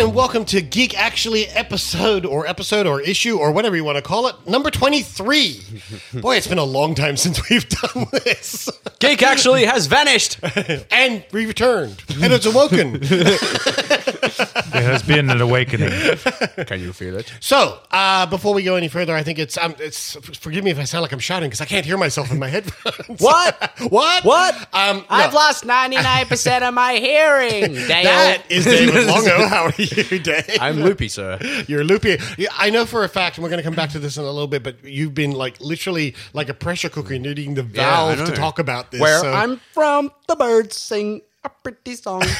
and welcome to Geek Actually episode or episode or issue or whatever you want to call it, number 23. Boy, it's been a long time since we've done this. Geek actually has vanished. and we returned, and it's awoken. There has been an awakening. Can you feel it? So, uh, before we go any further, I think it's, um, it's forgive me if I sound like I'm shouting because I can't hear myself in my headphones. What? what? What? Um, I've lost 99% of my hearing. Dale. That is David Longo. How are you, Dave? I'm loopy, sir. You're loopy. I know for a fact, and we're going to come back to this in a little bit, but you've been like literally like a pressure cooker needing the Yeah, valve to talk about this. Where so- I'm from, the birds sing a pretty song.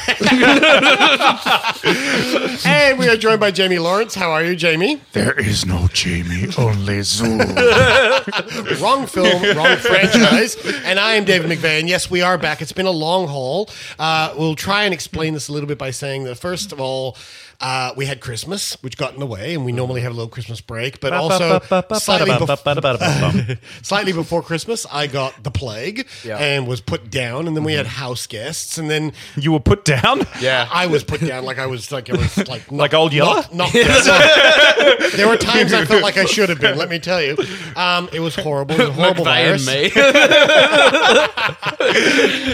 And we are joined by Jamie Lawrence. How are you, Jamie? There is no Jamie, only Zuul. Wrong film, wrong franchise. And I am David McVeigh. And yes, we are back. It's been a long haul. Uh, we'll try and explain this a little bit by saying that first of all, uh, we had Christmas, which got in the way, and we normally have a little Christmas break. But also, slightly, bef- slightly before Christmas, I got the plague Yeah. and was put down. And then we had house guests, and then You were put down? yeah. I was put down like I was like I was like Like old Yeller? knocked- knocked down. there were times I felt like I should have been. Let me tell you, um, it was horrible. It was a horrible McVeigh virus. and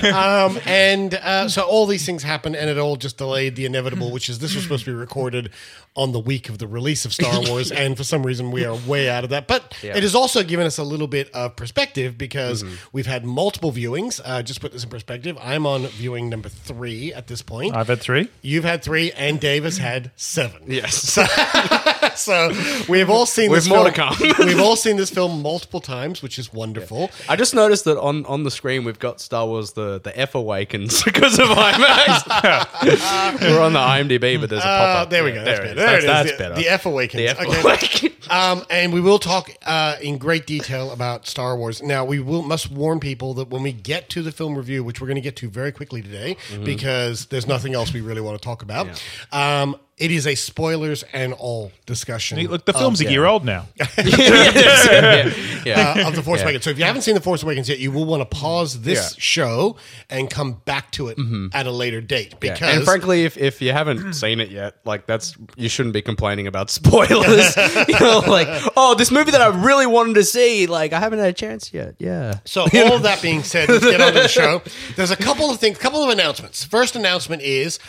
me. Um, and uh, so all these things happened, and it all just delayed the inevitable, which is this was supposed to be recorded on the week of the release of Star Wars, and for some reason we are way out of that. But it has also given us a little bit of perspective because we've had multiple viewings. Uh, just put this in perspective. I'm on viewing number three at this point. I've had three. You've had three, and Dave has had seven. yes. So we've all seen With this more film. to come. we've all seen this film multiple times, which is wonderful. I just noticed that on, on the screen we've got Star Wars the, the F Awakens because of IMAX. We're on the IMDb, but there's a Uh, there we go. That's There better. it is. There it is. That's, better. The F awakens. The F Okay. Awakens. Um, and we will talk uh, in great detail about Star Wars. Now, we will must warn people that when we get to the film review, which we're going to get to very quickly today, Mm-hmm. because there's nothing else we really want to talk about. Um, it is a spoilers and all discussion. Look, the film's a year old now. yeah. yeah. uh, of the Force Awakens. So if you haven't seen the Force Awakens yet, you will want to pause this Yeah. show and come back to it at a later date Yeah. because and frankly, if, if you haven't seen it yet, like that's you shouldn't be complaining about spoilers. you know, like oh, this movie that I really wanted to see, like I haven't had a chance yet. Yeah. So all of that being said, let's get on to the show. There's a couple of things, couple of announcements. First announcement is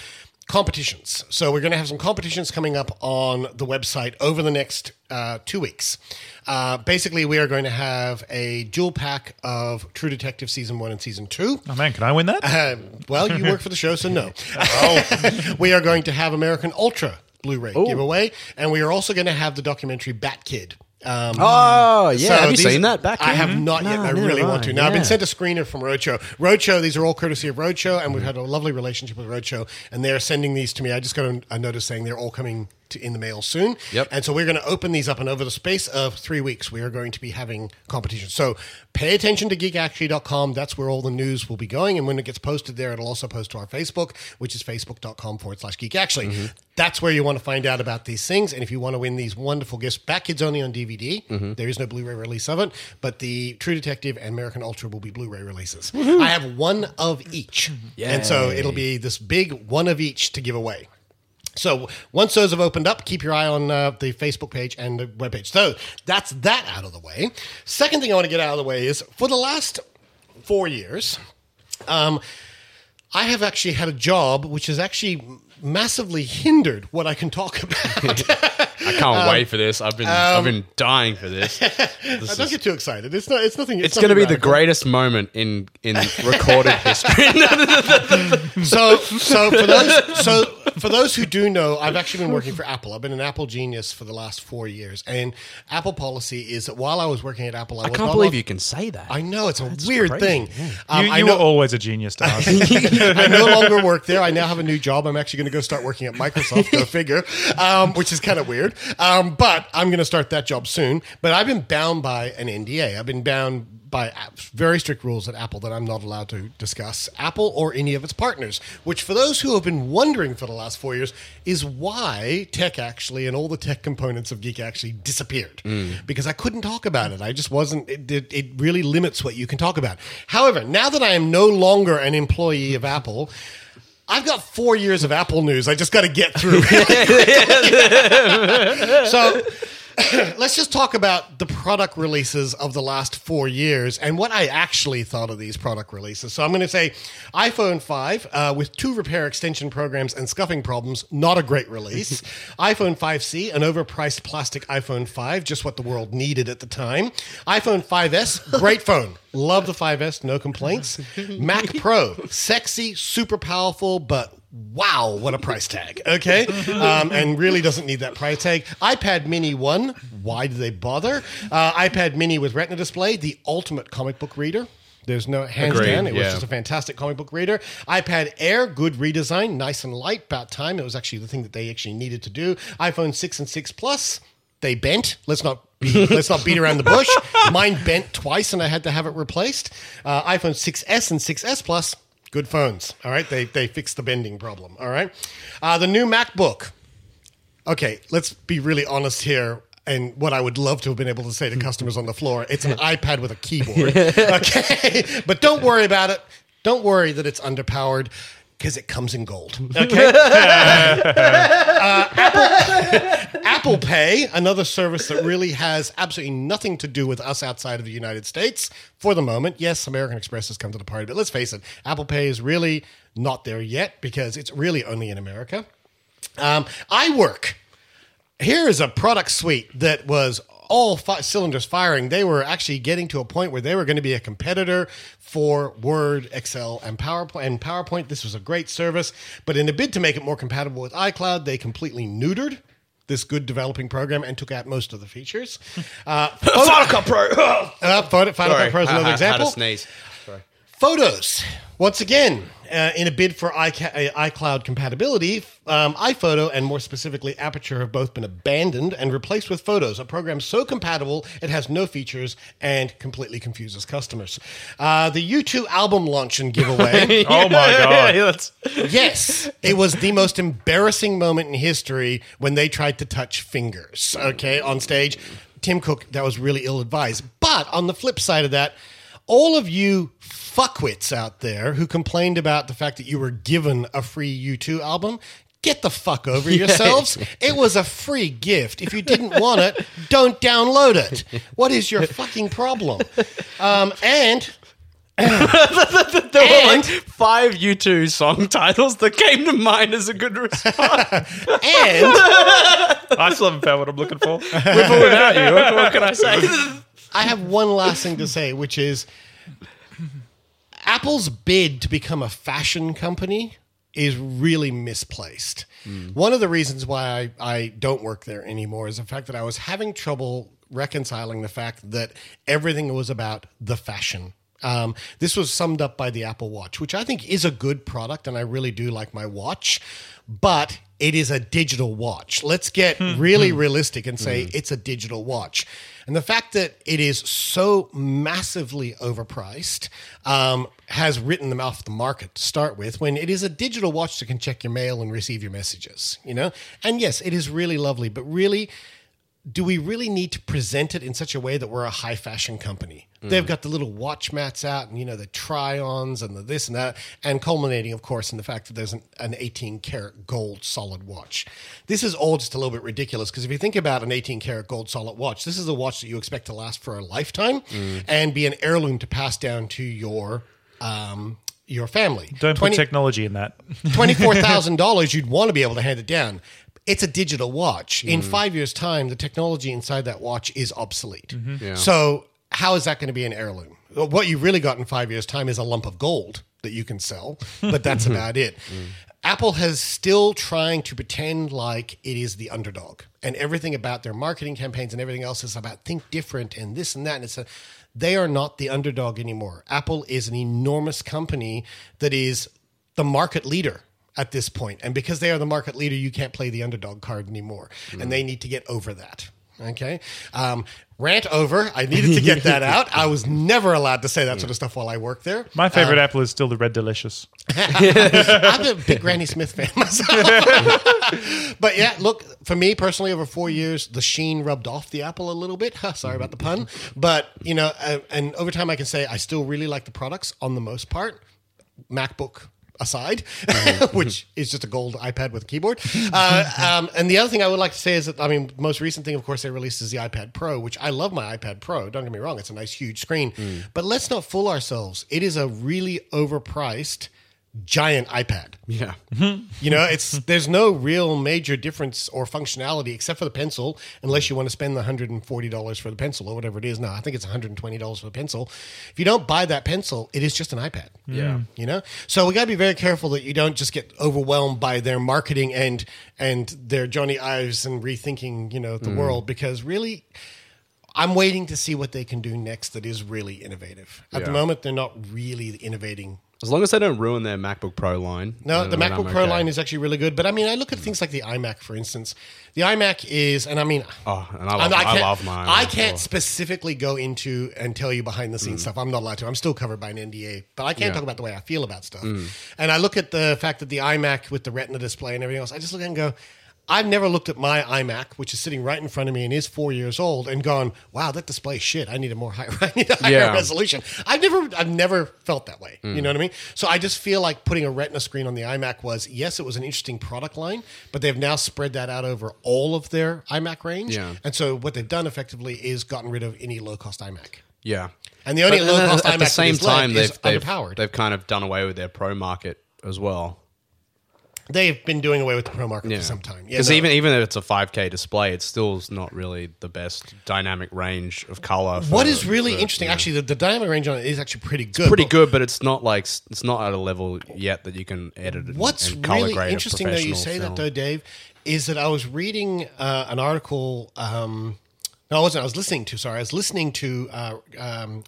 competitions. So we're going to have some competitions coming up on the website over the next uh, two weeks. Uh, basically, we are going to have a dual pack of True Detective season one and season two. Oh man, can I win that? Uh, well, you work for the show, so no. Oh. we are going to have American Ultra Blu-ray giveaway, and we are also going to have the documentary Bat Kid. Um, Oh yeah. so have you seen that back? I have not yet. No, I really want to. Now I've been sent a screener from Roadshow. Roadshow. These are all courtesy of Roadshow, and we've had a lovely relationship with Roadshow, and they're sending these to me. I just got a, notice saying they're all coming. To, in the mail soon. Yep. And so we're going to open these up, and over the space of three weeks, we are going to be having competition. So pay attention to geekactually.com. That's where all the news will be going. And when it gets posted there, it'll also post to our Facebook, which is facebook.com forward slash geekactually. Mm-hmm. That's where you want to find out about these things. And if you want to win these wonderful gifts, Bat Kid's only on DVD. Mm-hmm. There is no Blu ray release of it, but the True Detective and American Ultra will be Blu ray releases. I have one of each. And so it'll be this big one of each to give away. So once those have opened up, keep your eye on uh, the Facebook page and the webpage. So that's that out of the way. Second thing I want to get out of the way is for the last four years, um, I have actually had a job which has actually massively hindered what I can talk about. I can't wait for this. I've been I've been dying for this. This Don't is- get too excited. It's not. It's nothing. it's nothing going to be the greatest moment in in recorded history. So, so for those, so for those who do know, I've actually been working for Apple. I've been an Apple genius for the last four years, and Apple policy is that while I was working at Apple, I, I was can't not believe allowed- you can say that. I know it's a weird crazy, thing. Um, you I you know, were always a genius to us. I no longer work there. I now have a new job. I'm actually going to go start working at Microsoft. Go figure, um, which is kind of weird. Um, but I'm going to start that job soon. But I've been bound by an NDA. I've been bound by very strict rules at Apple that I'm not allowed to discuss Apple or any of its partners. Which, for those who have been wondering for the last four years, is why Tech actually and all the tech components of Geek actually disappeared because I couldn't talk about it. I just wasn't. It, it, it really limits what you can talk about. However, now that I am no longer an employee of Apple. I've got four years of Apple news. I just got to get through. so let's just talk about the product releases of the last four years and what I actually thought of these product releases. So I'm going to say iPhone 5 uh, with two repair extension programs and scuffing problems, not a great release. iPhone 5C, an overpriced plastic iPhone 5, just what the world needed at the time. iPhone 5S, great phone. Love the 5S, no complaints. Mac Pro, sexy, super powerful, but wow, what a price tag. Okay. Um, and really doesn't need that price tag. iPad Mini 1, why do they bother? Uh, iPad Mini with Retina display, the ultimate comic book reader. There's no hands Agreed, down. It was just a fantastic comic book reader. iPad Air, good redesign, nice and light. About time. It was actually the thing that they actually needed to do. iPhone 6 and 6 Plus, they bent. Let's not be, let's not beat around the bush. Mine bent twice, and I had to have it replaced. Uh, iPhone 6s and 6s Plus, good phones. All right, they they fixed the bending problem. All right, uh, the new MacBook. Okay, let's be really honest here. And what I would love to have been able to say to customers on the floor, it's an iPad with a keyboard. Okay, but don't worry about it. Don't worry that it's underpowered because it comes in gold. Okay. Uh, Apple, Apple Pay, another service that really has absolutely nothing to do with us outside of the United States for the moment. Yes, American Express has come to the party, but let's face it, Apple Pay is really not there yet because it's really only in America. Um, iWork. Here is a product suite that was all fi- cylinders firing. They were actually getting to a point where they were going to be a competitor for Word, Excel, and PowerPoint. And PowerPoint, this was a great service, but in a bid to make it more compatible with iCloud, they completely neutered this good developing program and took out most of the features. Uh, Final Cut Pro. uh, Photo, Final Cut Pro is another example. to sneeze. Sorry. Photos. Once again, uh, in a bid for iCa- uh, iCloud compatibility, um, iPhoto and more specifically Aperture have both been abandoned and replaced with Photos, a program so compatible it has no features and completely confuses customers. Uh, the U2 album launch and giveaway. Oh my god. Yes, it was the most embarrassing moment in history when they tried to touch fingers, okay, on stage. Tim Cook, that was really ill advised. But on the flip side of that, all of you fuckwits out there who complained about the fact that you were given a free U2 album, get the fuck over yourselves. It was a free gift. If you didn't want it, don't download it. What is your fucking problem? Um, and There were like five U2 song titles that came to mind as a good response. and I still haven't found what I'm looking for. With or without you, what, what can I say? I have one last thing to say, which is Apple's bid to become a fashion company is really misplaced. Hmm. One of the reasons why I, I don't work there anymore is the fact that I was having trouble reconciling the fact that everything was about the fashion. Um, this was summed up by the Apple Watch, which I think is a good product, and I really do like my watch, but it is a digital watch. Let's get hmm. really hmm. realistic and say it's a digital watch. And the fact that it is so massively overpriced um, has written them off the market to start with when it is a digital watch that can check your mail and receive your messages, you know? And yes, it is really lovely, but really, do we really need to present it in such a way that we're a high fashion company? They've got the little watch mats out and, you know, the try ons and the this and that, and culminating, of course, in the fact that there's an, an 18 karat gold solid watch. This is all just a little bit ridiculous because if you think about an 18 karat gold solid watch, this is a watch that you expect to last for a lifetime and be an heirloom to pass down to your. Um, your family. Don't 20 put technology in that. twenty-four thousand dollars, you'd want to be able to hand it down. It's a digital watch. In mm. five years' time, the technology inside that watch is obsolete. Mm-hmm. Yeah. So, how is that going to be an heirloom? What you really got in five years' time is a lump of gold that you can sell, but that's about it. Mm. Apple has still trying to pretend like it is the underdog, and everything about their marketing campaigns and everything else is about think different and this and that. And it's a, they are not the underdog anymore. Apple is an enormous company that is the market leader at this point. And because they are the market leader, you can't play the underdog card anymore. And they need to get over that. Okay. Um, rant over. I needed to get that out. I was never allowed to say that sort of stuff while I worked there. My favorite apple is still the Red Delicious. I'm a big Granny Smith fan myself. but yeah, look, for me personally, over four years, the sheen rubbed off the apple a little bit. Sorry about the pun. But, you know, uh, and over time, I can say I still really like the products on the most part. MacBook, aside, which is just a gold iPad with a keyboard. Uh, um, and the other thing I would like to say is that I mean, most recent thing, of course, they released is the iPad Pro, which I love my iPad Pro. Don't get me wrong; it's a nice, huge screen. But let's not fool ourselves; it is a really overpriced giant iPad. Yeah. Mm-hmm. You know, it's there's no real major difference or functionality except for the pencil, unless you want to spend the hundred and forty dollars for the pencil or whatever it is. Now, I think it's one hundred and twenty dollars for the pencil. If you don't buy that pencil, it is just an iPad. Yeah. Mm. You know, so we got to be very careful that you don't just get overwhelmed by their marketing and and their Jony Ives and rethinking, you know, the mm. world because really. I'm waiting to see what they can do next that is really innovative. At the moment, they're not really innovating As long as they don't ruin their MacBook Pro line. no, the MacBook Pro okay. line is actually really good. But I mean, I look at things like the iMac, for instance. The iMac is, and I mean, Oh, and I love, I can't- love mine. I can't Oh. specifically go into and tell you behind the scenes mm. stuff. I'm not allowed to. I'm still covered by an NDA, but I can't Yeah. talk about the way I feel about stuff. Mm. And I look at the fact that the iMac with the Retina display and everything else. I just look at it and go. I've never looked at my iMac, which is sitting right in front of me and is four years old, and gone, "Wow, that display is shit. I need a more high, I need a higher Yeah. resolution." I've never, I've never felt that way. Mm. You know what I mean? So I just feel like putting a Retina screen on the iMac was, yes, it was an interesting product line, but they've now spread that out over all of their iMac range. Yeah. And so what they've done effectively is gotten rid of any low cost iMac. Yeah. And the only But low cost at iMac the same that is left time, is they've, they've, they've kind of done away with their pro market as well. They've been doing away with the pro market Yeah. for some time. Yeah, Because no. even even if it's a 5K display, it still is not really the best dynamic range of color. what for- is really for- interesting, yeah. actually, the, the dynamic range on it is actually pretty good. pretty but good, but it's not like it's not at a level yet that you can edit it. What's and color really grade a interesting that you professional say that though, Dave, is that I was reading uh, an article. Um, no, I wasn't. I was listening to. Sorry, I was listening to uh, um,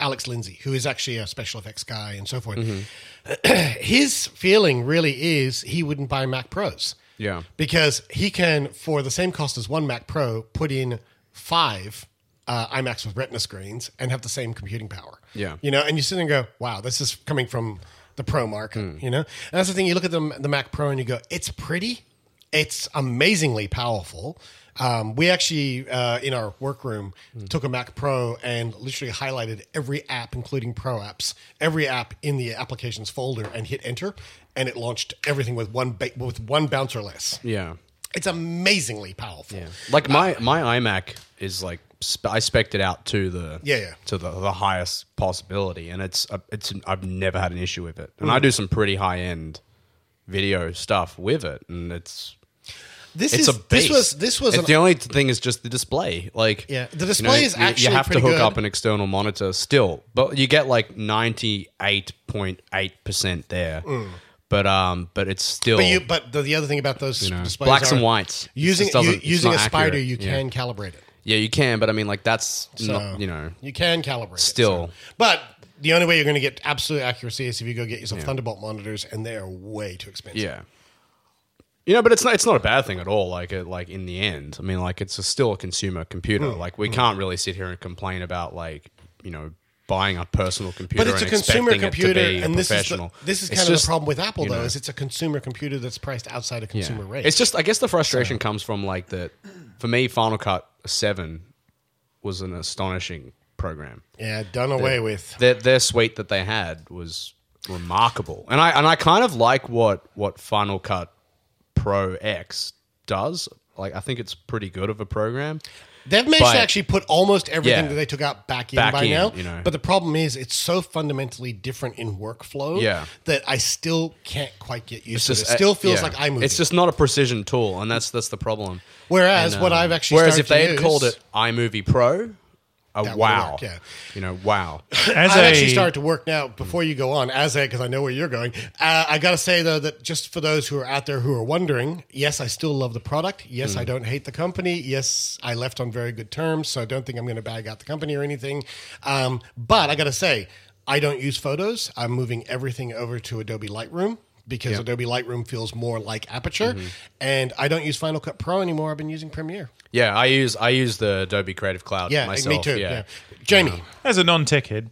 Alex Lindsay, who is actually a special effects guy and so forth. Mm-hmm. His feeling really is he wouldn't buy Mac Pros. Yeah. because he can, for the same cost as one Mac Pro, put in five uh, iMacs with Retina screens and have the same computing power. Yeah. you know, and you sit there and go, "Wow, this is coming from the Pro market." Hmm. You know, and that's the thing. You look at the the Mac Pro and you go, "It's pretty, it's amazingly powerful." Um, we actually, uh, in our workroom, Hmm. took a Mac Pro and literally highlighted every app, including Pro apps, every app in the applications folder, and hit enter, and it launched everything with one ba- with one bouncer less. Yeah. It's amazingly powerful. Yeah. Like my my iMac is like sp- I spec'd it out to the Yeah, yeah. to the, the highest possibility, and it's uh, it's I've never had an issue with it, Hmm. and I do some pretty high end video stuff with it, and it's This it's is a beast. this was this was an, the only thing is just the display. Like Yeah, the you display is you- you, have to hook good. up an external monitor still, but you get like ninety eight point eight percent there. But um, but it's still Mm. but you but the, the other thing about those you know, displays blacks are and whites. using It just doesn't- u- it's using a Spyder accurate. you Yeah. can calibrate it. Yeah, you can, but I mean, like that's So not you know. you can calibrate it, Still. so. but the only way you're going to get absolute accuracy is if you go get yourself Thunderbolt monitors, and they are way too expensive. Yeah. You know, but it's not it's not a bad thing at all. Like it, like in the end, I mean, like it's a, still a consumer computer. Hmm. Like we can't really sit here and complain about like you know buying a personal computer. But it's a consumer expecting it to computer, and this is the, this is It's kind of just, the problem with Apple, though, know, is it's a consumer computer that's priced outside of yeah. consumer rate. It's just I guess the frustration comes from like that. For me, Final Cut Seven was an astonishing program. yeah, done away with. their their suite that they had was remarkable, and I and I kind of like what what Final Cut Pro X does. Like I think it's pretty good of a program. They've managed But- to actually put almost everything Yeah. that they took out back in Back by in, now. you know. But the problem is, it's so fundamentally different in workflow Yeah. that I still can't quite get used to It's it. It still feels yeah. like iMovie. It's just not a precision tool, and that's that's the problem. Whereas And, what um, I've actually whereas if they had called it iMovie Pro, a wow, worked, yeah. you know, wow. As I've actually started to work now. Before you go on, as a because I know where you're going. Uh, I got to say though that just for those who are out there who are wondering, yes, I still love the product. Yes, Hmm. I don't hate the company. Yes, I left on very good terms, so I don't think I'm going to bag out the company or anything. Um, but I got to say, I don't use photos. I'm moving everything over to Adobe Lightroom. Because Yeah. Adobe Lightroom feels more like Aperture, Mm-hmm. and I don't use Final Cut Pro anymore. I've been using Premiere. Yeah, I use I use the Adobe Creative Cloud Yeah, myself. me too. Yeah. Yeah, Jamie, as a non-tech head,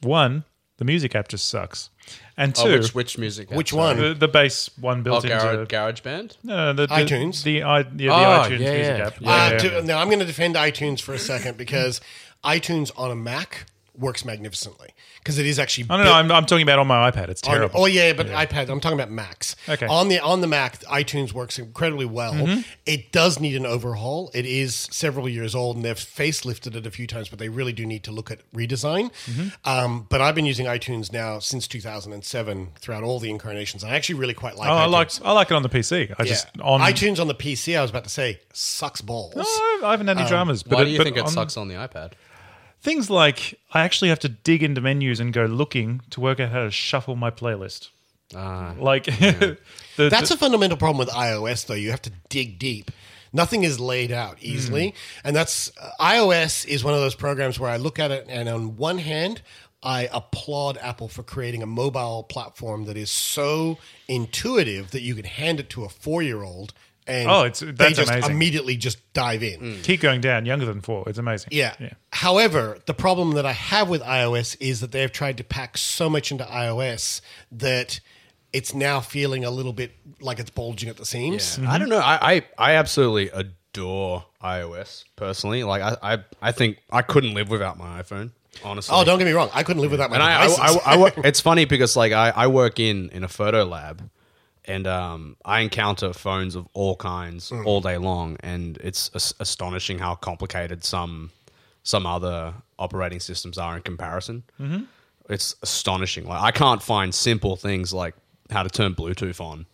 one, the music app just sucks, and two, Oh, which which music? app? Which one? the, the base one built into Garage, GarageBand. no, the, the, iTunes? the, i yeah, the Oh, iTunes yeah, music yeah. app. Uh, to- now I'm going to defend iTunes for a second because iTunes on a Mac works magnificently because it is actually. I don't know. I'm, I'm talking about on my iPad. It's on- terrible. oh yeah, but iPad. I'm talking about Macs. Okay. On the on the Mac, iTunes works incredibly well. Mm-hmm. It does need an overhaul. It is several years old, and they've facelifted it a few times, but they really do need to look at redesign. Mm-hmm. Um, but I've been using iTunes now since 2007 throughout all the incarnations. I actually really quite like. Oh, I iTunes. like I like it on the PC. I Yeah. just on iTunes on the PC. I was about to say sucks balls. No, I haven't had any dramas. But Why it- do you but think it on- sucks on the iPad? Things like I actually have to dig into menus and go looking to work out how to shuffle my playlist. Ah. Like the, That's the- a fundamental problem with iOS, though. You have to dig deep. Nothing is laid out easily, and that's uh, iOS is one of those programs where I look at it, and on one hand, I applaud Apple for creating a mobile platform that is so intuitive that you can hand it to a four-year-old, and Oh, it's- they that's just amazing. immediately just dive in. Mm. keep going down. Younger than four. It's amazing. Yeah. yeah. However, the problem that I have with iOS is that they've tried to pack so much into iOS that it's now feeling a little bit like it's bulging at the seams. I don't know. I, I, I absolutely adore iOS personally. Like I, I, I think I couldn't live without my iPhone. Honestly. Oh, don't get me wrong. I couldn't live without my and I, I. I, I it's funny because like I, I work in in a photo lab and um, I encounter phones of all kinds Mm. all day long and it's as- astonishing how complicated some some other operating systems are in comparison mm-hmm. it's astonishing like I can't find simple things like how to turn Bluetooth on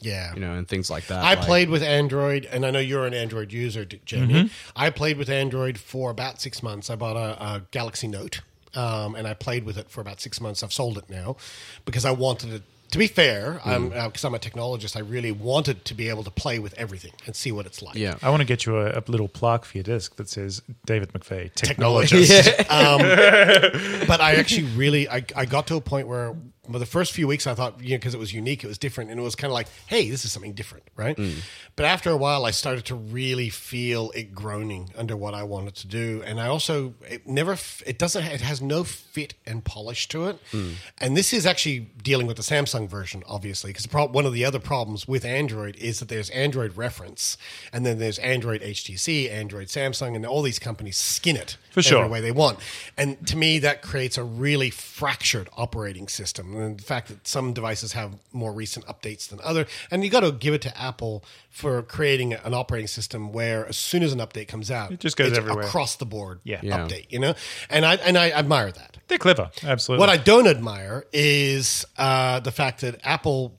yeah. you know and things like that I Like- played with Android, and I know you're an Android user, Jamie. Mm-hmm. I played with Android for about six months. I bought a, a Galaxy Note, um, and I played with it for about six months. I've sold it now because I wanted it. To be fair, I'm Mm. because I'm a technologist, I really wanted to be able to play with everything and see what it's like. yeah I want to get you a, a little plaque for your desk that says David McVeigh, technologist. technologist. um, but I actually really, I, I got to a point where well, the first few weeks I thought, you know, because it was unique, it was different, and it was kind of like, hey, this is something different, right? Mm. But after a while, I started to really feel it groaning under what I wanted to do, and I also it never, it doesn't, it has no fit and polish to it, mm. and this is actually dealing with the Samsung version, obviously, because prob- one of the other problems with Android is that there's Android reference, and then there's Android HTC, Android Samsung, and all these companies skin it For sure. every way they want. And to me, that creates a really fractured operating system. And the fact that some devices have more recent updates than other, and you got to give it to Apple for creating an operating system where as soon as an update comes out, It just goes it's everywhere. across the board Yeah. Yeah. update. You know, and I and I admire that. They're clever. Absolutely. What I don't admire is uh, the fact that Apple,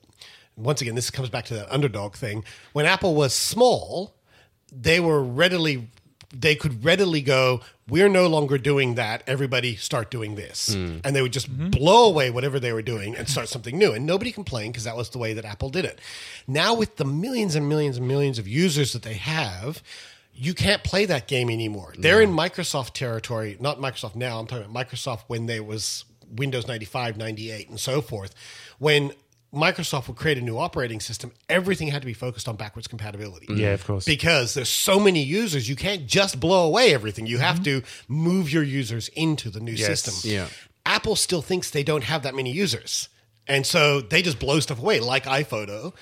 once again, this comes back to that underdog thing. When Apple was small, they were readily, they could readily go, we're no longer doing that. Everybody start doing this. Hmm. And they would just mm-hmm. blow away whatever they were doing and start something new. And nobody complained because that was the way that Apple did it. Now, with the millions and millions and millions of users that they have, you can't play that game anymore. They're in Microsoft territory, not Microsoft now. I'm talking about Microsoft when there was Windows 95, 98, and so forth. When Microsoft would create a new operating system, everything had to be focused on backwards compatibility. Yeah, of course. Because there's so many users, you can't just blow away everything. You have mm-hmm. to move your users into the new Yes. system. Yeah. Apple still thinks they don't have that many users. And so they just blow stuff away, like iPhoto.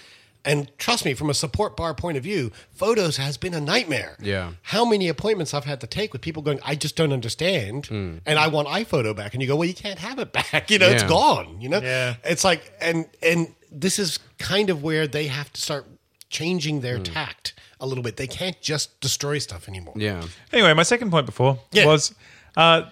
And trust me, from a support bar point of view, Photos has been a nightmare. Yeah. How many appointments I've had to take with people going, I just don't understand, and I want iPhoto back, and you go, well, you can't have it back. You know, it's gone. You know, Yeah. it's like, and and this is kind of where they have to start changing their tact a little bit. They can't just destroy stuff anymore. Yeah. Anyway, my second point before Yeah. was uh,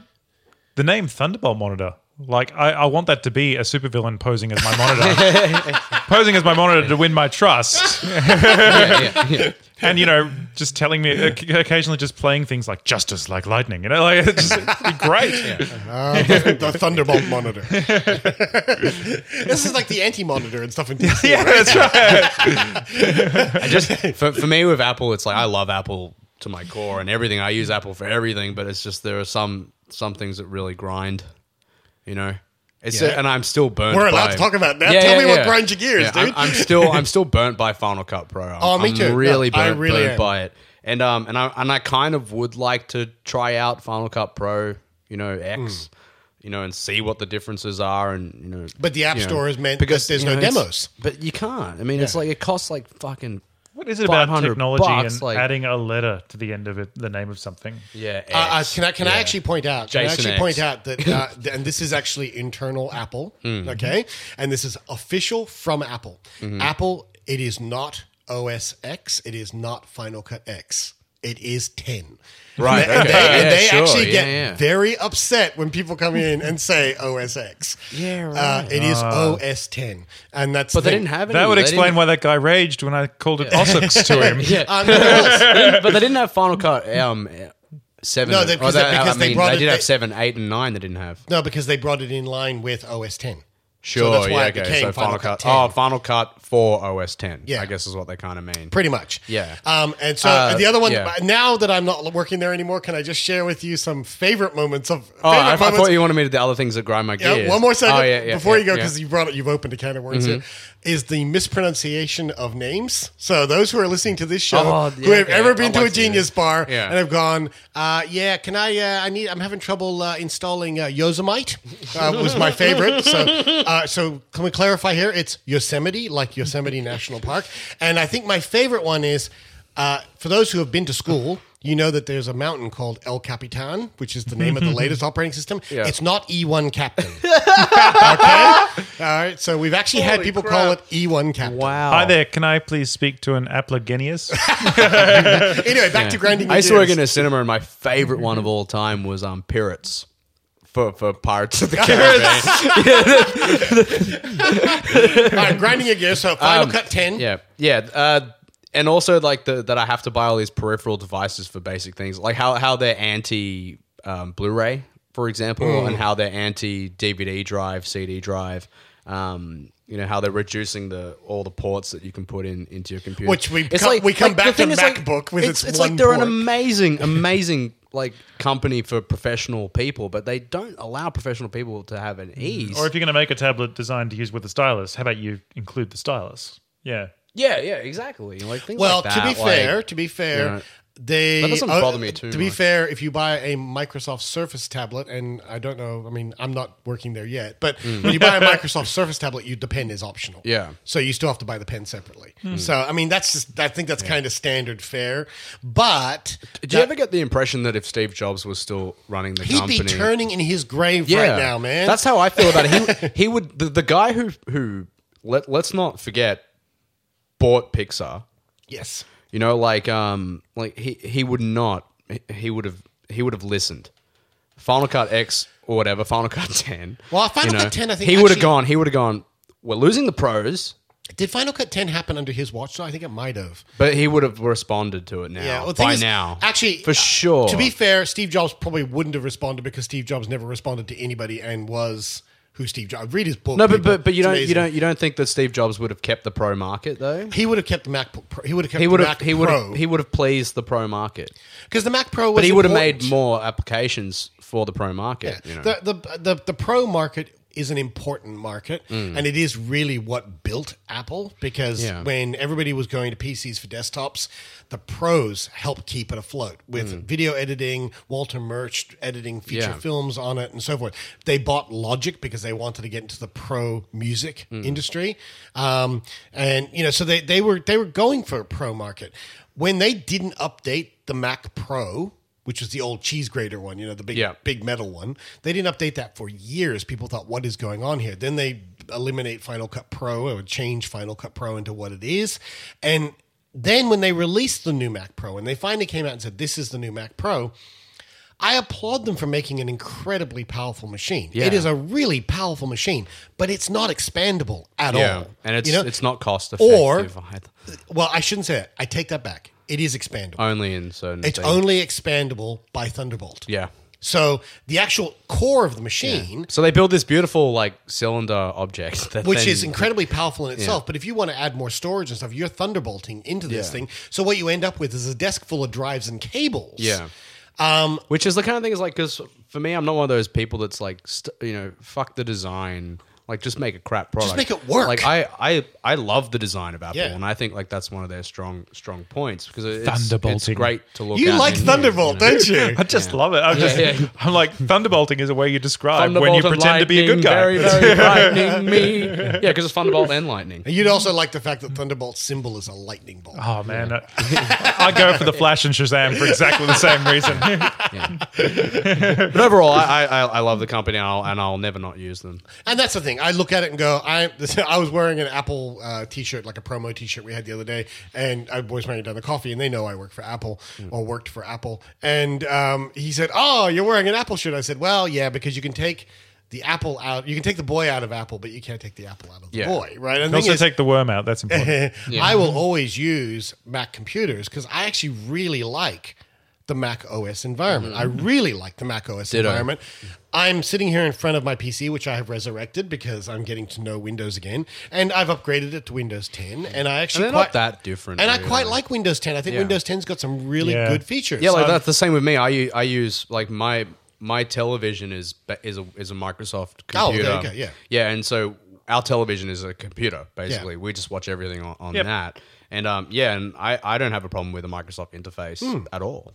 the name Thunderbolt Monitor. Like, I, I want that to be a supervillain posing as my monitor, posing as my monitor to win my trust, yeah, yeah. and you know, just telling me occasionally, just playing things like "Justice like lightning." You know, like it's just it'd be great. Uh, the, the Thunderbolt monitor. this is like the anti monitor and stuff in DC. Yeah, right? that's right. I just for, for me with Apple, it's like I love Apple to my core and everything. I use Apple for everything, but it's just there are some some things that really grind. You know, it's Yeah. and I'm still burnt. We're allowed by- to talk about that. Tell me what grinds your gears, I'm- dude. I'm, still I'm still burnt by Final Cut Pro. I'm, Oh, me I'm too. Really No, I burnt, really burnt am. by it, and um and I and I kind of would like to try out Final Cut Pro. You know, X. You know, and see what the differences are, and you know. Hmm. But the App you know, Store has meant that there's you no it's- demos. But you can't. I mean, it's like it costs like fucking What is it about technology bucks, and like- adding a letter to the end of it, the name of something? Yeah. Uh, uh, can I can I actually point out? Can I actually X. point out that, uh, and this is actually internal Apple, okay, and this is official from Apple. Apple, it is not OS X, it is not Final Cut X, it is ten. Right, and they, okay. and they sure, actually yeah, get yeah. very upset when people come in and say OS X. Yeah, right. Uh, it is OS ten, and that's But the they didn't have any. That would they explain why that guy raged when I called it OSX to him. Yeah. Um, They but they didn't have Final Cut um, seven. No, they- or because they- because I they mean, brought they did they- have seven, eight, and nine. They didn't have. no, because they brought it in line with OS ten. Sure, that's why yeah, it okay. became So Final, Cut. Cut 10. Oh, Final Cut for OS 10. Yeah. I guess is what they kind of mean. Pretty much. Yeah. Um, and so Uh, the other one, yeah. now that I'm not working there anymore, can I just share with you some favorite moments of. Oh, I, I moments? thought you wanted me to do other things that grind my Yeah, gears. one more second Oh, yeah, yeah, before yeah, you go, yeah. because you brought it, you've opened a can of worms here. Is the mispronunciation of names? So those who are listening to this show, Oh, who yeah, have okay. ever I'd been to a like to hear Genius bar Yeah. and have gone, uh, yeah, can I? Uh, I need. I'm having trouble uh, installing uh, Yosemite. Uh, was my favorite. So, uh, so can we clarify here? It's Yosemite, like Yosemite National Park, and I think my favorite one is uh, for those who have been to school. You know that there's a mountain called El Capitan, which is the name of the latest operating system. Yeah. It's not E1 Captain. okay? All right. So we've actually had Holy people crap. call it E1 Captain. Wow. Hi there, can I please speak to an Applagenius? Anyway, back to grinding. I used to work in a cinema, and my favorite one of all time was um, Pirates. For, for Pirates of the Caribbean. All right, grinding your gears. So Final Um, Cut 10. Yeah, yeah, uh, and also like the that I have to buy all these peripheral devices for basic things, like how how they're anti um, Blu-ray, for example, Mm. and how they're anti DVD drive, CD drive. Um, you know how they're reducing the all the ports that you can put in into your computer. Which we come- we come back to MacBook with it's, one like they're an port. amazing, amazing like company for professional people, but they don't allow professional people to have an mm. ease. or if you're going to make a tablet designed to use with a stylus, how about you include the stylus? Yeah. yeah, yeah, exactly. Like things Well, like to be like- fair, to be fair, you know, they That doesn't uh, bother me too To be much. fair, if you buy a Microsoft Surface tablet, and I don't know, I mean, I'm not working there yet, but when you buy a Microsoft Surface tablet, you the pen is optional. Yeah. So you still have to buy the pen separately. So I mean, that's just I think that's kind of standard fare. But Did you ever get the impression that if Steve Jobs was still running the he'd company, be turning in his grave yeah, right now, man. That's how I feel about it. He, he would the, the guy who who let let's not forget bought Pixar. yes. You know, like um, like he he would not. he- would have he would have listened. Final Cut X or whatever, Final Cut Ten. Well, Final you Cut 10, I think he would have actually- gone. He would have gone. We're losing the pros, Did Final Cut 10 happen under his watch? So I think it might have. but he would have responded to it now. Yeah, well, the thing by is, now, actually, for sure. To be fair, Steve Jobs probably wouldn't have responded because Steve Jobs never responded to anybody and was who Steve Jobs. Read his book. no, but people. but, but you It's don't amazing. you don't you don't think that Steve Jobs would have kept the pro market though? He would have kept the MacBook. Pro. He would have kept He the would have Mac he would Pro have he would have pleased the pro market, because the Mac Pro. Was but he would have made more applications for the pro market. You know? the, the the the Pro market is an important market, Mm. and it is really what built Apple. Because Yeah. when everybody was going to PCs for desktops, the pros helped keep it afloat with Mm. video editing, Walter Murch editing feature Yeah. films on it, and so forth. They bought Logic because they wanted to get into the pro music Mm. industry, um, and you know, so they they were they were going for a pro market when they didn't update the Mac Pro. Which was the old cheese grater one, you know, the big Yeah. big metal one. They didn't update that for years. People thought, what is going on here? Then they eliminate Final Cut Pro or change Final Cut Pro into what it is. And then when they released the new Mac Pro and they finally came out and said, this is the new Mac Pro, I applaud them for making an incredibly powerful machine. Yeah. It is a really powerful machine, but it's not expandable at yeah, all. and it's you know? it's not cost Or- effective either. well, I shouldn't say that. I take that back. It is expandable. only in certain. it's things. only expandable by Thunderbolt. yeah. So the actual core of the machine So they build this beautiful like cylinder object, that which then- is incredibly powerful in itself. But if you want to add more storage and stuff, you're thunderbolting into this Yeah. thing. So what you end up with is a desk full of drives and cables. Yeah. Um, Which is the kind of thing is like because for me, I'm not one of those people that's like st- you know fuck the design. Like, just make a crap product. Just make it work. Like, I, I, I love the design of Apple, Yeah. and I think like that's one of their strong, strong points because it's, it's Thunderbolting. great to look. At. You at like and use, Thunderbolt, you know? don't you? I just love it. I'm just, yeah. I'm like thunderbolting is a way you describe when you Thunderbolt and pretend to be a good guy. Very, very lightning me. Yeah, because it's Thunderbolt and lightning. And you'd also like the fact that Thunderbolt's symbol is a lightning bolt. Oh man, I, I go for the Flash and Shazam for exactly the same reason. But overall, I, I, I love the company, and I'll, and I'll never not use them. And that's the thing. I look at it and go, I I was wearing an Apple uh, t-shirt, like a promo t-shirt we had the other day, and I was wearing it down the coffee, and they know I work for Apple or worked for Apple. And um, he said, "Oh, you're wearing an Apple shirt." I said, "Well, yeah, because you can take." The apple out. You can take the boy out of Apple, but you can't take the apple out of the Yeah. boy, right? And also is, take the worm out. That's important. I will always use Mac computers because I actually really like the Mac OS environment. I really like the Mac OS Ditto. environment. I'm sitting here in front of my PC, which I have resurrected because I'm getting to know Windows again, and I've upgraded it to Windows 10. And I actually And they're quite, not that different. And I quite like Windows 10. I think Yeah. Windows 10's got some really Yeah. good features. Yeah, like Um, that's the same with me. I use, I use like my my television is ba- is a is a Microsoft Oh, there computer. you go, yeah. yeah, and so our television is a computer basically. We just watch everything on, on Yep. that. And um, yeah, and I, I don't have a problem with the Microsoft interface Hmm. at all.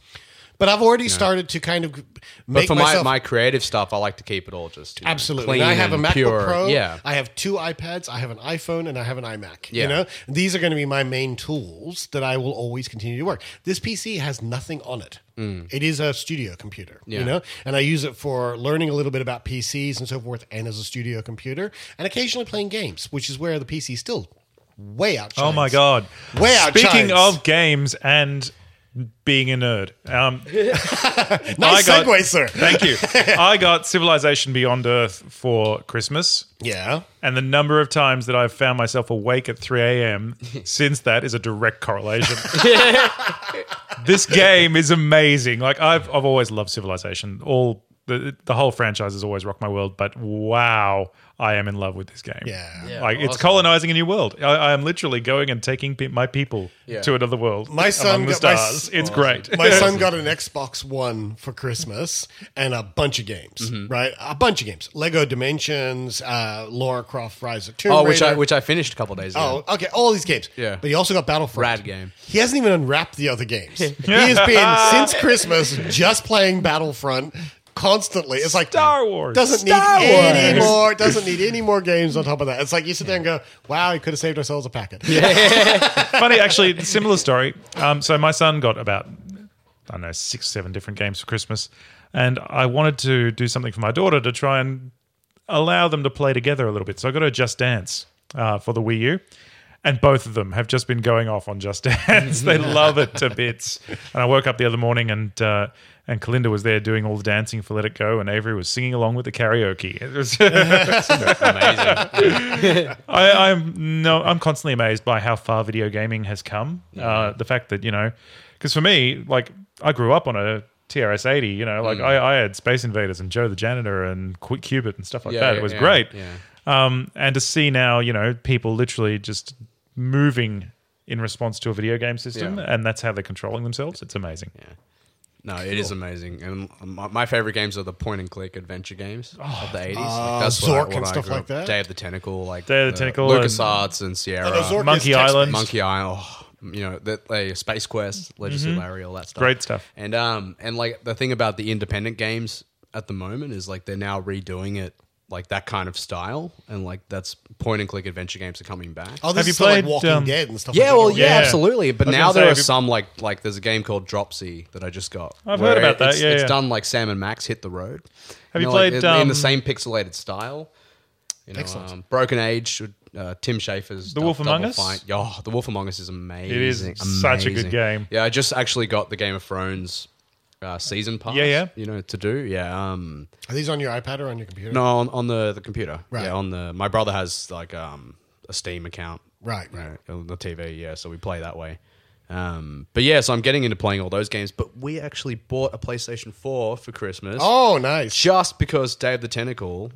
But I've already started to kind of But make for myself my, my creative stuff, I like to keep it all just you know, Absolutely. clean And I have a and MacBook pure. Pro. Yeah, I have two iPads. I have an iPhone, and I have an iMac. You know, these are going to be my main tools that I will always continue to work. This PC has nothing on it. It is a studio computer. You Mm. Yeah. know, and I use it for learning a little bit about PCs and so forth, and as a studio computer, and occasionally playing games, which is where the PC is still way out. Oh my god! Way out. Speaking of games and being a nerd, um, nice got- segue, sir. thank you. I got Civilization Beyond Earth for Christmas. Yeah. And the number of times that I've found myself awake at 3 a.m. since that is a direct correlation. this game is amazing. Like I've I've always loved Civilization. All the the whole franchise has always rocked my world, but wow, I am in love with this game. Yeah. Yeah, like it's colonizing a new world. I, I am literally going and taking pe- my people Yeah. to another world. My son among got- my stars. s- it's great. My son got an Xbox One for Christmas and a bunch of games, Mm-hmm. right? A bunch of games. Lego Dimensions, uh, Lara Croft Rise of Tomb Oh, Raider. which I which I finished a couple days ago. Oh, okay. All these games. Yeah. But he also got Battlefront. Rad game. He hasn't even unwrapped the other games. he has been, since Christmas, just playing Battlefront constantly. It's like Star Wars. Doesn't Star need any Wars. more. Doesn't need any more games on top of that. It's like you sit there and go, "Wow, we could have saved ourselves a packet." Funny, actually, similar story. Um, so my son got about I don't know six, seven different games for Christmas, and I wanted to do something for my daughter to try and allow them to play together a little bit. So I got her Just Dance uh, for the Wii U. And both of them have just been going off on Just Dance. they love it to bits. And I woke up the other morning and uh, and Kalinda was there doing all the dancing for Let It Go, and Avery was singing along with the karaoke. It was Amazing. I, I'm no, I'm constantly amazed by how far video gaming has come. Uh, the fact that you know, because for me, like I grew up on a TRS-80. You know, like Mm. I, I had Space Invaders and Joe the Janitor and Quick Cubit and stuff like Yeah, that. It was yeah, great. yeah. Um, and to see now, you know, people literally just moving in response to a video game system, Yeah. and that's how they're controlling themselves. It's amazing. Yeah. No, it is amazing, and my, my favorite games are the point and click adventure games of the eighties. Uh, like, Zork what I- and what I stuff like up- that? Day of the Tentacle, like Day of the Tentacle and- and Sierra, Oh, Monkey. Island. Monkey Island. Oh, you know that like Space Quest, Legends of Larry, all that stuff. Mm-hmm. Great stuff. And um and like the thing about the independent games at the moment is like they're now redoing it like that kind of style, and like that's point and click adventure games are coming back. Oh, this Have you is so, like played, Walking um, Dead and stuff. Yeah, like well, that. yeah, Yeah. absolutely. But now there say, are some like like there's a game called Dropsy that I just got. I've heard about that, It's, yeah, it's yeah. done like Sam and Max hit the road. Have you know, like, played, in, in um, the same pixelated style? You know, Excellent. um, Broken Age, uh, Tim Schafer's The Dou- Wolf Among Us? Fight. Oh, The Wolf Among Us is amazing. It is such a good game. Yeah, I just actually got the Game of Thrones uh, season pass. Yeah, yeah. You know, to do. Yeah. Um, Are these on your iPad or on your computer? no, on, on the, the computer. Right. Yeah, on the. My brother has like um, a Steam account. Right, you right. know, on the TV, yeah. So we play that way. Um, but yeah, so I'm getting into playing all those games. But we actually bought a PlayStation 4 for Christmas Oh, nice. just because Day of the Tentacle,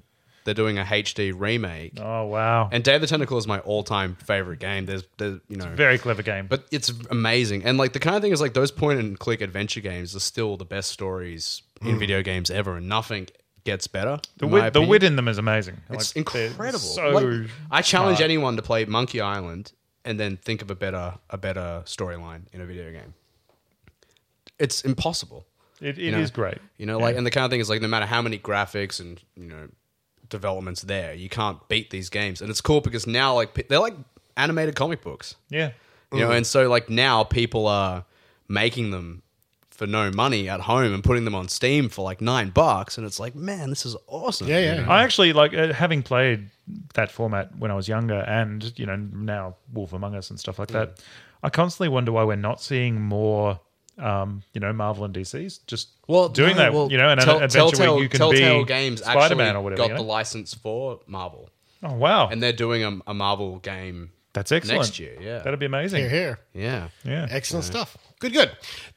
they're doing a HD remake. Oh wow! And Day of the Tentacle is my all-time favorite game. There's, there's you know, Very clever game. but it's amazing. And like the kind of thing is like those point and click adventure games are still the best stories in mm. video games ever, and nothing gets better. The wit, the wit in them is amazing. It's Like, incredible. So Like, I challenge smart. anyone to play Monkey Island and then think of a better a better storyline in a video game. It's impossible. it, it you is great. You know, like, and the kind of thing is like, no matter how many graphics and you know developments there, you can't beat these games. And it's cool because now, like, they're like animated comic books. Yeah. You know, and so like now people are making them for no money at home and putting them on Steam for like nine bucks, and it's like, man, this is awesome. Yeah, you yeah. know? I actually like uh, having played that format when I was younger, and you know now Wolf Among Us and stuff like that. I constantly wonder why we're not seeing more, um, you know, Marvel and DC's just Well, doing no, that. well, you know, and Tell- adventure Telltale, where you can Telltale be Games Spider Man actually or whatever. got you know? the license for Marvel, oh wow, and they're doing a, a Marvel game that's excellent. next year. Yeah, That'd be amazing. Here, here. yeah. Yeah. Excellent stuff. Good, good.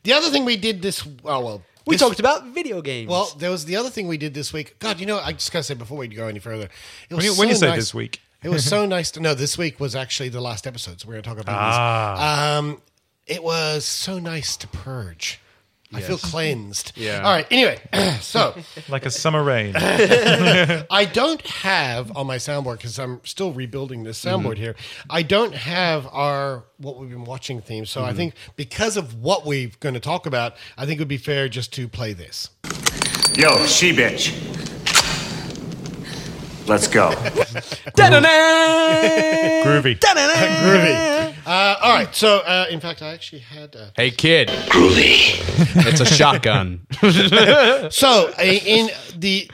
The other thing we did this, oh, well, We this- talked about video games. Well, there was the other thing we did this week. God, you know, I just gotta say before we go any further, it was When you, when you so say nice- this week, it was so nice to know. This week was actually the last episode, so we're gonna talk about this. Ah. these. Um, it was so nice to purge. I feel cleansed. Yeah. All right. Anyway, so like a summer rain. I don't have on my soundboard because I'm still rebuilding this mm-hmm. soundboard here. I don't have our what we've been watching theme. So I mm-hmm. think because of what we're going to talk about, I think it would be fair just to play this. Yo, she bitch. Let's go. Groovy. Groovy. Uh, all right. So uh, in fact, I actually had. Uh, hey kid, Groovy. it's a shotgun. so uh, in the.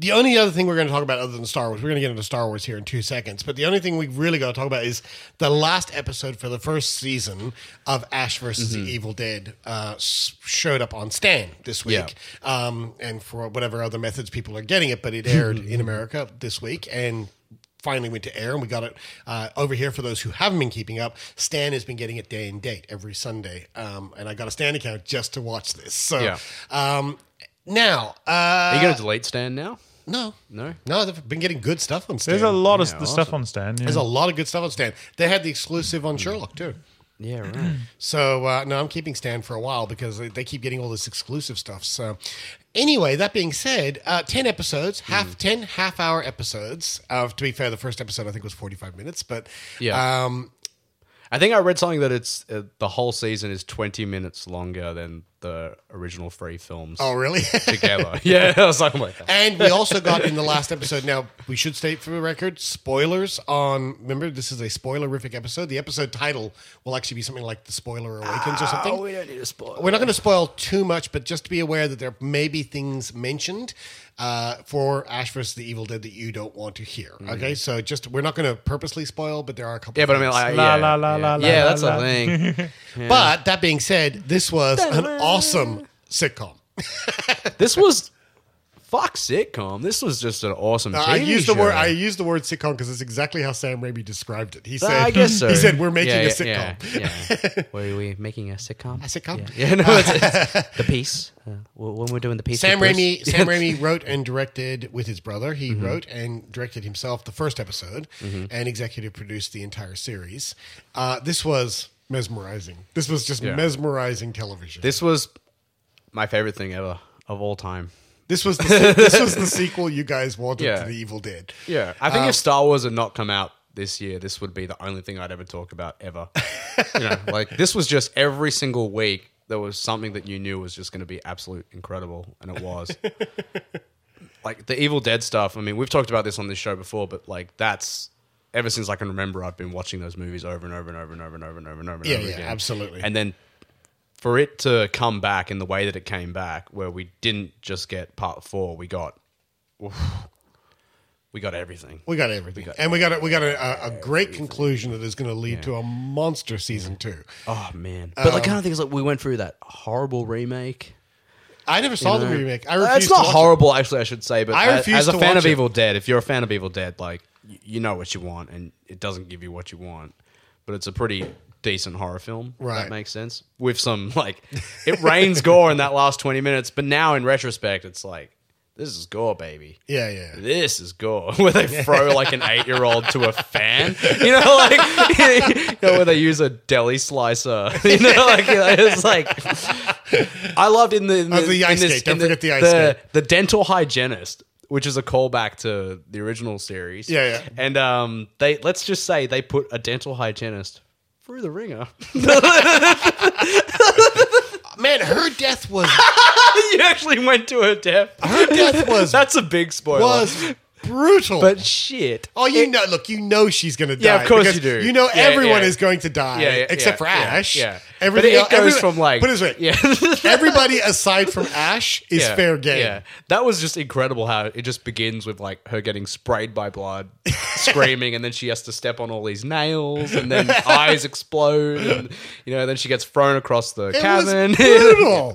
The only other thing we're going to talk about other than Star Wars, we're going to get into Star Wars here in two seconds. But the only thing we really got to talk about is the last episode for the first season of Ash versus the Evil Dead uh, showed up on Stan this week, um, and for whatever other methods people are getting it, but it aired in America this week and finally went to air, and we got it uh, over here for those who haven't been keeping up. Stan has been getting it day and date every Sunday, um, and I got a Stan account just to watch this. So Yeah. um, now, uh, Are you going to delete Stan now? No, No. no, they've been getting good stuff on Stan. There's a lot of Yeah, the stuff awesome. on Stan. Yeah. There's a lot of good stuff on Stan. They had the exclusive on Sherlock too. Yeah, right. So uh, no, I'm keeping Stan for a while because they, they keep getting all this exclusive stuff. So anyway, that being said, uh, ten episodes, half ten half hour episodes. Uh, to be fair, the first episode I think was 45 minutes, but Yeah. um, I think I read something that it's uh, the whole season is 20 minutes longer than the original three films oh really? together. yeah, I was like, oh my God. And we also got in the last episode. Now we should state for the record, spoilers on. Remember, this is a spoilerific episode. The episode title will actually be something like "The Spoiler Awakens" or something. Oh, we don't need to spoil. We're not going to spoil too much, but just to be aware that there may be things mentioned uh, for Ash vs. the Evil Dead that you don't want to hear. Okay, so just we're not going to purposely spoil, but there are a couple. Yeah, but I mean, like, La, yeah, la, la, yeah. la, la, yeah, la, that's la. the thing. But that being said, this was an awesome sitcom. this was fuck sitcom. This was just an awesome. Uh, I used the show. word I used the word sitcom because it's exactly how Sam Raimi described it. He Uh, said, I guess so. He said we're making Yeah, a sitcom. Yeah, yeah. Were we making a sitcom? A sitcom? Yeah, no, it's, it's the piece. Uh, when we're doing the piece. Sam. Raimi, Sam Raimi wrote and directed with his brother. He Mm-hmm. wrote and directed himself the first episode, and executive produced the entire series. Uh, this was mesmerizing. This was just Yeah. mesmerizing television. This, was my favorite thing ever of all time. This was the se- this was the sequel you guys wanted Yeah. to the Evil Dead. Yeah, I think if um, Star Wars had not come out this year, this would be the only thing I'd ever talk about ever. you know, like this was just every single week there was something that you knew was just going to be absolute incredible, and it was. like the Evil Dead stuff. I mean, we've talked about this on this show before, but like that's ever since I can remember, I've been watching those movies over and over and over and over and over and over and over. Yeah, and over yeah, again. absolutely. And then for it to come back in the way that it came back, where we didn't just get part four, we got. We got everything. We got everything, and we got a, we got a, a, a great conclusion that is going to lead to a monster season two. Oh man! But like, um, kind of things like we went through that horrible remake. I never saw the know? remake. I refuse it's to not watch it. horrible, actually. I should say, but I refuse as a fan of it. Evil Dead, if you're a fan of Evil Dead, like you know what you want, and it doesn't give you what you want, but it's a pretty decent horror film. Right. that makes sense. With some like, it rains gore in that last twenty minutes, but now in retrospect, it's like this is gore, baby. Yeah, yeah. This is gore. Where they throw like an eight year old to a fan. You know, like you know, where they use a deli slicer. You know, like you know, it's like I loved in the, in Oh, the ice in skate. Don't in forget the ice the, skate. the dental hygienist which is a callback to the original series. Yeah, yeah. And um, they let's just say they put a dental hygienist through the ringer. Man, her death was you actually went to her death. her death was That's a big spoiler. was brutal. but shit. Oh, you know, look, you know she's going to die. Yeah, of course you do. You know Yeah, everyone yeah. is going to die, Yeah, except for Ash. yeah. Everything But it else- goes every- from, like- Put it way. Yeah. everybody aside from Ash is fair game. Yeah, that was just incredible. How it just begins with like her getting sprayed by blood, screaming, and then she has to step on all these nails, and then eyes explode, and you know, then she gets thrown across the It cabin. brutal.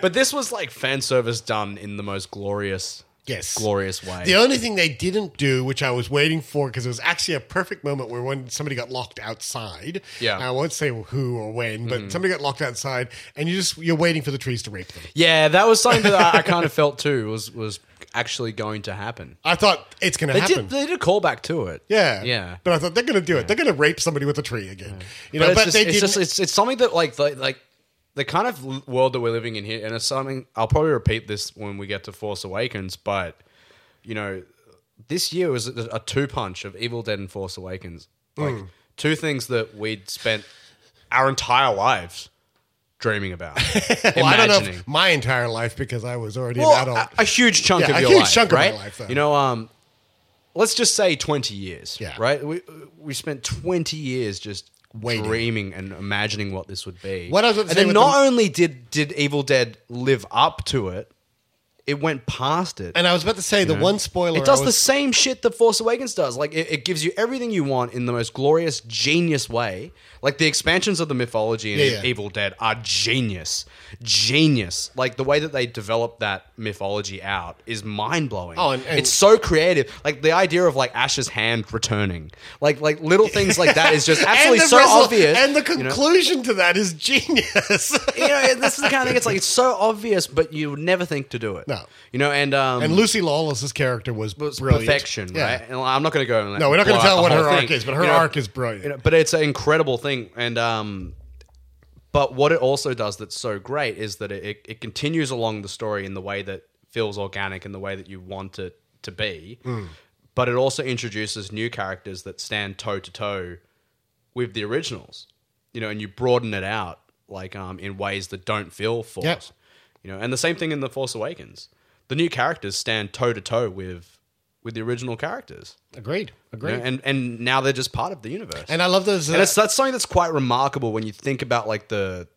but this was like fan service done in the most glorious, Yes. glorious way. The only thing they didn't do, which I was waiting for, because it was actually a perfect moment where when somebody got locked outside. Yeah. I won't say who or when, but mm. somebody got locked outside, and you just you're waiting for the trees to rape them. yeah, that was something that I, I kind of felt too was was actually going to happen. I thought it's going to They happen. did, they did a callback to it. yeah, yeah. But I thought they're going to do it. They're going to rape somebody with a tree again. You know, but but, it's just, they it's didn't. just it's, it's something that like like like the kind of world that we're living in here, and it's something I'll probably repeat this when we get to Force Awakens, but you know, this year was a, a two punch of Evil Dead and Force Awakens, like Hmm. two things that we'd spent our entire lives dreaming about, well, I don't know if my entire life because I was already Well, an adult. a, a huge chunk Yeah, of a your huge life, chunk of my right? life, though. You know, um, let's just say twenty years. Yeah. right. We we spent twenty years just Waiting. dreaming and imagining what this would be. What I was about to and say then with not the- only did did Evil Dead live up to it, it went past it. and I was about to say the one spoiler. It does I the same shit that Force Awakens does. Like it, it gives you everything you want in the most glorious, genius way. Like the expansions of the mythology in Yeah, yeah. Evil Dead are genius, genius. Like the way that they develop that mythology out is mind blowing. Oh, and- and- it's so creative. Like the idea of like Ash's hand returning, like like little things like that is just absolutely so result- obvious. And the you know? conclusion to that is genius. you know, this is the kind of thing. It's like it's so obvious, but you would never think to do it. No. You know, and um, and Lucy Lawless's character was, was brilliant. perfection, Yeah. right? And I'm not going to go. And No, we're not going to tell what her arc is, but her You know, arc is brilliant. you know, but it's an incredible thing, and um, but what it also does that's so great is that it, it, it continues along the story in the way that feels organic, and the way that you want it to be. Hmm. But it also introduces new characters that stand toe to toe with the originals, you know, and you broaden it out like um, in ways that don't feel forced, Yep. You know. And the same thing in the Force Awakens, the new characters stand toe to toe with with the original characters, Agreed. you Agreed. know, and and now they're just part of the universe. and I love those. Uh, And it's that's something that's quite remarkable when you think about like the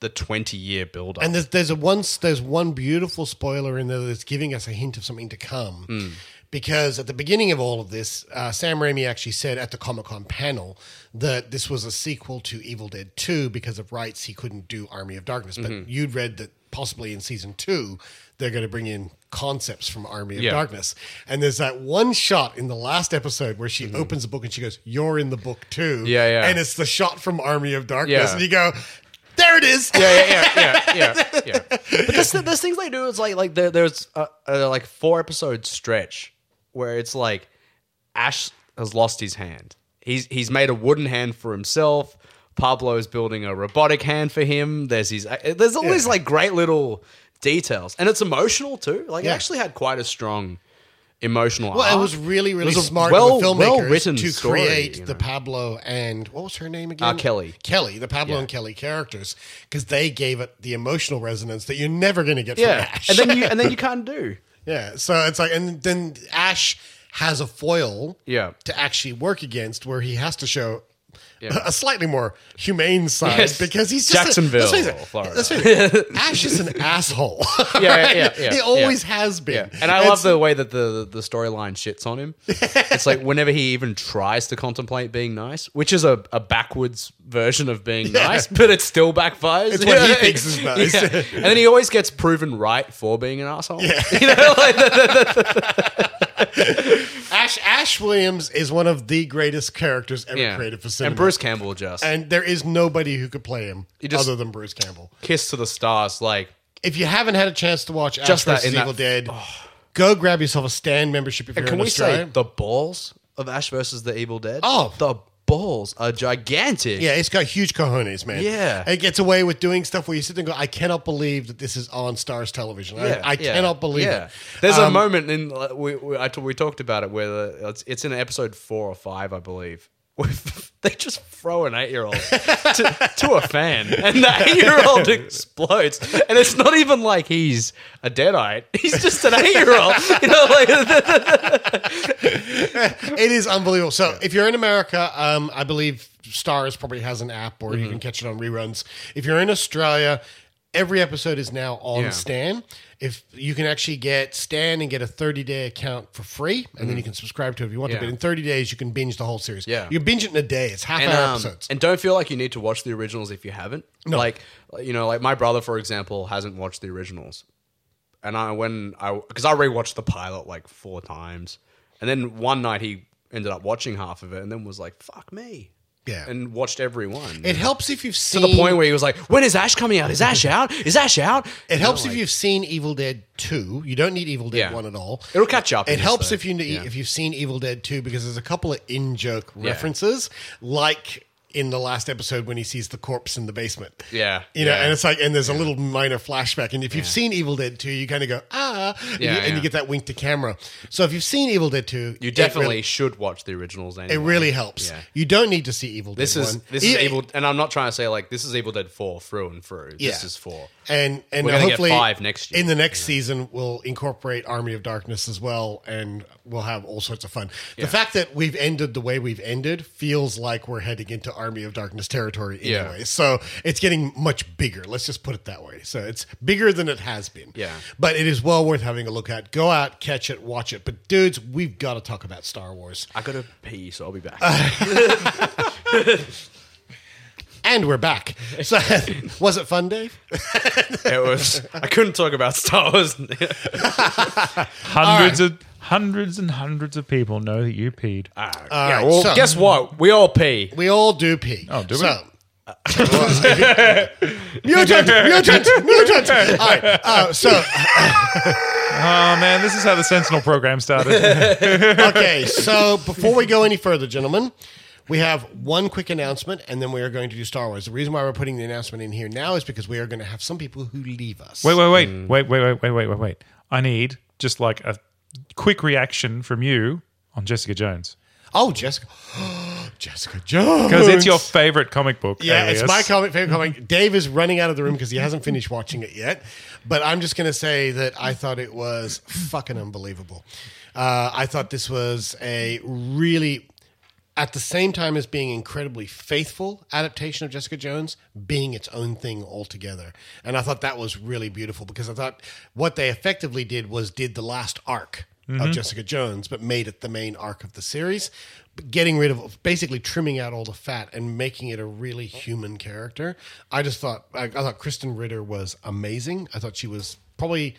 the twenty year build up. And there's there's a once there's one beautiful spoiler in there that's giving us a hint of something to come. Hmm. Because at the beginning of all of this, uh, Sam Raimi actually said at the Comic Con panel that this was a sequel to Evil Dead 2 because of rights he couldn't do Army of Darkness. But Mm-hmm. you'd read that possibly in season two, they're going to bring in concepts from Army of Yeah. Darkness. And there's that one shot in the last episode where she opens the book and she goes, You're in the book too. Mm-hmm. Yeah, yeah. And it's the shot from Army of Darkness. Yeah. And you go, There it is. yeah, yeah, yeah, yeah, yeah, yeah. But there's, there's things they do. It's like like there, there's a, a like four episode stretch where it's like Ash has lost his hand. He's he's made a wooden hand for himself. Pablo is building a robotic hand for him. There's his there's all these like great little details, and it's emotional too. Like it actually had quite a strong emotional. Well, arc. it was really, really was smart well- of the filmmakers well-written to story, create you the. Pablo and what was her name again? Uh, Kelly. Kelly, the Pablo Yeah. and Kelly characters, because they gave it the emotional resonance that you're never going to get yeah, from Ash. and then you and then you can't do. yeah, so it's like, and then Ash has a foil, Yeah. to actually work against, where he has to show. Yeah. A slightly more humane side Yes. because he's just Jacksonville, A, let's it, Florida. let's it, Ash is an asshole. Yeah, yeah, yeah, yeah, he always has been. And I love the way that the the storyline shits on him. it's like whenever he even tries to contemplate being nice, which is a, a backwards version of being nice, but it still backfires. It's what he thinks is nice. And then he always gets proven right for being an asshole. Yeah. You know, like the- Ash Ash Williams is one of the greatest characters ever yeah. created for cinema. And Bruce Campbell just and there is nobody who could play him just- other than Bruce Campbell. kiss to the stars, like If you haven't had a chance to watch Ash Just that vs. in that- Evil Dead, go grab yourself a Stan membership if you're can in we Australia. say the balls of Ash versus the Evil Dead? Oh. the balls are gigantic. Yeah, it's got huge cojones, man. Yeah. It gets away with doing stuff where you sit there and go, I cannot believe that this is on Starz Television. I, I yeah, cannot believe yeah. it. There's a Um, moment in we we, I t- we talked about it where the, it's, it's in episode four or five, I believe. they just throw an eight year old to, to a fan, and the eight year old explodes. And it's not even like he's a deadite; he's just an eight year old. You know, like It is unbelievable. So if you're in America, um, I believe Starz probably has an app or Mm-hmm. you can catch it on reruns. If you're in Australia, every episode is now on Yeah. Stan. If you can actually get Stan and get a 30 day account for free, and then you can subscribe to it if you want Mm-hmm. Yeah. to. But in 30 days, you can binge the whole series. Yeah. you binge it in a day. It's half and, hour um, episodes. and don't feel like you need to watch the originals if you haven't. No. Like you know, like my brother, for example, hasn't watched the originals, and I when I because I rewatched the pilot like four times, and then one night he ended up watching half of it, and then was like, "Fuck me." Yeah. and watched every one. it helps if you've seen to seen the point where he was like, "When is Ash coming out? Is Ash out? Is Ash out?" It helps if you've seen Evil Dead 2. You don't need Evil Dead Yeah. 1 at all. It'll catch up It helps if you if you've seen Evil Dead 2 because there's a couple of in-joke Yeah. references like in the last episode when he sees the corpse in the basement. Yeah, You know, yeah. and it's like and there's a little minor flashback and if you've seen Evil Dead 2, you kind of go, "Ah," and, Yeah, you, and you get that wink to camera. So if you've seen Evil Dead 2, You definitely really- should watch the originals. Anyway. it really helps. Yeah. You don't need to see Evil Dead This is 1. this is E- Evil, and I'm not trying to say like this is Evil Dead four through and through. Yeah. This is four. and and We're gonna get hopefully five next year. In the next season, we'll incorporate Army of Darkness as well, and we'll have all sorts of fun. The fact that we've ended the way we've ended feels like we're heading into Army of Darkness territory Yeah. anyway. So it's getting much bigger. Let's just put it that way. So it's bigger than it has been. Yeah. but it is well worth having a look at. Go out, catch it, watch it. But dudes, we've got to talk about Star Wars, I gotta pee, so I'll be back. and we're back. So was it fun, Dave? it was. I couldn't talk about Star Wars. Hundreds of hundreds and hundreds of people know that you peed. yeah. right, Well, so- guess what? We all pee. We all do pee. Oh, do we? so, mutant, mutant, mutant. All right. Uh, so, Oh man, this is how the Sentinel program started. okay. So, before we go any further, gentlemen, we have one quick announcement, and then we are going to do Star Wars. The reason why we're putting the announcement in here now is because we are going to have some people who leave us. wait, wait, wait, wait, wait, wait, wait, wait, wait, wait. I need just like a quick reaction from you on Jessica Jones Oh, Jessica. Jessica Jones. because it's your favorite comic book. Yeah, alias. it's my comic, favorite comic. Dave is running out of the room because he hasn't finished watching it yet. But I'm just going to say that I thought it was fucking unbelievable. Uh, I thought this was a really, at the same time as being incredibly faithful adaptation of Jessica Jones, being its own thing altogether. And I thought that was really beautiful because I thought what they effectively did was did the last arc of mm-hmm. Jessica Jones, but made it the main arc of the series, getting rid of basically trimming out all the fat and making it a really human character. I just thought I, I thought Krysten Ritter was amazing. I thought she was probably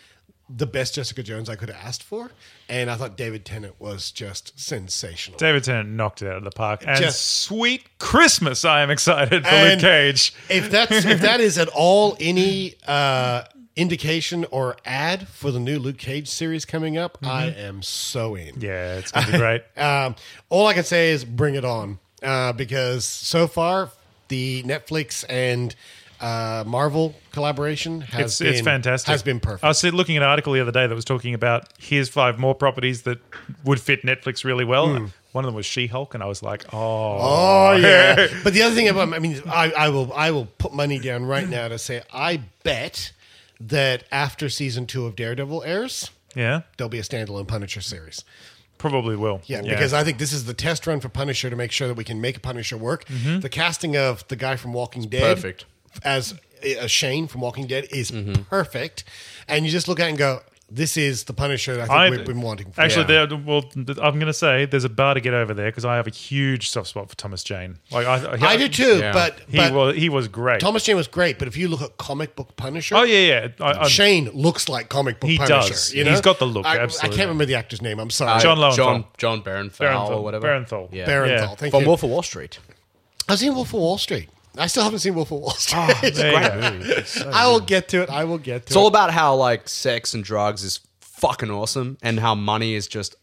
the best Jessica Jones I could have asked for, and I thought David Tennant was just sensational. David Tennant knocked it out of the park. And Just- sweet Christmas, I am excited for Luke Cage. If that's if that is at all any uh, indication or ad for the new Luke Cage series coming up, I am so in. Yeah, it's gonna be great. Um, all I can say is bring it on uh, because so far the Netflix and uh, Marvel collaboration has It's been it's fantastic. Has been perfect. I was looking at an article the other day that was talking about here's five more properties that would fit Netflix really well. One of them was She Hulk, and I was like, oh. Oh yeah, but the other thing about I mean I, I will I will put money down right now to say I bet that after season two of Daredevil airs, yeah, there'll be a standalone Punisher series. probably will. Yeah, because I think this is the test run for Punisher to make sure that we can make a Punisher work. The casting of the guy from Walking Dead perfect. As uh, Shane from Walking Dead is Mm-hmm. perfect, and you just look at it and go, "This is the Punisher that I think I- we've been wanting." For. Actually, Yeah. there, well, I'm going to say there's a bar to get over there because I have a huge soft spot for Thomas Jane. Like I, I do too, Yeah. but He but was he was great. Thomas Jane was great. But if you look at comic book Punisher, oh yeah, yeah. I, I, Shane looks like comic book He Punisher. does. You know? He's got the look, I, I can't remember the actor's name. I'm sorry. Uh, John Lowenthal. John John Barenthal Barenthal, or whatever. Barenthal. Yeah. Barenthal. Yeah. Thank From you. Wolf of Wall Street. I've seen Wolf of Wall Street. I still haven't seen Wolf of Wall Street. Ah, there you go. I will get to it. I will get to it. It's it. all about how like sex and drugs is fucking awesome and how money is just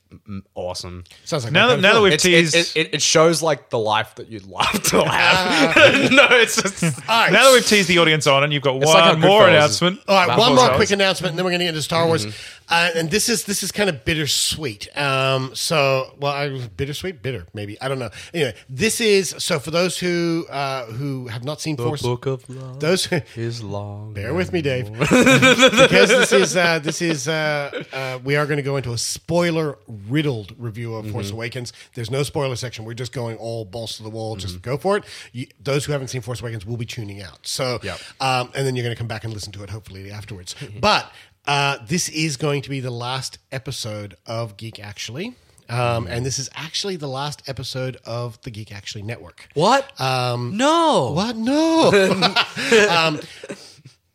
awesome. Sounds like Now that now that we've It's, teased, it, it shows like the life that you'd love to have. no, it's just All right. now that we've teased the audience on, and you've got It's like how one more Goodfellas is- announcement. All right, one more quick announcement, and then we're going to get into Star Wars. Uh, and this is this is kind of bittersweet. Um, so, well, I, bittersweet, bitter, maybe I don't know. Anyway, this is so for those who uh, who have not seen Force. Book of love Those is long. bear with me, Dave, because this is uh, this is uh, uh, we are going to go into a spoiler riddled review of Force Awakens. There's no spoiler section. We're just going all balls to the wall. Just go for it. You, those who haven't seen Force Awakens will be tuning out. So, Yep. um, and then you're going to come back and listen to it hopefully afterwards. but uh, this is going to be the last episode of Geek Actually. Um, and this is actually the last episode of the Geek Actually Network. What? Um, no. What? No. um,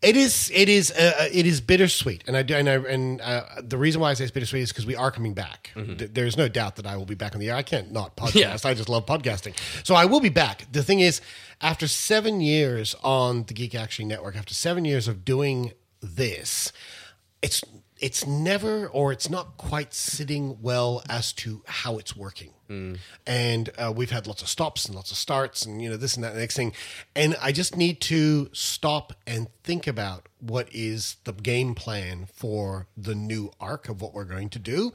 it is. It is. Uh, uh, it is bittersweet, and I do. And, I, and uh, the reason why I say it's bittersweet is because we are coming back. Th- There's no doubt that I will be back on the air. I can't not podcast. Yeah. I just love podcasting, so I will be back. The thing is, after seven years on the Geek Actually Network, after seven years of doing this, it's it's never or it's not quite sitting well as to how it's working. And uh, we've had lots of stops and lots of starts and you know this and that and next thing. And I just need to stop and think about what is the game plan for the new arc of what we're going to do.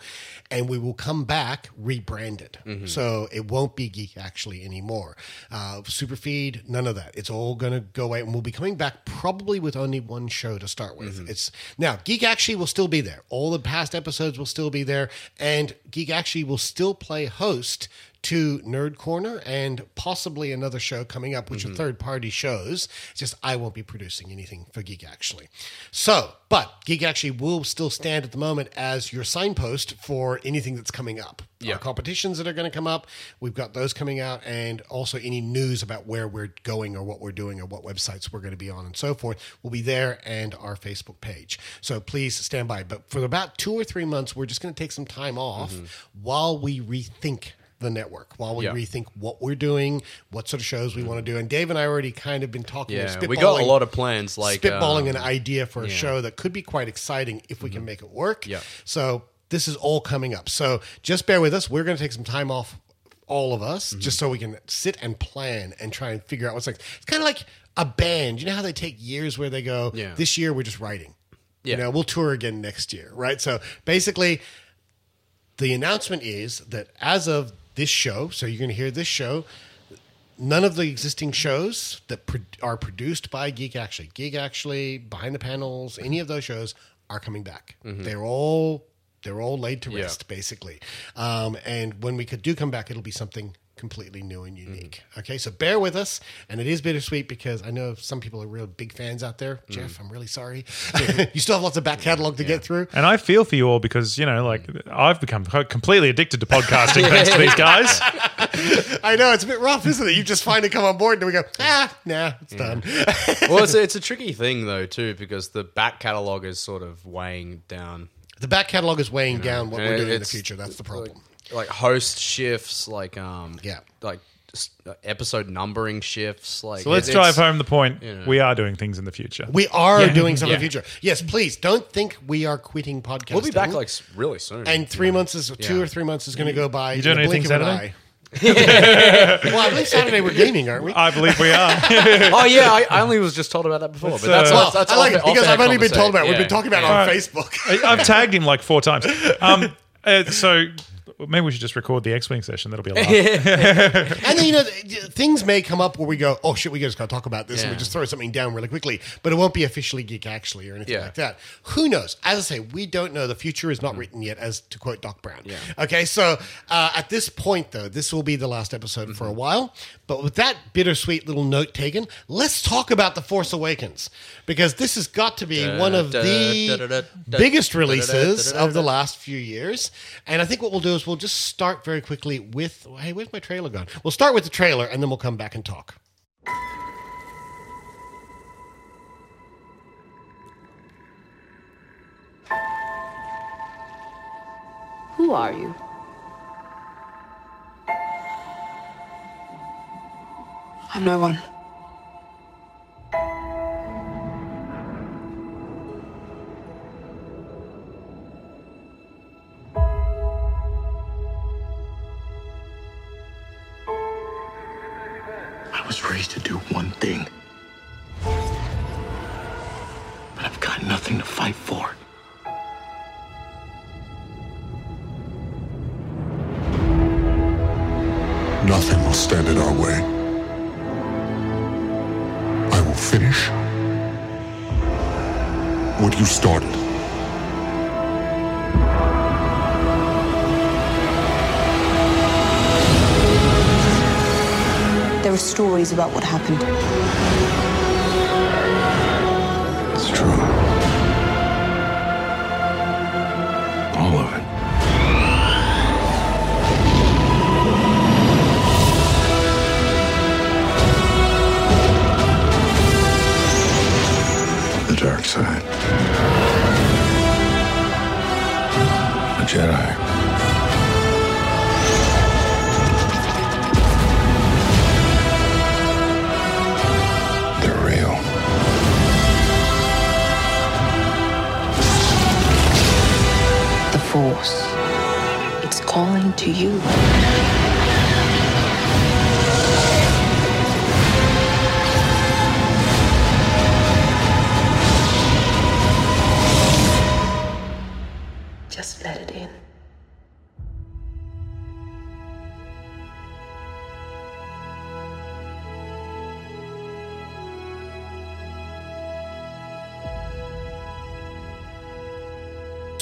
And we will come back rebranded. So it won't be Geek Actually anymore. Uh, Superfeed, none of that. It's all going to go away. And we'll be coming back probably with only one show to start with. It's Now, Geek Actually will still be there. All the past episodes will still be there. And Geek Actually will still play host host to Nerd Corner and possibly another show coming up, which are mm-hmm. third party shows. It's just I won't be producing anything for Geek Actually. So, but Geek Actually will still stand at the moment as your signpost for anything that's coming up. Yeah. Our competitions that are going to come up, we've got those coming out, and also any news about where we're going or what we're doing or what websites we're going to be on and so forth will be there and our Facebook page. So please stand by. But for about two or three months, we're just going to take some time off mm-hmm. while we rethink the network while we Yeah. rethink what we're doing, what sort of shows we want to do. And Dave and I already kind of been talking. Yeah, spitballing, we got a lot of plans. Like spitballing um, an idea for a show that could be quite exciting if we can make it work. Mm-hmm. Yeah. So this is all coming up. So just bear with us. We're going to take some time off, all of us, Mm-hmm. just so we can sit and plan and try and figure out what's like. It's kind of like a band. You know how they take years where they go, Yeah. this year we're just writing. You Yeah. know, we'll tour again next year, right? So basically, the announcement is that as of this show, so you're going to hear this show, none of the existing shows that pro- are produced by Geek Actually, Geek Actually, Behind the Panels, any of those shows are coming back. They're all they're all laid to Yeah. rest, basically. Um, and when we could do come back, it'll be something completely new and mm-hmm. unique. Okay, so bear with us, and it is bittersweet because I know some people are real big fans out there. Mm. Jeff, I'm really sorry. you still have lots of back catalog to get through. And I feel for you all because, you know, like I've become completely addicted to podcasting thanks to these guys. I know it's a bit rough, isn't it? You just finally come on board, and we go, ah, nah, it's mm. done. well, it's a, it's a tricky thing though too because the back catalog is sort of weighing down. the back catalog is weighing down what we're doing in the future. That's the problem. Like host shifts, like um, Yeah. like s- uh, episode numbering shifts. Like So let's it- drive home the point. know. We are doing things in the future. We are doing something in the future. Yes, please don't think we are quitting podcasting. We'll be back like s- really soon. and three months is two Yeah. or three months is going to go by. You doing anything Saturday? well, I believe Saturday we're gaming, aren't we? I believe we are. oh yeah, I, I only was just told about that before. But that's, uh, well, that's, that's I like off- it because off-air I've only been told about. it. We've conversation. been talking about Yeah. it on Right. Facebook. I- I've tagged him like four times. Um, uh, so maybe we should just record the X-wing session. That'll be a laugh. and then you know things may come up where we go, oh shit, we just got to talk about this, and we Yeah. just throw something down really quickly, but it won't be officially geek actually or anything Yeah. like that. Who knows? As I say, we don't know. The future is not written yet, as to quote Doc Brown. Yeah. Okay, so uh, at this point, though, this will be the last episode for a while. But with that bittersweet little note taken, let's talk about the Force Awakens because this has got to be one of the biggest releases of the last few years. And I think what we'll do is we'll just start very quickly with hey, where's my trailer gone? We'll start with the trailer and then we'll come back and talk. Who are you? I'm no one. About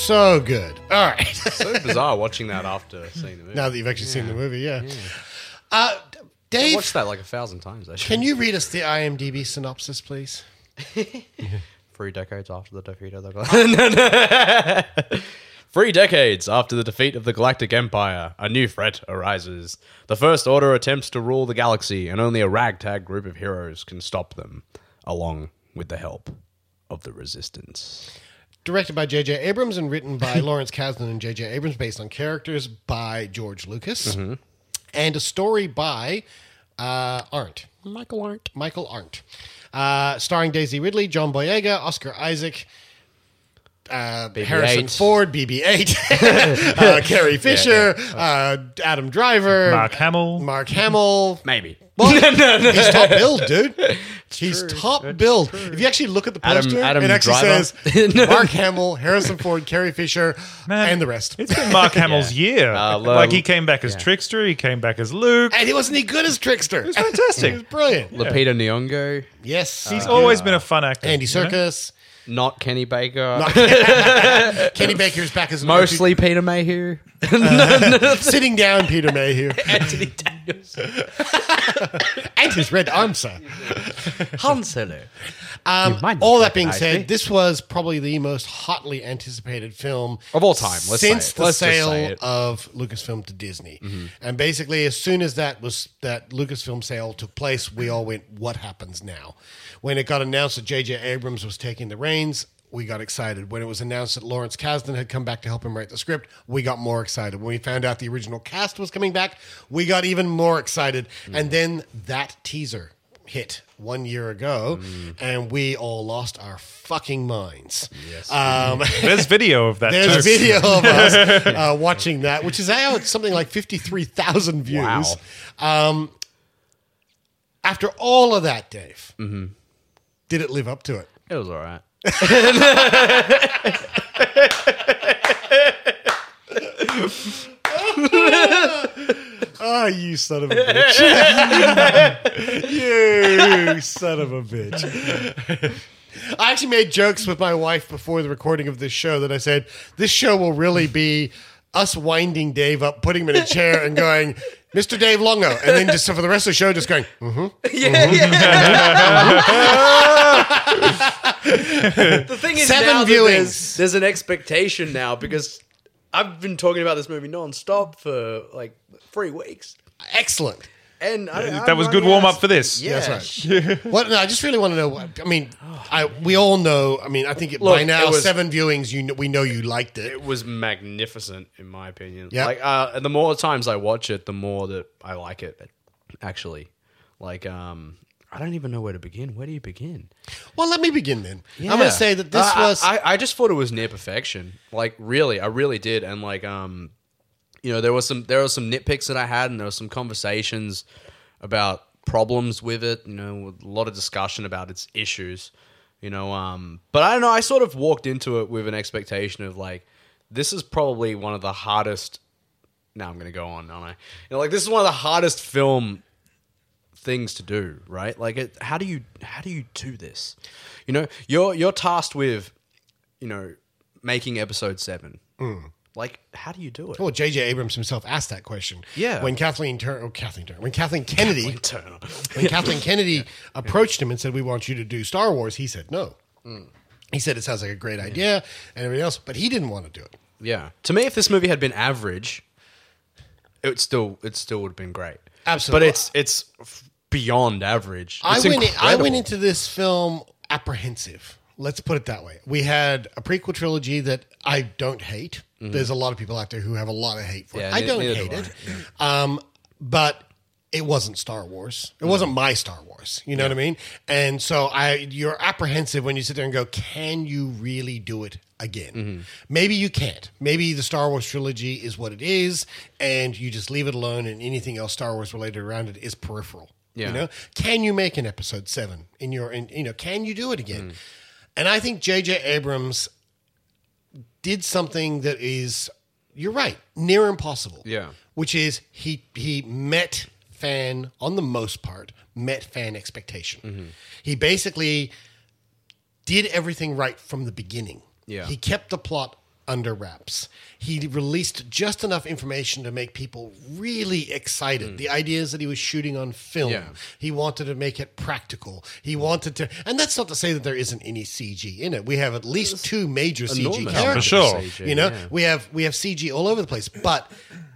So good. All right. so bizarre watching that after seeing the movie. now that you've actually seen the movie, yeah. Uh, I Dave, watched that like a thousand times. Actually, can you read us the IMDb synopsis, please? Three decades after the defeat of the Three decades after the defeat of the Galactic Empire, a new threat arises. The First Order attempts to rule the galaxy, and only a ragtag group of heroes can stop them, along with the help of the Resistance. Directed by J.J. Abrams and written by Lawrence Kasdan and J.J. Abrams, based on characters by George Lucas, and a story by uh, Arndt. Michael Arndt. Michael Arndt. Uh, starring Daisy Ridley, John Boyega, Oscar Isaac, uh, Harrison BB-8. Ford, BB-8, uh, Carrie Fisher, Uh, Adam Driver, Mark Hamill. Mark Hamill. Maybe. Well, he's top billed, dude. He's top billed. If you actually look at the Adam- poster, Adam it actually Driver. says Mark Hamill, Harrison Ford, Carrie Fisher, Man, and the rest. It's been Mark Hamill's year. Uh, like he came back as Trickster, he came back as Luke. And he wasn't he good as Trickster. He's fantastic. he was brilliant. Lupita Nyong'o, Yes. He's always been a fun actor. Andy you know? Serkis. Not Kenny Baker. Kenny Baker's back as an Mostly Peter Mayhew. sitting down, Peter Mayhew, Anthony Daniels. and his red arm, sir. Han Solo. Um, You might all that being recognize said, me. this was probably the most hotly anticipated film Of all time, let's say since it. the Let's just sale say it. Mm-hmm. of Lucasfilm to Disney. And basically, as soon as that was that Lucasfilm sale took place, we all went, "What happens now?" When it got announced that J.J. Abrams was taking the reins. We got excited when it was announced that Lawrence Kasdan had come back to help him write the script. We got more excited when we found out the original cast was coming back. We got even more excited, Mm. and then that teaser hit one year ago, Mm. and we all lost our fucking minds. Yes. Um, There's video of that. there's too. video of us uh, watching that, which is now it's something like fifty three thousand views. Um, after all of that, Dave, Mm-hmm. Did it live up to it? It was all right. Oh, you son of a bitch! you son of a bitch! I actually made jokes with my wife before the recording of this show that I said this show will really be us winding Dave up, putting him in a chair, and going, "Mr. Dave Longo," and then just for the rest of the show, just going, mm-hmm. Yeah. The thing is, Seven now viewings. There's, there's an expectation now because I've been talking about this movie non-stop for like three weeks. excellent. And I, That was good warm up for this. Yeah, That's What? No, I just really want to know. what- I mean, I we all know. I mean, I think it, Look, by now it was- seven viewings. You know, we know you liked it. It was magnificent, in my opinion. Yeah. Like, uh, the more times I watch it, the more that I like it. Actually, like, um, I don't even know where to begin. Where do you begin? Well, let me begin then. I'm going to say that this Uh, was. I, I just thought it was near perfection. Like, really, I really did. And like, um, you know, there was some there were some nitpicks that I had, and there were some conversations about problems with it. You know, a lot of discussion about its issues. You know, um, but I don't know. I sort of walked into it with an expectation of like, this is probably one of the hardest. Now I'm going to go on, aren't I? You know, like this is one of the hardest film things to do, right? Like, it, how do you how do you do this? You know, you're you're tasked with, you know, making episode seven. Like, how do you do it? Well, J.J. Abrams himself asked that question. Yeah. When Kathleen Turner, oh, Kathleen Turner, when Kathleen Kennedy, Turner. when Kathleen Kennedy approached him and said, "We want you to do Star Wars," he said no. Mm. He said it sounds like a great idea and everything else, but he didn't want to do it. Yeah. To me, if this movie had been average, it still it still would have been great. Absolutely. But it's it's beyond average. I went. In, I went into this film apprehensive. Let's put it that way. We had a prequel trilogy that I don't hate. There's a lot of people out there who have a lot of hate for Mm-hmm. Yeah, it. I don't hate do it. Um, but it wasn't Star Wars. It wasn't my Star Wars. You know what I mean? And so I, you're apprehensive when you sit there and go, "Can you really do it again?" Mm-hmm. Maybe you can't. Maybe the Star Wars trilogy is what it is, and you just leave it alone, and anything else Star Wars related around it is peripheral. Yeah. You know, can you make an episode seven in your? In, you know, can you do it again? And I think J.J. Abrams did something that is, you're right, near impossible. Yeah. Which is he he met fan on the most part met fan expectation. Mm-hmm. He basically did everything right from the beginning. Yeah. He kept the plot under wraps. He released just enough information to make people really excited. The ideas that he was shooting on film. Mm. Yeah. He wanted to make it practical. He wanted to, and that's not to say that there isn't any CG in it. We have at least two major CG characters. amount of CG, you know, yeah. we have we have CG all over the place, but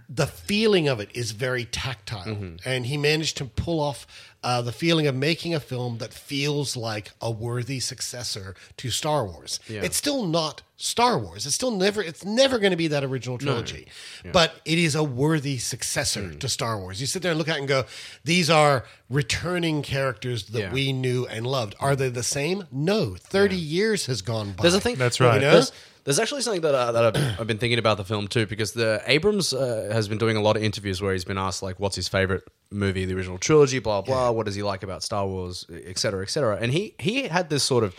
the feeling of it is very tactile, Mm-hmm. and he managed to pull off uh, the feeling of making a film that feels like a worthy successor to Star Wars. Yeah. It's still not Star Wars. It's still never. It's never going to be that original trilogy, but it is a worthy successor Mm. to Star Wars. You sit there and look at it and go, "These are returning characters that Yeah. we knew and loved. Are they the same? No. Thirty years has gone by. There's a thing. That's right. You know? There's, actually something that, uh, that I've, I've been thinking about the film too, because the Abrams uh, has been doing a lot of interviews where he's been asked like, "What's his favorite movie, the original trilogy?" Blah blah. What does he like about Star Wars, et cetera, et cetera. And he he had this sort of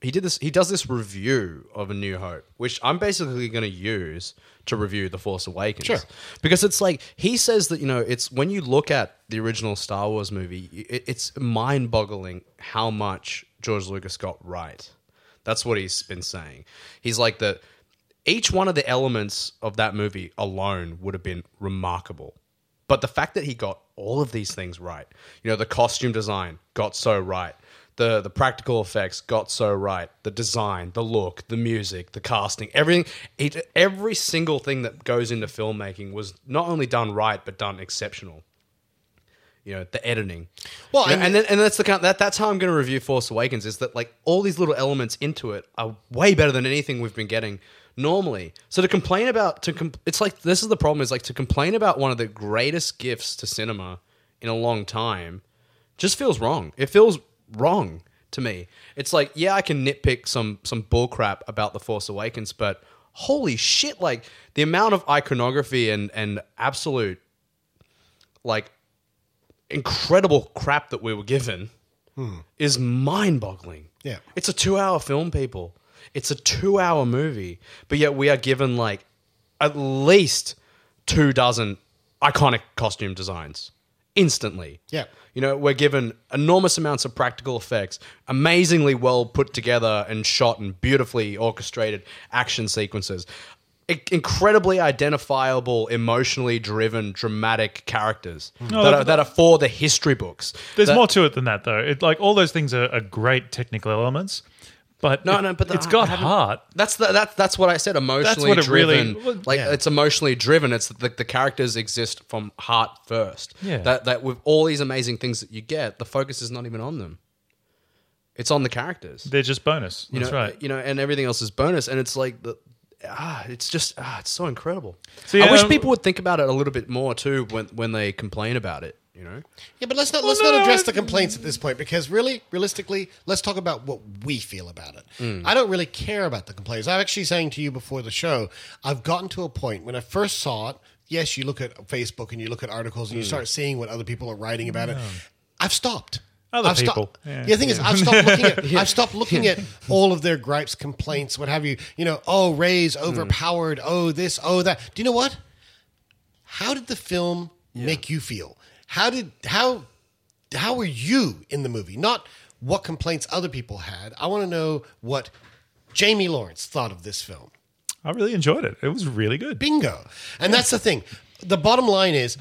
he did this he does this review of A New Hope, which I'm basically going to use to review The Force Awakens. Sure. Because it's like he says that you know it's when you look at the original Star Wars movie, it, it's mind-boggling how much George Lucas got right. That's what he's been saying. He's like that each one of the elements of that movie alone would have been remarkable. But the fact that he got all of these things right, you know, the costume design got so right, the the practical effects got so right, the design, the look, the music, the casting, everything, it, every single thing that goes into filmmaking was not only done right but done exceptional. You know, the editing. Well, You know, and- and then, and that's the kind that that's how I'm going to review Force Awakens is that like all these little elements into it are way better than anything we've been getting normally. So to complain about to com- it's like this is the problem is like to complain about one of the greatest gifts to cinema in a long time just feels wrong. It feels wrong to me. It's like yeah, I can nitpick some some bullcrap about the Force Awakens, but holy shit, like the amount of iconography and and absolute like incredible crap that we were given hmm. is mind-boggling. Yeah. It's a 2-hour film, people. It's a 2-hour movie, but yet we are given like at least two dozen iconic costume designs instantly. Yeah. You know, we're given enormous amounts of practical effects, amazingly well put together and shot and beautifully orchestrated action sequences. I- Incredibly identifiable, emotionally driven, dramatic characters mm. No, that, that- are, that are for the history books. There's That- more to it than that, though. It, like all those things are, are great technical elements, but No, it- no, but the- it's got I haven't- heart. That's the, that, that's what I said. Emotionally what it really- driven. well, like yeah. it's emotionally driven. It's the, the characters exist from heart first. Yeah. That that with all these amazing things that you get, the focus is not even on them. It's on the characters. They're just bonus. you That's know, right. You know, and everything else is bonus. And it's like the ah, it's just ah, it's so incredible. See, I wish um, people would think about it a little bit more too when when they complain about it. You know. Yeah, but let's not let's no, not address the complaints at this point because really, realistically, let's talk about what we feel about it. Mm. I don't really care about the complaints. I'm actually saying to you before the show, I've gotten to a point when I first saw it. Yes, you look at Facebook and you look at articles and Mm. you start seeing what other people are writing about it. I've stopped. Other I've people. Stopped, Yeah. yeah. The thing is, I've stopped looking at. I've stopped looking at all of their gripes, complaints, what have you. You know, oh, Rey's hmm. overpowered. Oh, this. Oh, that. Do you know what? How did the film make you feel? How did how how were you in the movie? Not what complaints other people had. I want to know what Jamie Lawrence thought of this film. I really enjoyed it. It was really good. Bingo. And that's the thing. The bottom line is,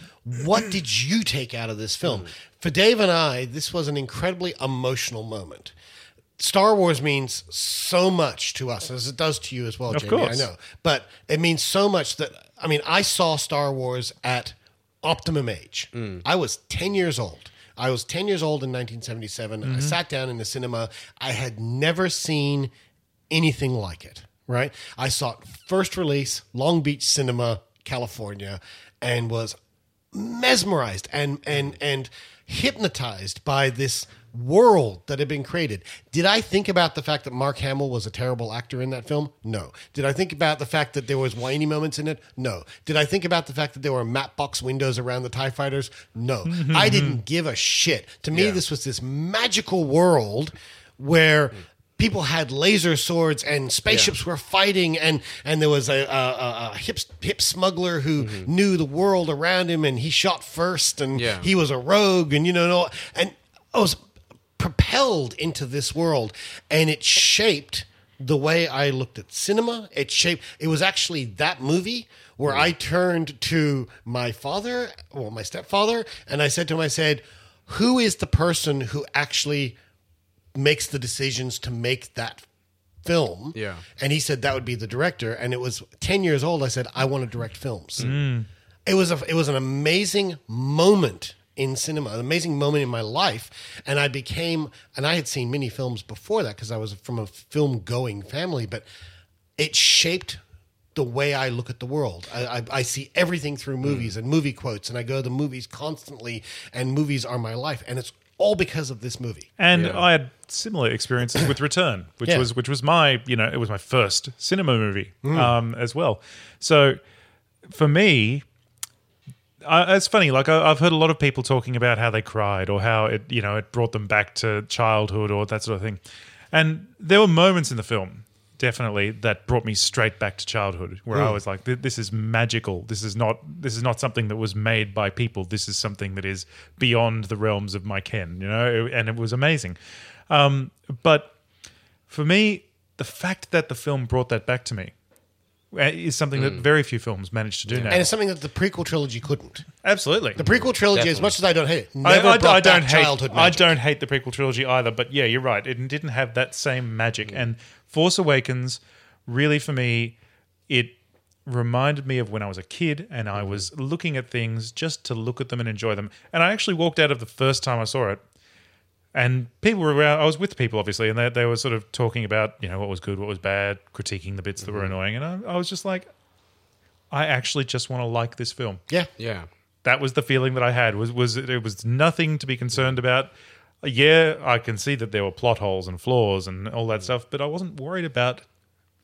what did you take out of this film? Mm. For Dave and I, this was an incredibly emotional moment. Star Wars means so much to us, as it does to you as well, Of Jamie. course. I know. But it means so much that, I mean, I saw Star Wars at optimum age. Mm. I was 10 years old. I was 10 years old in 1977. I mm-hmm. sat down in the cinema. I had never seen anything like it, right? I saw it first release, Long Beach Cinema, California, and was mesmerized and and and hypnotized by this world that had been created. Did I think about the fact that Mark Hamill was a terrible actor in that film? No. Did I think about the fact that there was whiny moments in it? No. Did I think about the fact that there were matte box windows around the TIE fighters? No. Mm-hmm. I didn't give a shit. To me, this was this magical world where people had laser swords and spaceships were fighting and and there was a, a, a, hip hip smuggler who mm-hmm. knew the world around him and he shot first and Yeah. he was a rogue and you know no- and I was propelled into this world and it shaped the way I looked at cinema. It shaped it was actually that movie where mm. I turned to my father well, my stepfather and I said to him I said who is the person who actually makes the decisions to make that film. Yeah. And he said that would be the director. And it was 10 years old. I said, I want to direct films. Mm. It was a, it was an amazing moment in cinema, an amazing moment in my life. And I became, and I had seen many films before that because I was from a film going family, but it shaped the way I look at the world. I, I, I see everything through movies mm. and movie quotes, and I go to the movies constantly, and movies are my life. And it's all because of this movie. And I had similar experiences with Return, which Yeah. was which was my you know it was my first cinema movie um, as well. So for me, I, it's funny. Like I, I've heard a lot of people talking about how they cried or how it you know it brought them back to childhood or that sort of thing. And there were moments in the film definitely that brought me straight back to childhood where I was like this is magical. This is not this is not something that was made by people. This is something that is beyond the realms of my ken you know? And it was amazing. Um, but for me the fact that the film brought that back to me uh, is something that very few films manage to do now. And it's something that the prequel trilogy couldn't. absolutely. The prequel trilogy, as much as I don't hate it, I, I- I don't hate. childhood I don't hate the prequel trilogy either, but yeah, you're right. It didn't have that same magic. And Force Awakens, really, for me, it reminded me of when I was a kid and I mm-hmm. was looking at things just to look at them and enjoy them. And I actually walked out of the first time I saw it, and people were around. I was with people, obviously, and they, they were sort of talking about you know what was good, what was bad, critiquing the bits that were mm-hmm. annoying, and I, I was just like, I actually just want to like this film Yeah. Yeah. that was the feeling that I had was was it, it was nothing to be concerned about. Yeah, I can see that there were plot holes and flaws and all that stuff, but I wasn't worried about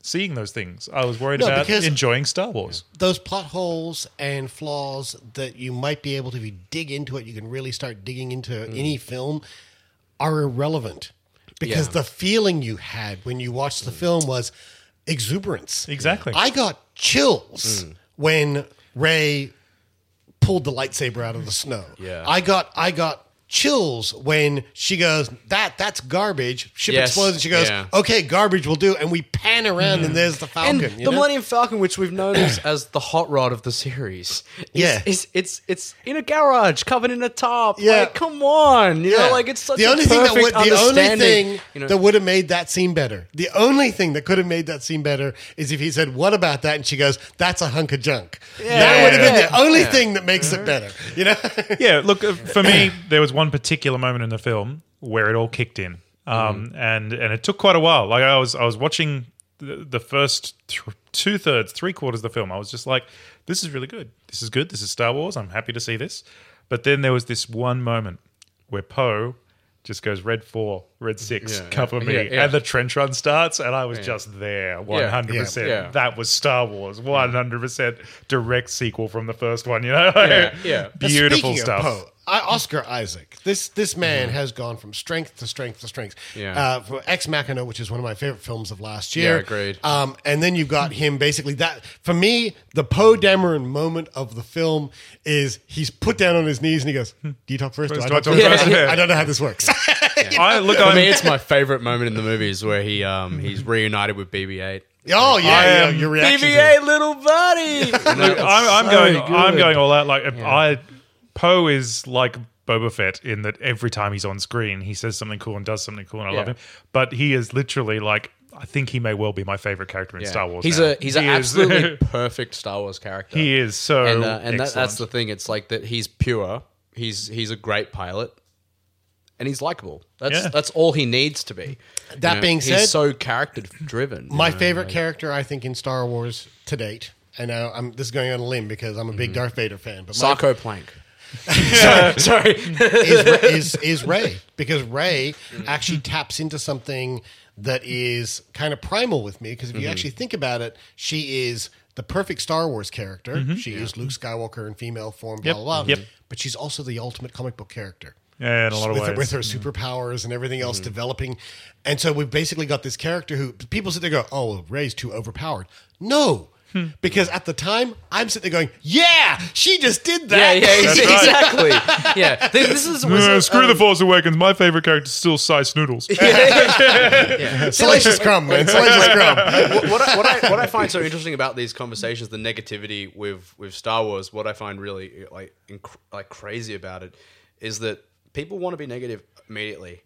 seeing those things. I was worried No, about because- enjoying Star Wars. Those plot holes and flaws that you might be able to, if you dig into it, you can really start digging into Mm. any film, are irrelevant. Because Yeah. the feeling you had when you watched the film was exuberance. Exactly. I got chills when Rey pulled the lightsaber out of the snow. Yeah. I got I got chills when she goes, That that's garbage. Ship Yes. explodes and she goes, Yeah. Okay, garbage will do. And we pan around and there's the And Falcon. you the know? Millennium Falcon, which we've known as, as the hot rod of the series, is, Yeah. is, it's it's in a garage covered in a tarp. Yeah. like, come on, you know, like it's such the a only thing that would the only thing you know. that would have made that scene better. The only thing that could have made that scene better is if he said, "What about that?" and she goes, "That's a hunk of junk." That would have been the only Yeah. thing that makes it better. You know? yeah, look, uh, for me, there was one particular moment in the film where it all kicked in, um, and and it took quite a while. Like I was I was watching the, the first th- two thirds, three quarters of the film. I was just like, this is really good. This is good. This is Star Wars. I'm happy to see this. But then there was this one moment where Poe just goes red four, red six, Yeah, cover yeah, me, yeah, and the trench run starts, and I was just there, one hundred percent. That was Star Wars, one hundred percent direct sequel from the first one. You know, Yeah, yeah. Beautiful stuff. Poe, I, Oscar Isaac. This this man has gone from strength to strength to strength. Yeah. Uh, for Ex Machina, which is one of my favorite films of last year. Yeah, agreed. Um, and then you've got him basically that for me, the Poe Dameron moment of the film is he's put down on his knees and he goes, "Hmm, "Do you talk first? Do I do I talk talk first? first? I don't know how this works." I look. For I'm, me, it's my favorite moment in the movie is where he um he's reunited with BB-8. oh yeah, I yeah, am your reaction. to it. little buddy. Look, I'm, I'm so going. good. I'm going all out. Like I, Poe is like Boba Fett in that every time he's on screen, he says something cool and does something cool, and I love him. But he is literally like. I think he may well be my favorite character in Yeah. Star Wars. He's now. a he's an He is- absolutely perfect Star Wars character. he is so. and uh, and that, that's the thing. It's like that he's pure. He's he's a great pilot, and he's likable. That's Yeah. that's all he needs to be. That being said- he's so character driven. My favorite character, I think, in Star Wars to date. And I'm this is going on a limb because I'm a Mm-hmm. big Darth Vader fan. But my Plank. Sorry, sorry. is, is is Rey because Rey actually taps into something that is kind of primal with me because if you mm-hmm. actually think about it, she is the perfect Star Wars character. Mm-hmm. She is Luke Skywalker in female form, blah Yep, blah blah. yep. But she's also the ultimate comic book character. yeah, in a lot of with, ways. with her mm-hmm. superpowers and everything else developing. And so we've basically got this character who people sit there and go, oh, well, Rey's too overpowered. No. Hmm. Because at the time, I'm sitting there going, yeah, she just did that. yeah, That's ex- right. exactly. Yeah, Th- this is was Uh, screw um, the Force Awakens. My favorite character is still Sy Snootles. Salacious crumb, man. Salacious crumb. what, what, I, what, I, what I find so interesting about these conversations, the negativity with with Star Wars, what I find really like inc- like crazy about it is that people want to be negative immediately.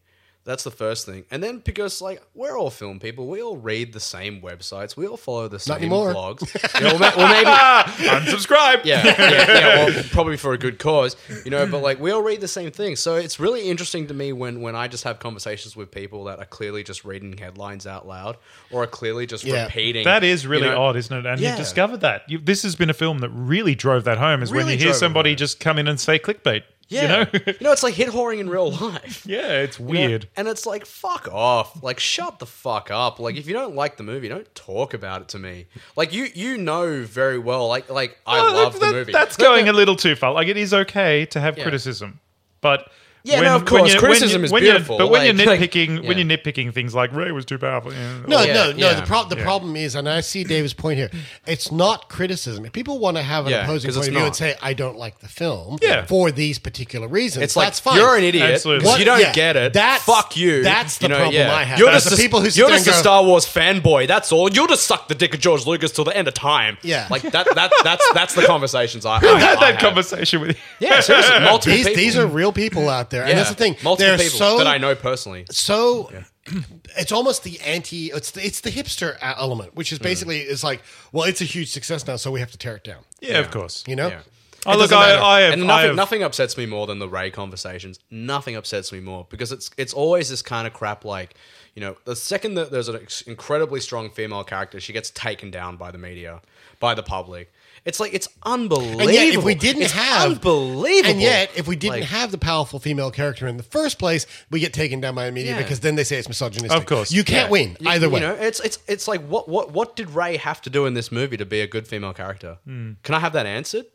That's the first thing, and then because like we're all film people, we all read the same websites, we all follow the same anymore. blogs. You know, well, ma- well, maybe Unsubscribe. yeah, yeah, yeah, well, probably for a good cause, you know. But like, we all read the same thing, so it's really interesting to me when when I just have conversations with people that are clearly just reading headlines out loud or are clearly just Yeah. repeating. That is really you know, odd, isn't it? And Yeah. you discovered that. You, this has been a film that really drove that home. Is when Really you hear drove it somebody home. just come in and say clickbait. Yeah, You know? you know, it's like hit whoring in real life. yeah, it's you know? weird. and it's like fuck off. Like shut the fuck up. Like if you don't like the movie, don't talk about it to me. Like you you know very well. Like like I love that- the movie. That's going a little too far. Like it is okay to have Yeah. criticism, but Yeah, no, of course, criticism is when you're- beautiful, but when you're like- like- nitpicking, when you're nitpicking things like Rey was too powerful, yeah, No, oh, Yeah, no, no. yeah. The, pro- the Yeah. problem is, and I see David's point here, it's not criticism. If people want to have an Yeah, opposing 'cause point of view not. and say, I don't like the film Yeah. for these particular reasons, It's like that's fine. you're an idiot Absolutely. because What- you don't yeah, get it. that's- fuck you. that's the You know, problem yeah. I have. You're That's just the a- people who you're just a Star Wars fanboy. That's all. You'll just suck the dick of George Lucas till the end of time. Yeah. like that. That that's that's the conversations I, I I had that conversation with you. Yeah, seriously, multiple these, these are real people out there, yeah, and that's the thing. Multiple They're people so that I know personally. so it's almost the anti it's the, it's the hipster element which Mm. is basically it's like well it's a huge success now so we have to tear it down Yeah, of course. you know Yeah. Oh, look, I. I have, and I nothing, have- nothing upsets me more than the Rey conversations. Nothing upsets me more because it's it's always this kind of crap. Like you know, the second that there's an ex- incredibly strong female character, she gets taken down by the media, by the public. It's like it's unbelievable. and yet if we didn't It's have unbelievable, and yet if we didn't Like- have the powerful female character in the first place we get taken down by the media Yeah. because then they say it's misogynistic Of course. you can't Yeah. win You- either you way know, it's it's it's like what what what did Rey have to do in this movie to be a good female character? Hmm. Can I have that answered?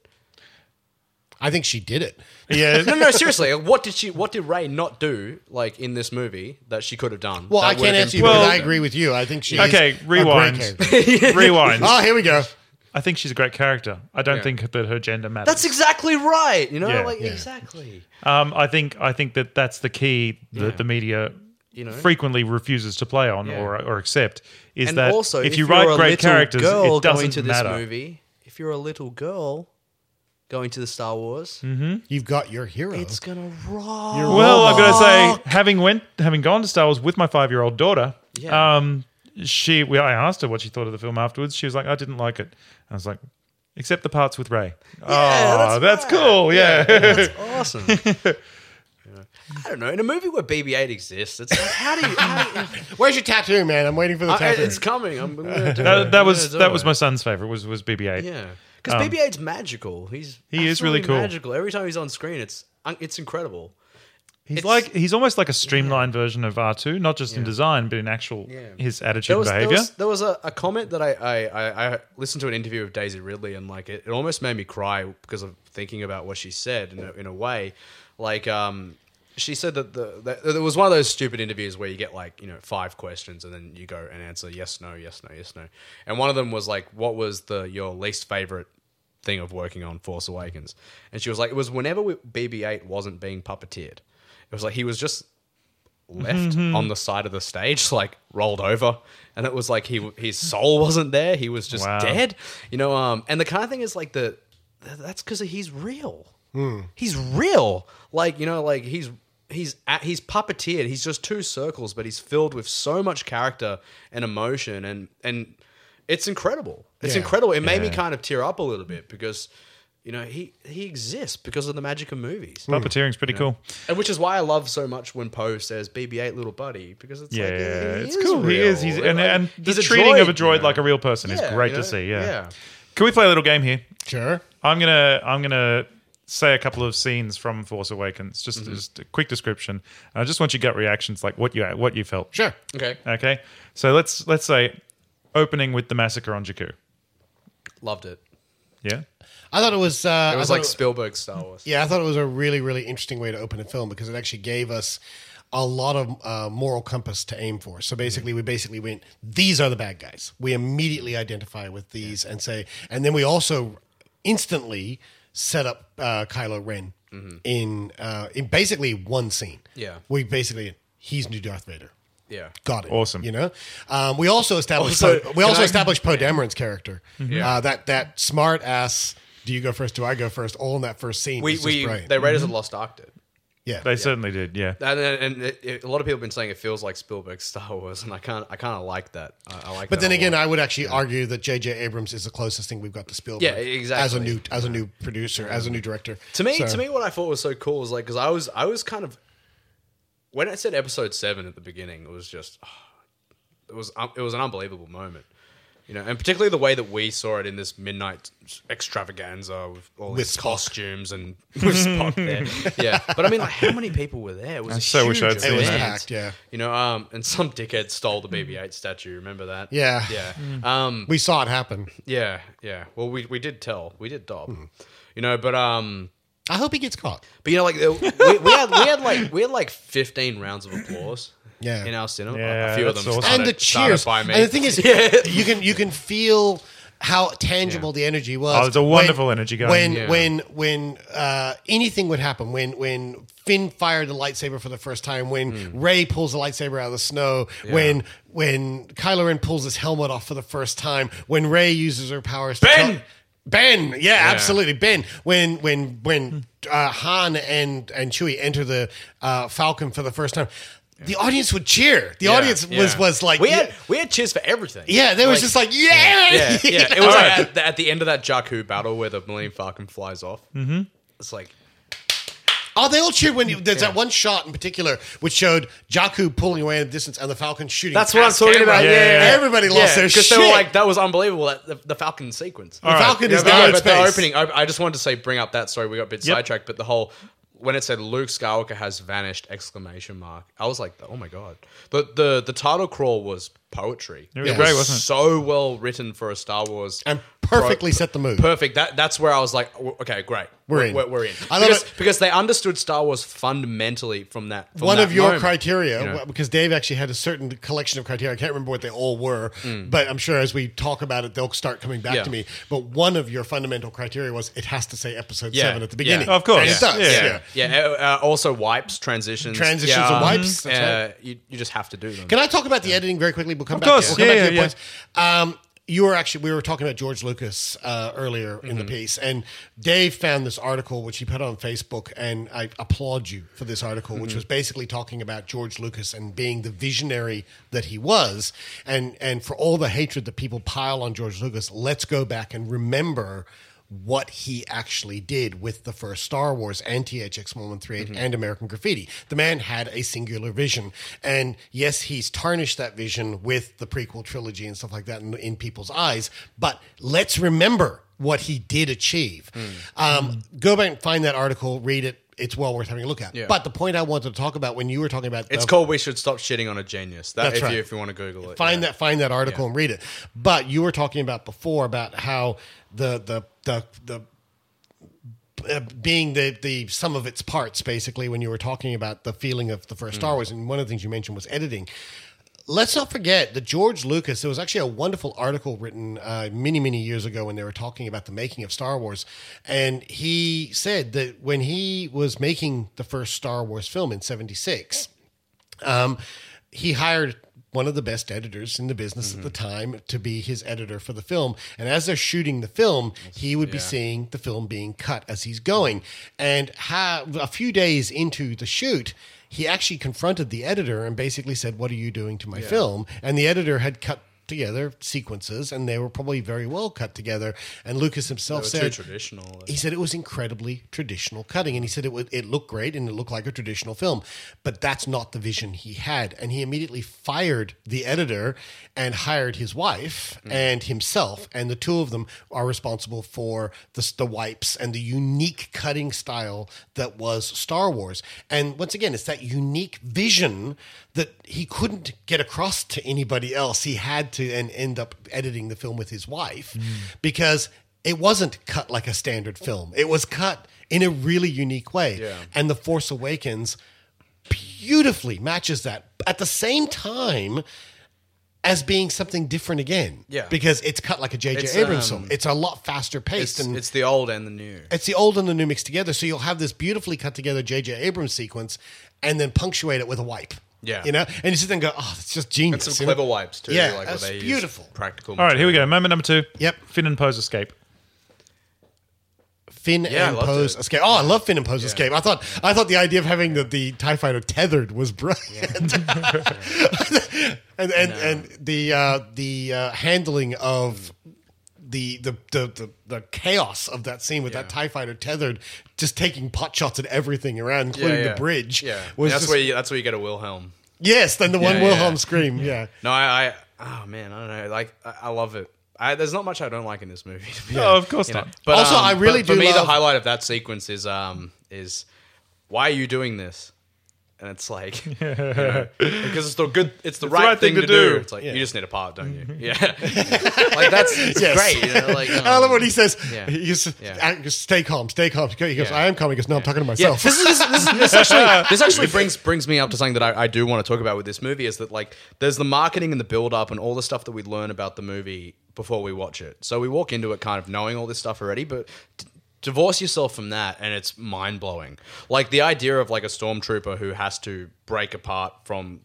i think she did it yeah, No, no, seriously. What did she? What did Rey not do like in this movie that she could have done? well i can't answer you Well- i agree with you i think she Okay, is rewind. a great rewind. oh here we go I think she's a great character. I don't Yeah. think that her gender matters. That's exactly right. You know, Yeah. like Yeah. exactly. Um, I think I think that that's the key that Yeah. the media You know? frequently refuses to play on Yeah. or or accept is And that also, if, if, you you're write a great little characters, girl it going doesn't to this matter. movie, if you're a little girl going to the Star Wars, Hmm. you've got your hero it's gonna rock. Well, I'm gonna say having went having gone to Star Wars with my five year old daughter. Yeah. Um, she we, I asked her what she thought of the film afterwards. She was like, I didn't like it. I was like, except the parts with Rey. oh, that's that's, right. cool. Yeah. That's awesome. I don't know. In a movie where BB-8 exists, it's like how do you? How do you where's your tattoo man i'm waiting for the I- tattoo it's coming. I'm gonna do that, it. that was gonna that was my son's favorite. Was was BB-8. Yeah, because Um, BB-8's magical. He's He is really cool. Magical. Every time he's on screen, it's it's incredible. He's It's- like he's almost like a streamlined version of R two, not just in design, but in actual his attitude There was, and there behavior. was, there was a, a comment that I, I, I, I listened to an interview of Daisy Ridley and like it, it almost made me cry because of thinking about what she said in a, in a way. Like, um, she said that the that there was one of those stupid interviews where you get like you know five questions and then you go and answer yes, no, yes, no, yes, no. And one of them was like, "What was the your least favorite thing of working on Force Awakens?" And she was like, "It was whenever we- BB-8 wasn't being puppeteered. It was like he was just." Mm-hmm, left mm-hmm. on the side of the stage, like rolled over, and it was like he his soul wasn't there. He was just Wow. dead, you know. Um, and the kind of thing is like the that's because he's real. Hmm. He's real, like you know, like he's he's at, he's puppeteered. He's just two circles, but he's filled with so much character and emotion, and and it's incredible. It's Yeah. incredible. It made me kind of tear up a little bit because. You know, he, he exists because of the magic of movies. Puppeteering's pretty cool. And which is why I love so much when Poe says BB-8 little buddy because it's Yeah, like he it's is cool. He is. He's and, Like, and the he's a treating of a droid, droid you know? like a real person is great you to see. Yeah. Yeah. Can we play a little game here? Sure. I'm gonna I'm gonna say a couple of scenes from Force Awakens, just Mm-hmm. just a quick description. And I just want your gut reactions, like what you what you felt. Sure. Okay, Okay. So let's let's say opening with the massacre on Jakku. loved it. Yeah. I thought it was. Uh, It was I thought like Spielberg Star Wars. Yeah, I thought it was a really, really interesting way to open a film because it actually gave us a lot of uh, moral compass to aim for. So basically, we basically went, these are the bad guys. We immediately identify with these and say, and then we also instantly set up uh, Kylo Ren in uh, in basically one scene. Yeah. we basically he's new Darth Vader. Yeah. Got it. Awesome. You know, um, we also established Also, Poe, we also I- established Poe Dameron's character. Yeah. Uh, that that smart ass. Do you go first? Do I go first? All in that first scene. We, we brilliant. they Raiders of the Lost Ark did. yeah, They certainly did. Yeah. And, and it, it- a lot of people have been saying it feels like Spielberg's Star Wars, and I can't I kind of like that. I, I like. But that then again, lot. I would actually argue that J.J. Abrams is the closest thing we've got to Spielberg. Yeah, exactly. As a new as a new producer, as a new director. To me, So- to me, what I thought was so cool was like because I was I was kind of when I said episode seven at the beginning, it was just it was um, it was an unbelievable moment, you know, and particularly the way that we saw it in this midnight extravaganza with all With these Spock. costumes and with Spock there, yeah. But I mean, like, how many people were there? It was I a so wish huge I'd seen It was that. packed, yeah. You know, um, and some dickhead stole the BB-8 statue. Remember that? Yeah. yeah. Um, we saw it happen. yeah, yeah. Well, we we did tell, we did dob, Hmm. you know, but um. I hope he gets caught. But you know, like we, we had we had like we had like fifteen rounds of applause. Yeah. in our cinema, Yeah, a few of that's them awesome. started, and the started cheers. by me. And the thing is, you can you can feel how tangible the energy was. Oh, there's a when- wonderful energy going. When Yeah. when when uh, anything would happen, when when Finn fired the lightsaber for the first time, when Hmm. Rey pulls the lightsaber out of the snow, when when Kylo Ren pulls his helmet off for the first time, when Rey uses her powers. to Ben! Tell- Ben, yeah, absolutely, Ben. When when when uh, Han and and Chewie enter the uh, Falcon for the first time, the audience would cheer. The Yeah, audience was yeah. was like, we yeah, had we had cheers for everything. yeah, they was just like, yeah, yeah, yeah. You It was like at, the, at the end of that Jakku battle where the Millennium Falcon flies off. Mm-hmm. It's like Oh, they all cheered when you, there's that one shot in particular which showed Jakku pulling away in the distance and the Falcon shooting. that's what I'm talking camera. about. Yeah, Yeah, yeah, yeah. Everybody lost their because shit. they were like that was unbelievable. That the, the Falcon sequence. the Falcon Yeah, is but, now in but the opening. I, I just wanted to say, bring up that. Sorry, we got a bit Yep. sidetracked. But the whole when it said Luke Skywalker has vanished exclamation mark, I was like, oh my god. The the the title crawl was poetry. It was great, wasn't it? So well written for a Star Wars and perfectly set the mood. Perfect. That that's where I was like, okay, great, We're in. We're, we're in. I love because, it. because they understood Star Wars fundamentally from that. From one that of your moment, criteria, you know? w- because Dave actually had a certain collection of criteria. I can't remember what they all were, but I'm sure as we talk about it, they'll start coming back Mm. Yeah. to me. But one of your fundamental criteria was it has to say episode Yeah, seven at the yeah. beginning. Of course. And it does. Yeah. Yeah. Yeah. Uh, uh, also, wipes, transitions, Transitions yeah, and wipes, that's Uh, you, you just have to do them. Can I talk about the editing very quickly? We'll come Of back. course. We'll come Yeah, back to yeah, your yeah. points. Um, you were actually we were talking about George Lucas uh, earlier in Mm-hmm. the piece, and Dave found this article which he put on Facebook, and I applaud you for this article, Mm-hmm. which was basically talking about George Lucas and being the visionary that he was, and and for all the hatred that people pile on George Lucas, let's go back and remember what he actually did with the first Star Wars and THX 1138 Mm-hmm. and American Graffiti. The man had a singular vision. And yes, he's tarnished that vision with the prequel trilogy and stuff like that in, in people's eyes. But let's remember what he did achieve. Mm. Um, go back and find that article, read it. It's well worth having a look at. Yeah. But the point I wanted to talk about when you were talking about It's the- called "We Should Stop Shitting on a Genius." That, That's if right. you if you want to Google it, find yeah. that find that article and read it. But you were talking about before about how the the the the uh, being the the sum of its parts, basically, when you were talking about the feeling of the first Star Wars, and one of the things you mentioned was editing. Let's not forget that George Lucas. There was actually a wonderful article written uh, many, many years ago when they were talking about the making of Star Wars, and he said that when he was making the first Star Wars film in '76, um, he hired one of the best editors in the business at the time to be his editor for the film. And as they're shooting the film, he would be seeing the film being cut as he's going. And a few days into the shoot, he actually confronted the editor and basically said, What are you doing to my film? And the editor had cut together sequences and they were probably very well cut together and lucas himself said traditional. he said it was incredibly traditional cutting, and he said it would it looked great and it looked like a traditional film, but that's not the vision he had. And he immediately fired the editor and hired his wife and himself, and the two of them are responsible for the the wipes and the unique cutting style that was Star Wars. And once again, it's that unique vision that he couldn't get across to anybody else. He had to and end up editing the film with his wife because it wasn't cut like a standard film. It was cut in a really unique way. Yeah. And The Force Awakens beautifully matches that at the same time as being something different again. Yeah. Because it's cut like a J.J. Abrams um, film. It's a lot faster paced It's, and it's the old and the new. it's the old and the new mixed together. So you'll have this beautifully cut together J.J. Abrams sequence and then punctuate it with a wipe. Yeah. You know? And you sit there and go, oh, it's just genius. And some you know? clever wipes too. Yeah, like that's they beautiful. Practical. All right, here we go. Moment number two. Yep. Finn and Poe's escape. Finn Yeah, and loved Poe's it. escape. Oh, I love Finn and Poe's escape. I thought I thought the idea of having the, the Tie Fighter tethered was brilliant, and and and the uh, the uh, handling of the the, the the the chaos of that scene with that Tie Fighter tethered, just taking pot shots at everything around, including the bridge. Yeah, was that's just- where you, that's where you get a Wilhelm. yes, then the one Yeah, Wilhelm scream. Yeah. No, I, I oh man, I don't know. Like I, I love it. I, there's not much I don't like in this movie. To be Oh, of course you know. not. But Also, um, I really but for do me, the highlight of that sequence is um is why are you doing this? And it's like you know, because it's the good, it's the, right, thing, to, do. It's like you just need a part, don't you? Yeah, like that's Yes. great. You know, like I love um, what he says. yeah. He just, Yeah. "Ah, stay calm, stay calm. He goes, Yeah. I am calm. He goes, no, I'm talking to Yeah, myself. this, is, this, this, this actually this actually brings brings me up to something that I, I do want to talk about with this movie is that like there's the marketing and the build up and all the stuff that we learn about the movie before we watch it. So we walk into it kind of knowing all this stuff already, but divorce yourself from that and it's mind blowing. Like the idea of like a stormtrooper who has to break apart from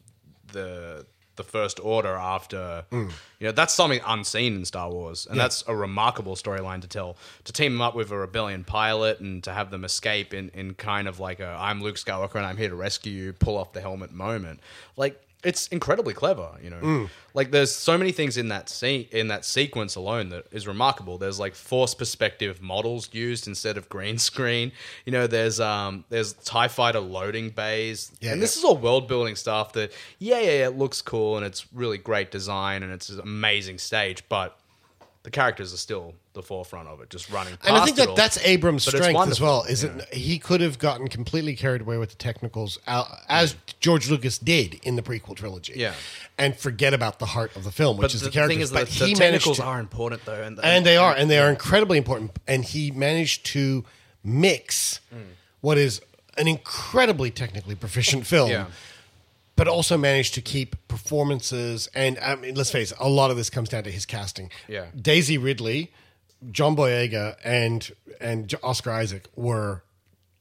the the first order after mm. you know that's something unseen in Star Wars and that's a remarkable storyline to tell. To team them up with a rebellion pilot and to have them escape in in kind of like a I'm Luke Skywalker and I'm here to rescue you pull off the helmet moment. Like it's incredibly clever you know? Like there's so many things in that scene in that sequence alone that is remarkable. There's like force perspective models used instead of green screen. You know there's um there's tie fighter loading bays. Yeah, and yeah. this is all world building stuff that yeah, yeah, yeah, it looks cool and it's really great design and it's an amazing stage, but the characters are still the forefront of it, just running. And I think it that all. that's Abrams' But strength as well. Is you it he could have gotten completely carried away with the technicals, uh, as George Lucas did in the prequel trilogy, Yeah. and forget about the heart of the film, which But is the, the, characters. thing is but that the he managed technicals to, are important though, and, and they are, and they are incredibly important. And he managed to mix Mm. what is an incredibly technically proficient film. Yeah. But also managed to keep performances, and I mean, let's face it, a lot of this comes down to his casting. Yeah. Daisy Ridley, John Boyega, and and Oscar Isaac were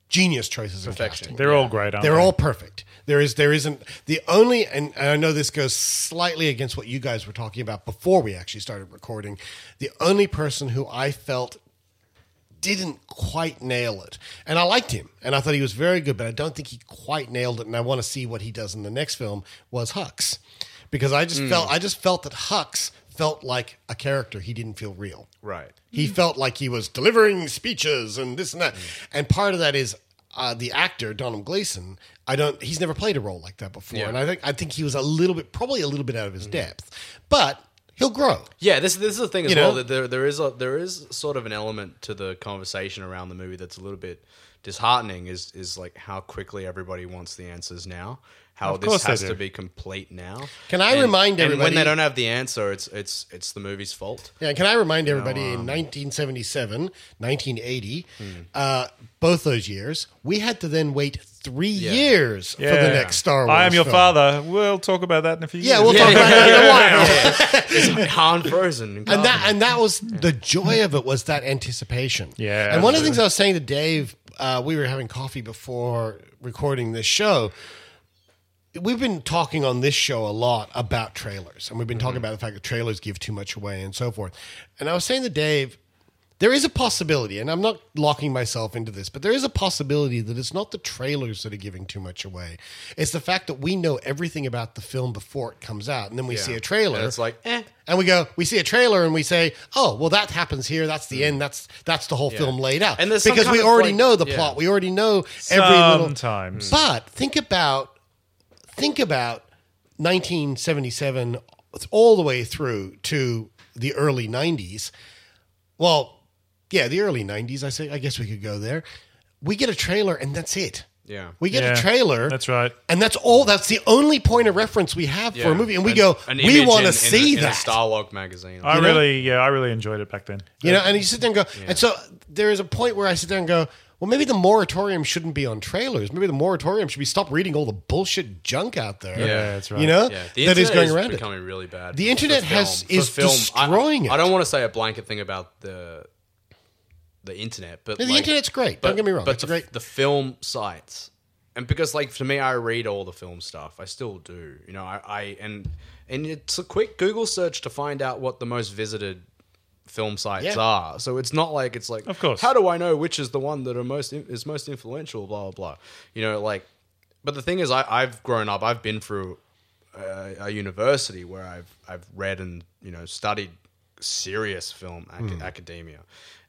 genius choices in casting. They're all great, aren't They're they? all perfect. There is there isn't the only and, and I know this goes slightly against what you guys were talking about before we actually started recording. The only person who I felt didn't quite nail it. And I liked him and I thought he was very good, but I don't think he quite nailed it and I want to see what he does in the next film was Hux. Because I just hmm. felt I just felt that Hux felt like a character he didn't feel real. right. He hmm. felt like he was delivering speeches and this and that. Hmm. And part of that is uh, the actor Domhnall Gleeson. I don't. He's never played a role like that before, Yeah. and I think I think he was a little bit, probably a little bit out of his depth. But he'll grow. Yeah, this this is the thing as You well know? that there there is a there is sort of an element to the conversation around the movie that's a little bit disheartening is is like how quickly everybody wants the answers now. how Of this they has do. to be complete now. Can I remind and when they don't have the answer, it's it's it's the movie's fault. Yeah, can I remind everybody in 1977, 1980, uh, both those years, we had to then wait three years for the next Star Wars. I am your film. father. We'll talk about that in a few Yeah, years. we'll talk about that in a while. It's Han frozen. And that and that was the joy of it was that anticipation. Yeah, And one of the things I was saying to Dave, uh, we were having coffee before recording this show. We've been talking on this show a lot about trailers, and we've been talking about the fact that trailers give too much away and so forth. And I was saying to Dave, there is a possibility, and I'm not locking myself into this, but there is a possibility that it's not the trailers that are giving too much away. It's the fact that we know everything about the film before it comes out, and then we Yeah. see a trailer. And it's like, eh. And we go, we see a trailer and we say, oh, well, that happens here. That's the end. That's that's the whole film laid out. And there's some because we of, already like- know the yeah. plot. We already know every little. Sometimes. But think about, think about 1977 all the way through to the early 90s. Well, yeah, the early 90s. I say, I guess we could go there. We get a trailer and that's it. Yeah. We get Yeah, a trailer. that's right. And that's all. That's the only point of reference we have for a movie. And we An- go, an we want to see a, in that. a Starlog magazine. I you know? really, yeah, I really enjoyed it back then. You know, and you sit there and go, and so there is a point where I sit there and go, well, maybe the moratorium shouldn't be on trailers. Maybe the moratorium should be stop reading all the bullshit junk out there. Yeah, that's right. You know, yeah, the that is internet going is around it. becoming really bad. The for internet film. has- For is film. I- destroying I, it. don't want to say a blanket thing about the the internet, but Yeah, the like- internet's great. Don't get me wrong. But It's the, great. the film sites, and because like for me, I read all the film stuff. I still do. You know, I, I and and it's a quick Google search to find out what the most visited film sites Yeah. are. So it's not like it's like, Of course. how do I know which is the one that are most is most influential? Blah blah blah. You know, like, but the thing is, I, I've grown up. I've been through a, a university where I've I've read and you know studied serious film ac- Hmm. academia,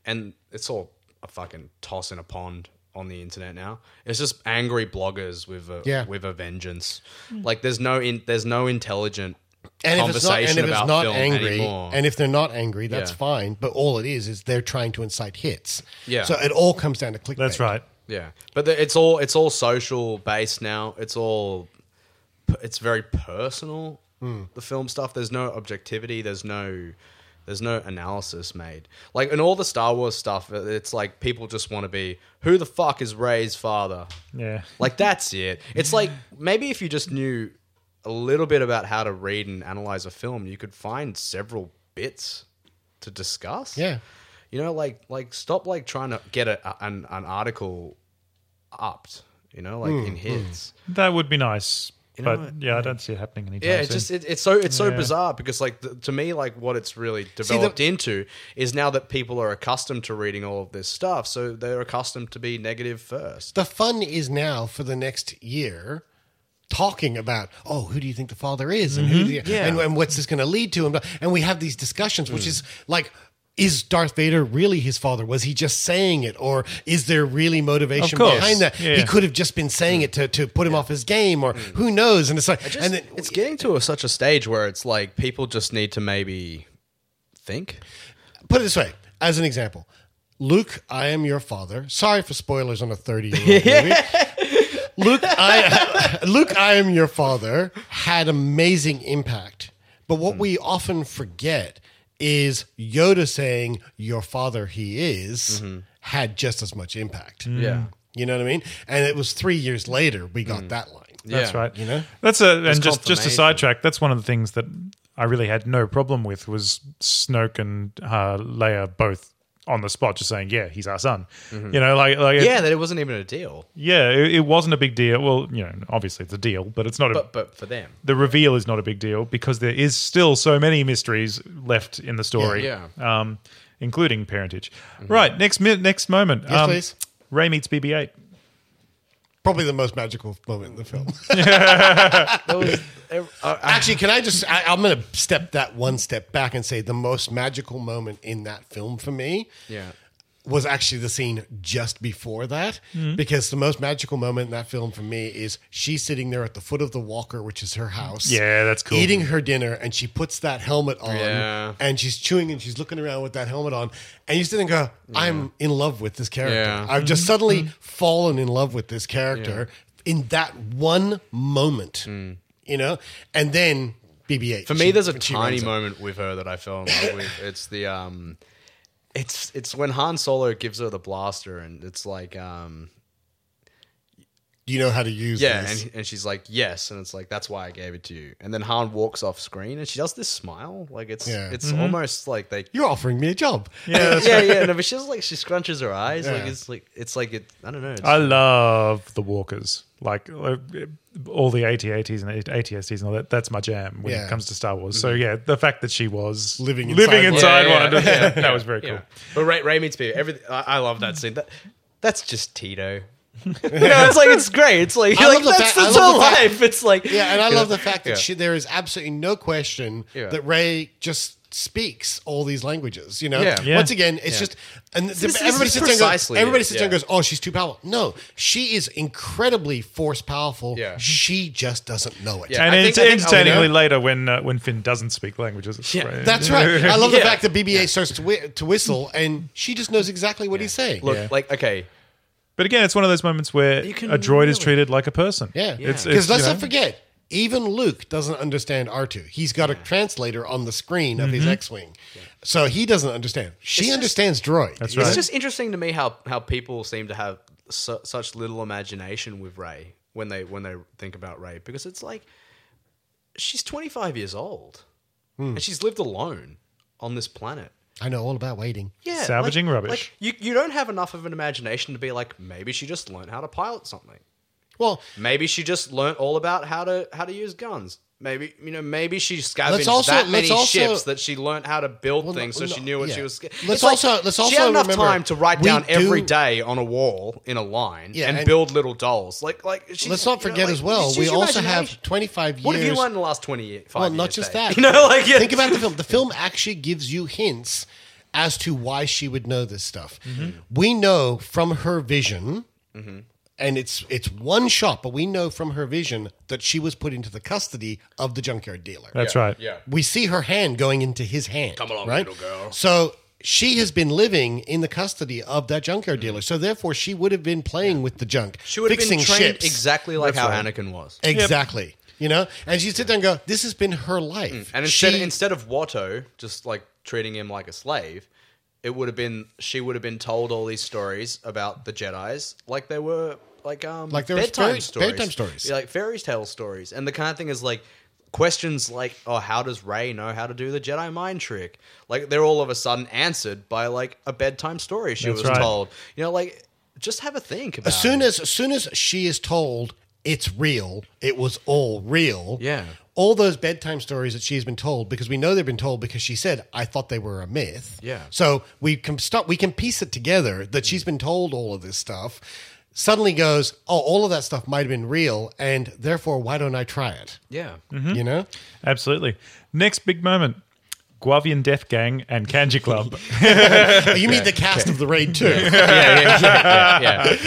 and it's all a fucking toss in a pond on the internet now. It's just angry bloggers with a Yeah. with a vengeance. Like there's no in, there's no intelligent and if it's not, conversation and if it's about not film angry, anymore. and if they're not angry, that's Yeah. fine. But all it is is they're trying to incite hits. Yeah. So it all comes down to clickbait. That's right. Yeah, but the, it's all it's all social based now. It's all it's very personal. Hmm. The film stuff. There's no objectivity. There's no there's no analysis made. Like in all the Star Wars stuff, it's like people just want to be who the fuck is Rey's father. Yeah. Like that's it. It's like maybe if you just knew a little bit about how to read and analyze a film, you could find several bits to discuss. Yeah. You know, like like stop like trying to get a, an an article upped. You know, like Hmm, in hits. That would be nice. You know but what? yeah, I don't see it happening anytime Yeah, it's soon. just it, it's so it's so Yeah. bizarre because like the, to me like what it's really the- developed into is now that people are accustomed to reading all of this stuff, so they're accustomed to be negative first. The fun is now for the next year talking about, oh, who do you think the father is, and who do you, Yeah. and, and what's this going to lead to, and, and we have these discussions, Mm. which is like. Is Darth Vader really his father? Was he just saying it, or is there really motivation behind that? Yeah. He could have just been saying it to, to put him off his game, or mm. who knows? And it's like, Just- and then it's getting to a, such a stage where it's like people just need to maybe think. put it this way as an example luke i am your father sorry for spoilers on a 30 year old movie luke i luke i am your father had amazing impact but what hmm. we often forget is yoda saying your father he is mm-hmm. had just as much impact mm. Yeah. you know what i mean and it was three years later we got mm. that line That's Yeah. right. You know? that's a and just just a confirmation. sidetrack. That's one of the things that I really had no problem with was Snoke and uh, Leia both on the spot, just saying, "Yeah, he's our son." You know, like like it- Yeah, that it wasn't even a deal. yeah, it, it wasn't a big deal. Well, you know, obviously it's a deal, but it's not a. But but for them. the reveal is not a big deal because there is still so many mysteries left in the story, Yeah, um, including parentage. Right, next mi- next moment. Yes, um, please. Rey meets BB-8. Probably the most magical moment in the film That was, uh, Actually, can I just? I, I'm going to step that one step back and say the most magical moment in that film for me yeah. Was actually the scene just before that. Mm-hmm. Because the most magical moment in that film for me is she's sitting there at the foot of the walker, which is her house. Yeah, that's cool. Eating her dinner, and she puts that helmet on, Yeah. and she's chewing and she's looking around with that helmet on, and you sit there and go, "I'm in love with this character. Yeah. I've just Mm-hmm. suddenly fallen in love with this character." in that one moment, you know, and then BB-8. Hmm. For she- me, there's a tiny runs it. moment with her that I fell in love with. It's the um, it's it's when Han Solo gives her the blaster, and it's like um, Do you know how to use? yeah, this? and, and she's like yes, and it's like that's why I gave it to you. And then Han walks off screen, and she does this smile, like it's Yeah. it's almost like they you're offering me a job. Yeah, yeah yeah no, but she's like she scrunches her eyes, like Yeah. it's like it's like it I don't know. It's, I love the walkers. Like uh, all the AT-ATs and ATSTs and all that. That's my jam when Yeah. it comes to Star Wars. So yeah, the fact that she was Living living inside inside one. one, Yeah, yeah, yeah, that was very cool. Yeah. But Rey, Rey meets Peter. Everything. I, I love that scene. That that's just Tito. You know, it's like it's great. It's like, I you're love like the that's, fact- I that's love her the fact- life. It's like Yeah, and I you love know? the fact that Yeah. she, there is absolutely no question Yeah. that Rey just speaks all these languages. You know, Yeah. Yeah. once again, it's Yeah. just and this- everybody this sits there and goes, precisely everybody sits there and yeah. goes, "Oh, she's too powerful." No, she is incredibly force powerful. Yeah. she just doesn't know it. Yeah. And I it's I think- entertainingly oh, you know? later when uh, when Finn doesn't speak languages. It's Yeah. great. That's right. I love the Yeah. fact that BB-8 starts to, whi- to whistle, and she just knows exactly what he's saying. Look, like okay, But again, it's one of those moments where a droid is treated like a person. Yeah, It's- because it's, let's you know- not forget, even Luke doesn't understand R2. He's got a translator on the screen of his Mm-hmm. X-wing, so he doesn't understand. She just- understands droid. That's right. it's just interesting to me how how people seem to have su- such little imagination with Rey when they when they think about Rey because it's like she's 25 years old Hmm. and she's lived alone on this planet. I know all about waiting. Yeah, Salvaging like- rubbish. Like you, you don't have enough of an imagination to be like maybe she just learned how to pilot something. Well, Maybe she just learned all about how to how to use guns. Maybe you know, maybe she scavenged also- that many also- ships that she learned how to build Well, things, so she knew what yeah. she was. Let's It's like also- let's she also had enough remember, time to write down every do- day on a wall in a line Yeah, and, and- build little dolls. Like like she's, let's not you know, forget like, as well. We also have 25 years. What have you learned in the last twenty years? Well, not just that. You know, like yeah. Think about the film. The film actually gives you hints as to why she would know this stuff. Mm-hmm. We know from her vision, and it's it's one shot, but we know from her vision that she was put into the custody of the junkyard dealer. That's Yeah, right. Yeah. we see her hand going into his hand. Come along, right? little girl. So she has been living in the custody of that junkyard dealer. So therefore, she would have been playing with the junk. She would have fixing been trained ships. exactly like That's how right. Anakin was. Exactly. You know, and she'd sit there and go, "This has been her life." Mm. And instead, She- instead of Watto just like treating him like a slave, it would have been she would have been told all these stories about the Jedi's like they were like um Like they were bedtime fairy- stories, bedtime stories. Yeah, like fairy tale stories. And the kind of thing is like questions like, oh, how does Rey know how to do the Jedi mind trick? Like they're all of a sudden answered by like a bedtime story she That's was right. told. You know, like just have a think about as soon it. as as soon as she is told it's real, it was all real. Yeah. All those bedtime stories that she's been told, because we know they've been told because she said, I thought they were a myth. Yeah. So we can stop we can piece it together that she's been told all of this stuff. Suddenly goes, Oh, all of that stuff might have been real, and therefore why don't I try it? yeah. Mm-hmm. You know? Absolutely. Next big moment. Guavian Death Gang and Kanjiklub. You mean the cast of the raid too. yeah, yeah, yeah, yeah.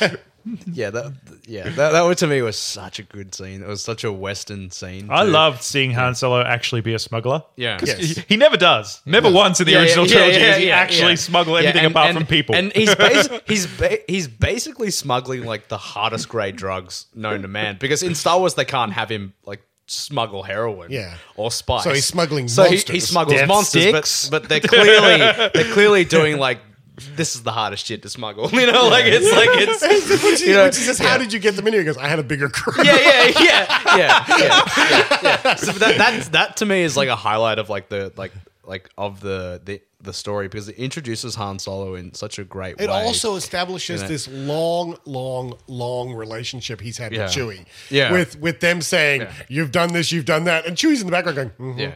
yeah. That, yeah, that, yeah, that, that to me was such a good scene. It was such a Western scene. I too. loved seeing Han Solo actually be a smuggler. Yeah, Yes. he, he never does. Never once in the Yeah, original yeah, trilogy yeah, does he yeah, actually yeah. smuggle Yeah, anything and- apart and- from people. And he's basi- he's ba- he's basically smuggling like the hardest grade drugs known to man because in Star Wars they can't have him like smuggle heroin Yeah. or spice. So he's smuggling So he, he monsters. smuggles Death monsters, sticks. but but they're clearly they're clearly doing like this is the hardest shit to smuggle. You know, like it's like it's when she, you know, when she says, How did you get them in here? He goes, I had a bigger crew. yeah, yeah, yeah, yeah, yeah, yeah, yeah. So that that that to me is like a highlight of like the like like of the the the story because it introduces Han Solo in such a great It way. It also establishes You know? this long, long, long relationship he's had Yeah. with Chewie. Yeah. With with them saying, Yeah. You've done this, you've done that. And Chewie's in the background going, "Mhm." yeah,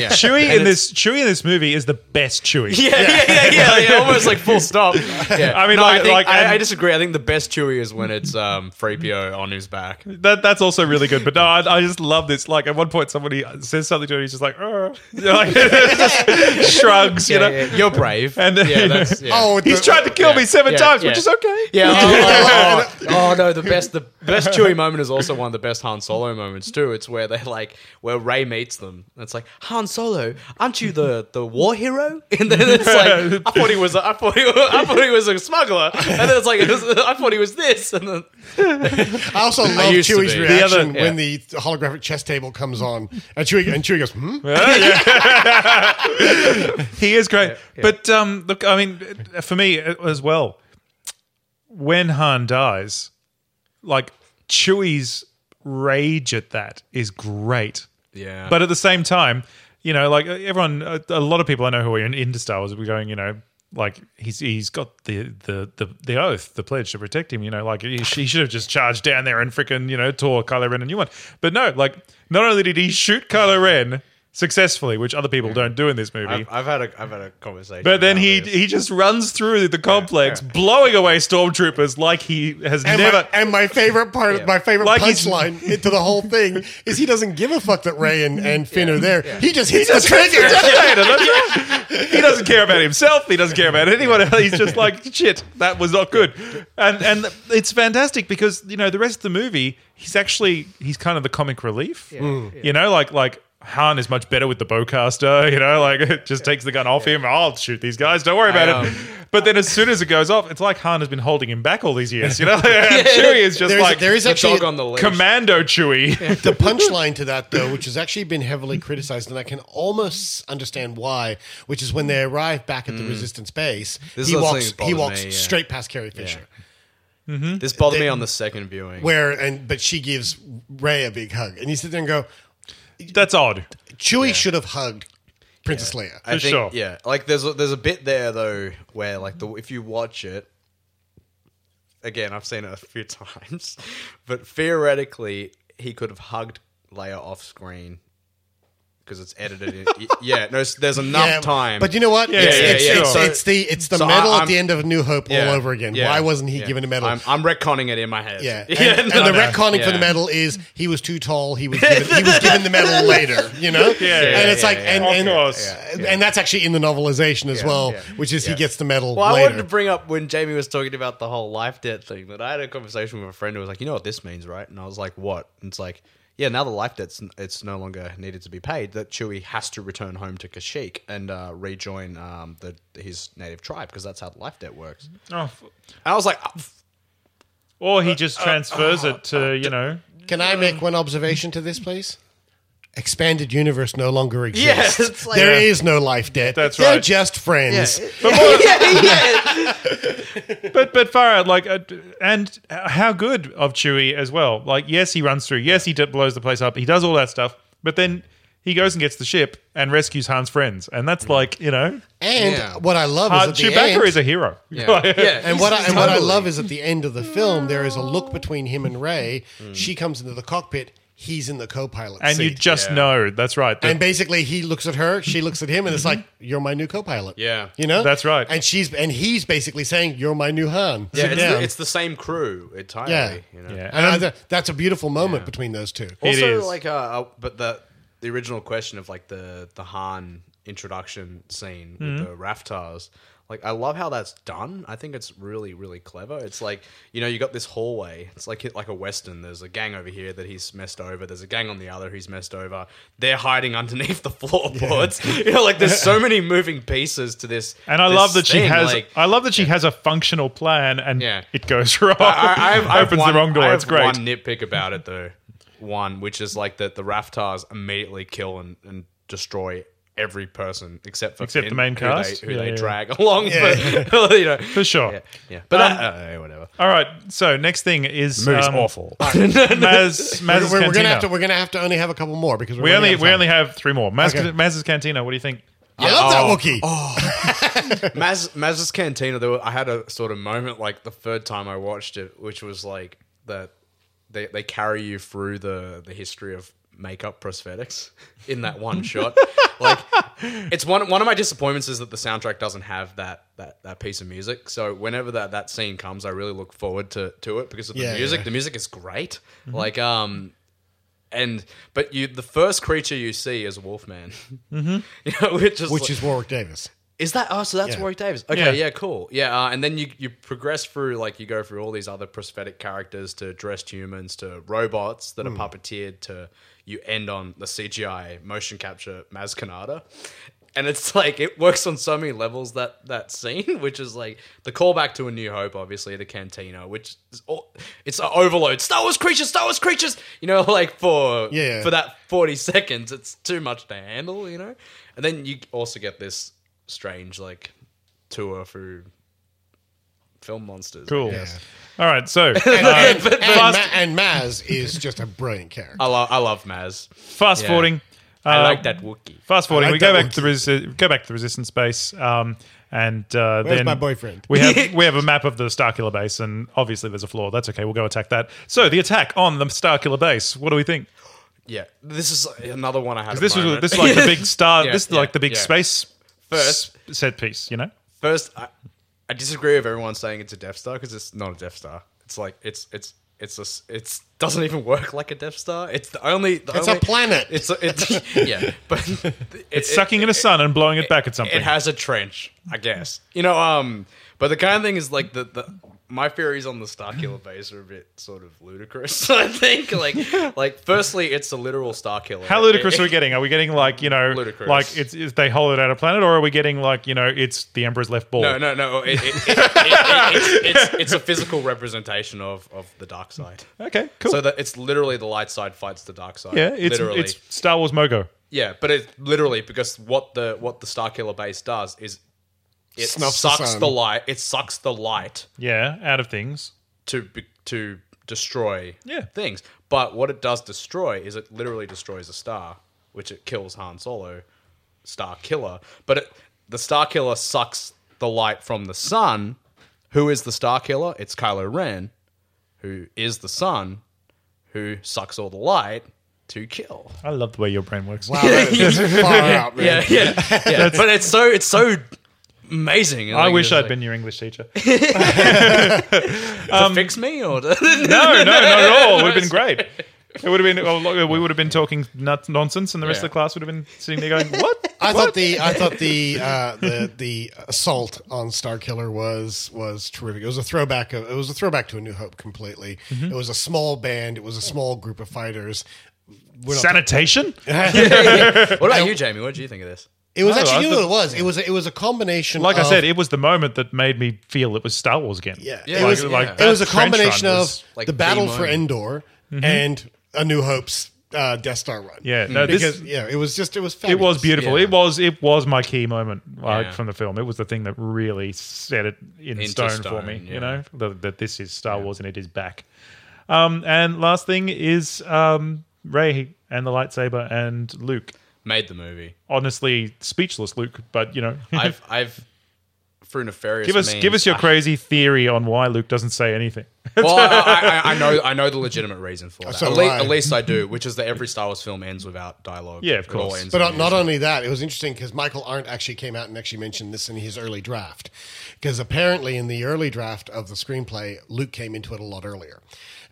yeah. Chewie And in this Chewie in this movie is the best Chewie. Yeah, yeah, yeah, yeah, yeah, almost like full stop. Yeah. I mean, No, like- I, think, like, I, I disagree. I think the best Chewie is when it's um, Threepio on his back. That that's also really good. But no, I, I just love this. Like at one point, somebody says something to him, he's just like, "Arr." Like just shrugs. You know? Yeah, you're brave. And- yeah, that's, yeah. Oh, He's the- tried to kill me seven yeah, times, yeah. which is okay. Yeah. Oh, oh, oh, no, the best the best Chewie moment is also one of the best Han Solo moments too. It's where they like where Rey meets them. And it's like Han Solo, aren't you the the war hero? And then it's like I thought he was a, I thought he was, I thought he was a smuggler. And then it's like it was, I thought he was this. And then I also love used Chewie's reaction The other- when the holographic chess table comes on, and Chewie and Chewie goes, "Hmm." He is great. But um, look, I mean, for me as well, when Han dies, like Chewie's rage at that is great. Yeah. But at the same time, you know, like everyone, a, a lot of people I know who are in, into Star Wars are going, you know, like he's he's got the, the the the oath, the pledge to protect him. You know, like he, he should have just charged down there and freaking you know tore Kylo Ren a new one. But no, like not only did he shoot Kylo Ren successfully, which other people hmm. don't do in this movie. I've, I've had a I've had a conversation. But then he this. he just runs through the complex, blowing away stormtroopers like he has And, never. my, and my favorite part, of my favorite Like punchline into the whole thing is he doesn't give a fuck that Rey and, and Finn are there. He just hits Just the trigger. detonator, that's right. He doesn't care about himself. He doesn't care about anyone else. He's just like, shit, that was not good. And and it's fantastic because you know the rest of the movie, he's actually he's kind of the comic relief. Mm. You know, like like. Han is much better with the bowcaster, you know, like it just takes the gun off him. I'll shoot these guys, don't worry about I, it. um, But then as soon as it goes off, it's like Han has been holding him back all these years, you know? And Chewie is just There's, like there is the actually dog on the leash. Commando Chewie. the punchline to that though, which has actually been heavily criticized, and I can almost understand why. Which is when they arrive back at the Resistance base, Mm. This he walks he walks me, yeah. straight past Carrie Fisher. this bothered they- me on the second viewing. Where and but she gives Rey a big hug, and you sit there and go, That's odd. Chewie should have hugged Princess Leia. I For think, sure. Yeah, like there's a, there's a bit there though where like the if you watch it again, I've seen it a few times, but theoretically he could have hugged Leia off screen because it's edited. in. yeah, no, there's enough Yeah, time. But you know what? Yeah, it's, yeah, it's, yeah, it's, sure. it's the it's the So medal I- at the end of New Hope Yeah, all over again. yeah, Why wasn't he yeah. given a medal? I'm, I'm retconning it in my head. yeah, and, yeah, and no, the no. retconning for the medal is he was too tall. He was given, he was given the medal later. You know, Yeah, yeah, and it's yeah, like yeah, and Of and, course. and that's actually in the novelization as well, yeah. which is he gets the medal Well, I wanted to bring up when Jamie was talking about the whole life debt thing that I had a conversation with a friend who was like, "You know what this means, right?" And I was like, "What?" And it's like, "Yeah, now the life debt's it's no longer needed to be paid. That Chewie has to return home to Kashyyyk and uh, rejoin um, the his native tribe because that's how the life debt works." Oh, f- And I was like, "Oh, f- or he just transfers it to, you know. Can I make one observation to this, please? Expanded universe no longer exists. Yes, it's like- There Yeah. is no life debt. That's They're right. just friends. But but far out, like, uh, and how good of Chewie as well. Like, yes, he runs through. Yes, he d- blows the place up. He does all that stuff. But then he goes and gets the ship and rescues Han's friends, and that's like, you know, And Yeah. what I love Han, is at the Chewbacca end, is a hero. yeah, yeah." And what I, and what I Totally. love is at the end of the film, there is a look between him and Rey. She comes into the cockpit. He's in the co-pilot and you just Yeah. know that's right. that- and basically he looks at her, she looks at him, and it's like, "You're my new co-pilot." Yeah. you know That's right. And she's and he's basically saying, "You're my new Han." yeah, Sit it's down. the, it's the same crew entirely. Yeah. you know? yeah, and I, th- that's a beautiful moment between those two. It also is. like uh, uh but the the original question of like the the Han introduction scene with Mm-hmm. the Rathtars like I love how that's done. I think it's really really clever. It's like you know you got this hallway. It's like like a western. There's a gang over here that he's messed over. There's a gang on the other he's messed over. They're hiding underneath the floorboards. You know, like there's so many moving pieces to this. and I this love that she has. like- I love that she has a functional plan, and Yeah. it goes wrong. I, I, have, I opens one, the wrong door. I It's great. One nitpick about it though, one which is like that the Rathtars immediately kill and, and destroy every person except for Except Finn, the main who cast? they, who Yeah, they yeah. drag along. But, you know, For sure. Yeah, yeah. but Um, that, uh, whatever. All right. So next thing is Movie's um, awful. Maz, Maz's We're, we're Cantina. gonna have to we're gonna have to only have a couple more because we're we only we only have three more. Maz, Okay. Maz's Cantina. What do you think? I love Oh. that Wookiee. Maz, Maz's Cantina, there were, I had a sort of moment like the third time I watched it, which was like that they, they carry you through the, the history of makeup prosthetics in that one shot. Like it's one one of my disappointments is that the soundtrack doesn't have that that, that piece of music. So whenever that, that scene comes, I really look forward to, to it because of the Yeah, music. yeah. The music is great. Like um and but you the first creature you see is a Wolfman. Mm-hmm. You know, which is which like- is Warwick Davis. Is that oh? So that's Yeah. Warwick Davis. Okay, Yeah. yeah, cool. Yeah, uh, and then you you progress through like you go through all these other prosthetic characters to dressed humans to robots that are puppeteered to you end on the CGI motion capture Maz Kanata. And it's like it works on so many levels that that scene, which is like the callback to A New Hope, obviously the Cantina, which is all, it's an overload. Star Wars creatures, Star Wars creatures. You know, like for Yeah. for that forty seconds, it's too much to handle. You know, and then you also get this strange like tour through film monsters. Cool. Yeah. All right, so And, uh, and, and, fast, Ma- and Maz is just a brilliant character. I love I love Maz. fast yeah. forwarding. I uh, like that Wookiee. Fast forwarding, I we like go that back to the resi- go back to the resistance base, um, and uh, Where's then my boyfriend? We have we have a map of the Starkiller base, and obviously there's a flaw. That's okay. We'll go attack that. So the attack on the Starkiller base. What do we think? Yeah, this is another one I had. a This was moment. this is like the big star. Yeah, this is yeah, like the big yeah. space First- s- set piece. You know. First, I, I disagree with everyone saying it's a Death Star because it's not a Death Star. It's like it's it's it's a s- it's doesn't even work like a Death Star. It's the only. The It's a planet. It's a, it's yeah, but it, It's sucking in a sun and blowing it back at something. It has a trench, I guess. You know, um, but the kind of thing is like the the my theories on the Starkiller base are a bit sort of ludicrous. I think like like firstly, it's a literal Starkiller. How ludicrous are we getting? Are we getting like you know, Ludicrous. like it's, it's they hollowed out a planet, or are we getting like you know, it's the Emperor's left ball? No, no, no. It, it, it, it, it, it's, it's, it's a physical representation of, of the dark side. Okay, cool. So that it's literally the light side fights the dark side. yeah, it's literally. it's Star Wars Mogo. yeah, but it's literally because what the what the Starkiller base does is it Snuffs the sucks sun. the light. It sucks the light Yeah, out of things. to be, to destroy Yeah. things. But what it does destroy is it literally destroys a star, which it kills Han Solo, Star Killer. But it, the Star Killer sucks the light from the sun. Who is the Star Killer? It's Kylo Ren, who is the sun, who sucks all the light to kill. I love the way your brain works. Wow, that is far out, man. Yeah, yeah, yeah. but it's so it's so amazing. I Like, wish I'd like, been your English teacher. to fix me or to, No, no, not at all. It would have been great. It would have been. look, We would have been talking nuts, nonsense, and the rest Yeah. of the class would have been sitting there going, "What?" I thought the I thought the uh, the the assault on Star Killer was was terrific. It was a throwback. Of, it was a throwback to A New Hope completely. It was a small band. It was a small group of fighters. We're not- Sanitation. What about you, Jamie? What did you think of this? It was No, actually I you know what it was. It was it was a combination. Like I said, it was the moment that made me feel it was Star Wars again. Yeah, Yeah, it was like- like yeah. it was a combination run of like the battle the for moment. Endor and A New Hope's uh, Death Star run. Yeah, no, this- yeah, it was just it was It was beautiful. Yeah. It was it was my key moment like, Yeah. from the film. It was the thing that really set it in Into stone, for me. yeah. You know that, that this is Star Wars and it is back. Um, and last thing is um, Rey and the lightsaber and Luke. Made the movie. Honestly, speechless, Luke. But you know, I've I've through nefarious. give us means, give us your I- crazy theory on why Luke doesn't say anything. Well, I, I, I know I know the legitimate reason for that. So at, do least, I. at least I do, which is that every Star Wars film ends without dialogue. Yeah, of It course. But with not music. only that, it was interesting because Michael Arndt actually came out and actually mentioned this in his early draft. Because apparently, in the early draft of the screenplay, Luke came into it a lot earlier.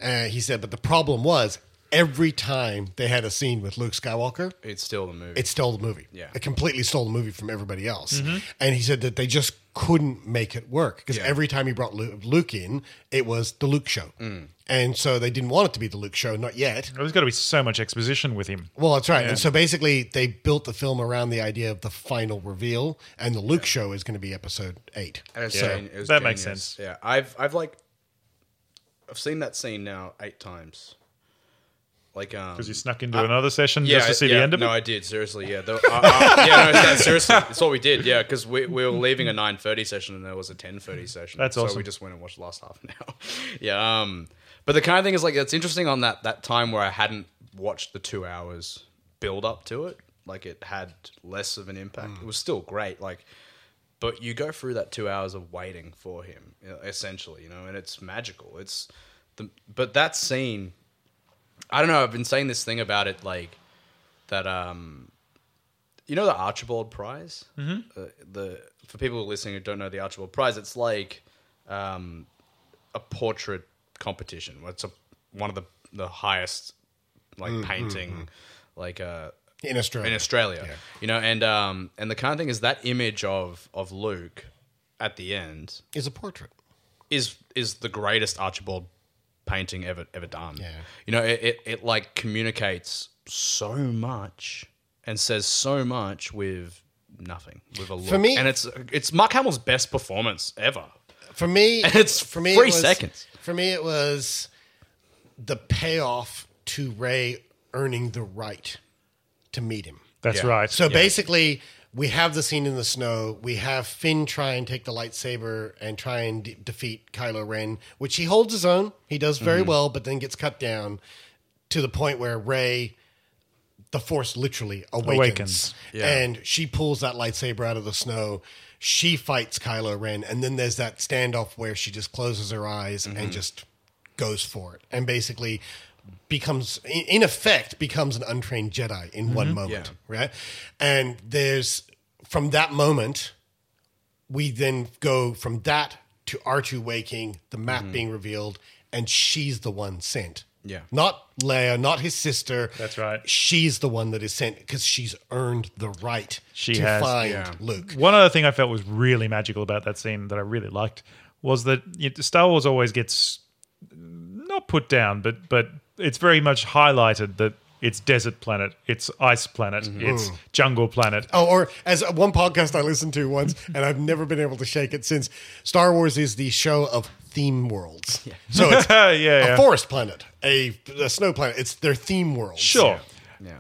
Uh, he said, but the problem was every time they had a scene with Luke Skywalker, it's still the movie. it stole the movie. Yeah. It completely stole the movie from everybody else. Mm-hmm. And he said that they just couldn't make it work because Yeah. every time he brought Luke, Luke in, it was the Luke show. Mm. And so they didn't want it to be the Luke show, not yet. There's got to be so much exposition with him. Well, that's right. And so basically, they built the film around the idea of the final reveal, and the Luke show is going to be episode eight. And it's Yeah, gen- it was that makes sense. Yeah, I've I've like I've seen that scene now eight times. Like um, Because you snuck into another session yeah, just to see yeah, the end of it. no. I did seriously. Yeah, the, yeah, no, no, seriously, that's what we did. Yeah, because we, we were leaving a nine thirty session and there was a ten thirty session. That's awesome. so we just went and watched the last half an hour. yeah, um, but the kind of thing is like it's interesting on that that time where I hadn't watched the two hours build up to it. Like it had less of an impact. Mm. It was still great. Like but you go through that two hours of waiting for him essentially you know and it's magical it's the but that scene i don't know i've been saying this thing about it like that um you know the archibald prize mm-hmm. uh, the for people listening who don't know the archibald prize it's like um a portrait competition it's a one of the the highest like painting like uh in Australia. in Australia. You know, and um, and the kind of thing is that image of of Luke at the end is a portrait. is is the greatest Archibald painting ever ever done. Yeah. You know, it, it, it like communicates so much and says so much with nothing, with a look. me- and it's it's Mark Hamill's best performance ever. For me, And it's for me, it three was- seconds. For me, it was the payoff to Rey earning the right to meet him. That's Yeah. right. So basically, we have the scene in the snow. We have Finn try and take the lightsaber and try and de- defeat Kylo Ren, which he holds his own. He does very Mm-hmm. well, but then gets cut down to the point where Rey, the Force literally awakens, Awakens. Yeah. and she pulls that lightsaber out of the snow. She fights Kylo Ren, and then there's that standoff where she just closes her eyes Mm-hmm. and just goes for it, and basically becomes, in in effect, becomes an untrained Jedi in one mm-hmm. moment, right? And there's from that moment, we then go from that to R2 waking, the map mm-hmm. being revealed, and she's the one sent. Yeah. Not Leia, not his sister. That's right. She's the one that is sent because she's earned the right She to has, find yeah. Luke. One other thing I felt was really magical about that scene that I really liked was that you know, Star Wars always gets not put down, but but it's very much highlighted that it's desert planet, it's ice planet, Mm-hmm. it's jungle planet. Oh, or as one podcast I listened to once, and I've never been able to shake it since. Star Wars is the show of theme worlds. So it's yeah, a forest planet, a, a snow planet. It's their theme worlds. Sure. Yeah.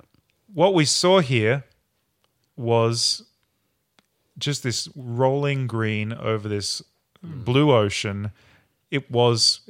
What we saw here was just this rolling green over this blue ocean. It was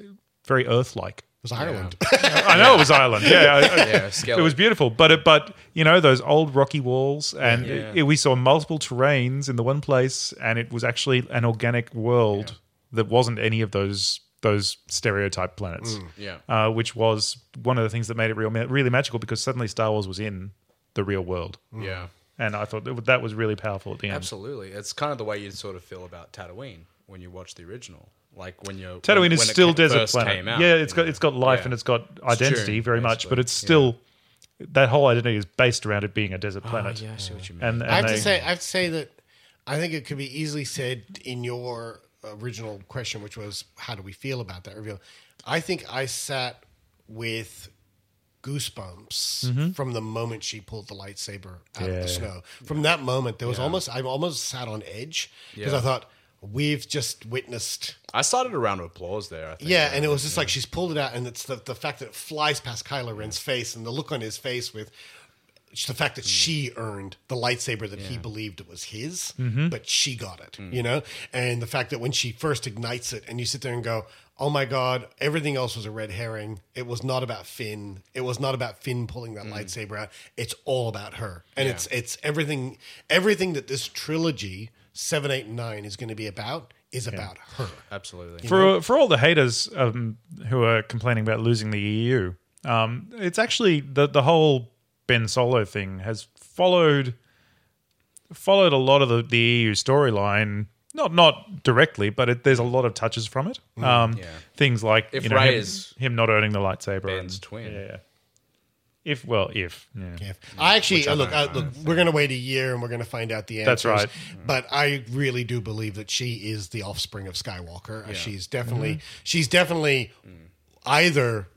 very Earth-like. It was Ireland. I know it was Ireland. Yeah, I- I- Yeah, it was beautiful. But it, but you know those old rocky walls, and uh, Yeah. it- we saw multiple terrains in the one place, and it was actually an organic world that wasn't any of those those stereotype planets. Mm. Yeah. uh, which was one of the things that made it real really magical because suddenly Star Wars was in the real world, mm. Yeah. and I thought that that was really powerful at the end. Absolutely. It's kind of the way you sort of feel about Tatooine when you watch the original. Like when you're Tatooine when, is when still ca- desert first planet. Came out, yeah, it's you got know. it's got life Yeah. and it's got identity Dune, very much, but it's still that whole identity is based around it being a desert oh, planet. Oh, yeah, I see what you mean. And, and I have they, to say, I have to say that I think it could be easily said in your original question, which was how do we feel about that reveal? I think I sat with goosebumps mm-hmm. from the moment she pulled the lightsaber out of the snow. From that moment, there was almost I almost sat on edge because Yeah. I thought we've just witnessed I started a round of applause there. I think. yeah, and it was just like she's pulled it out, and it's the, the fact that it flies past Kylo Ren's face and the look on his face with the fact that hmm. she earned the lightsaber that he believed it was his, mm-hmm. but she got it, hmm. you know? And the fact that when she first ignites it and you sit there and go, oh my God, everything else was a red herring. It was not about Finn. It was not about Finn pulling that hmm. lightsaber out. It's all about her. And it's it's everything everything that this trilogy, seven, eight, and nine, is going to be about is about her. absolutely. for for all the haters um, who are complaining about losing the EU, um, it's actually the the whole Ben Solo thing has followed followed a lot of the, the EU storyline. Not not directly, but it, there's a lot of touches from it. Um, Yeah. Things like If you know him, him not owning the lightsaber. Ben's and- twin. Yeah. If well, if yeah. Yeah. I actually I look. don't Uh, look, we're going to wait a year and we're going to find out the answer. That's right. But I really do believe that she is the offspring of Skywalker. Uh, She's definitely. Mm-hmm. She's definitely either.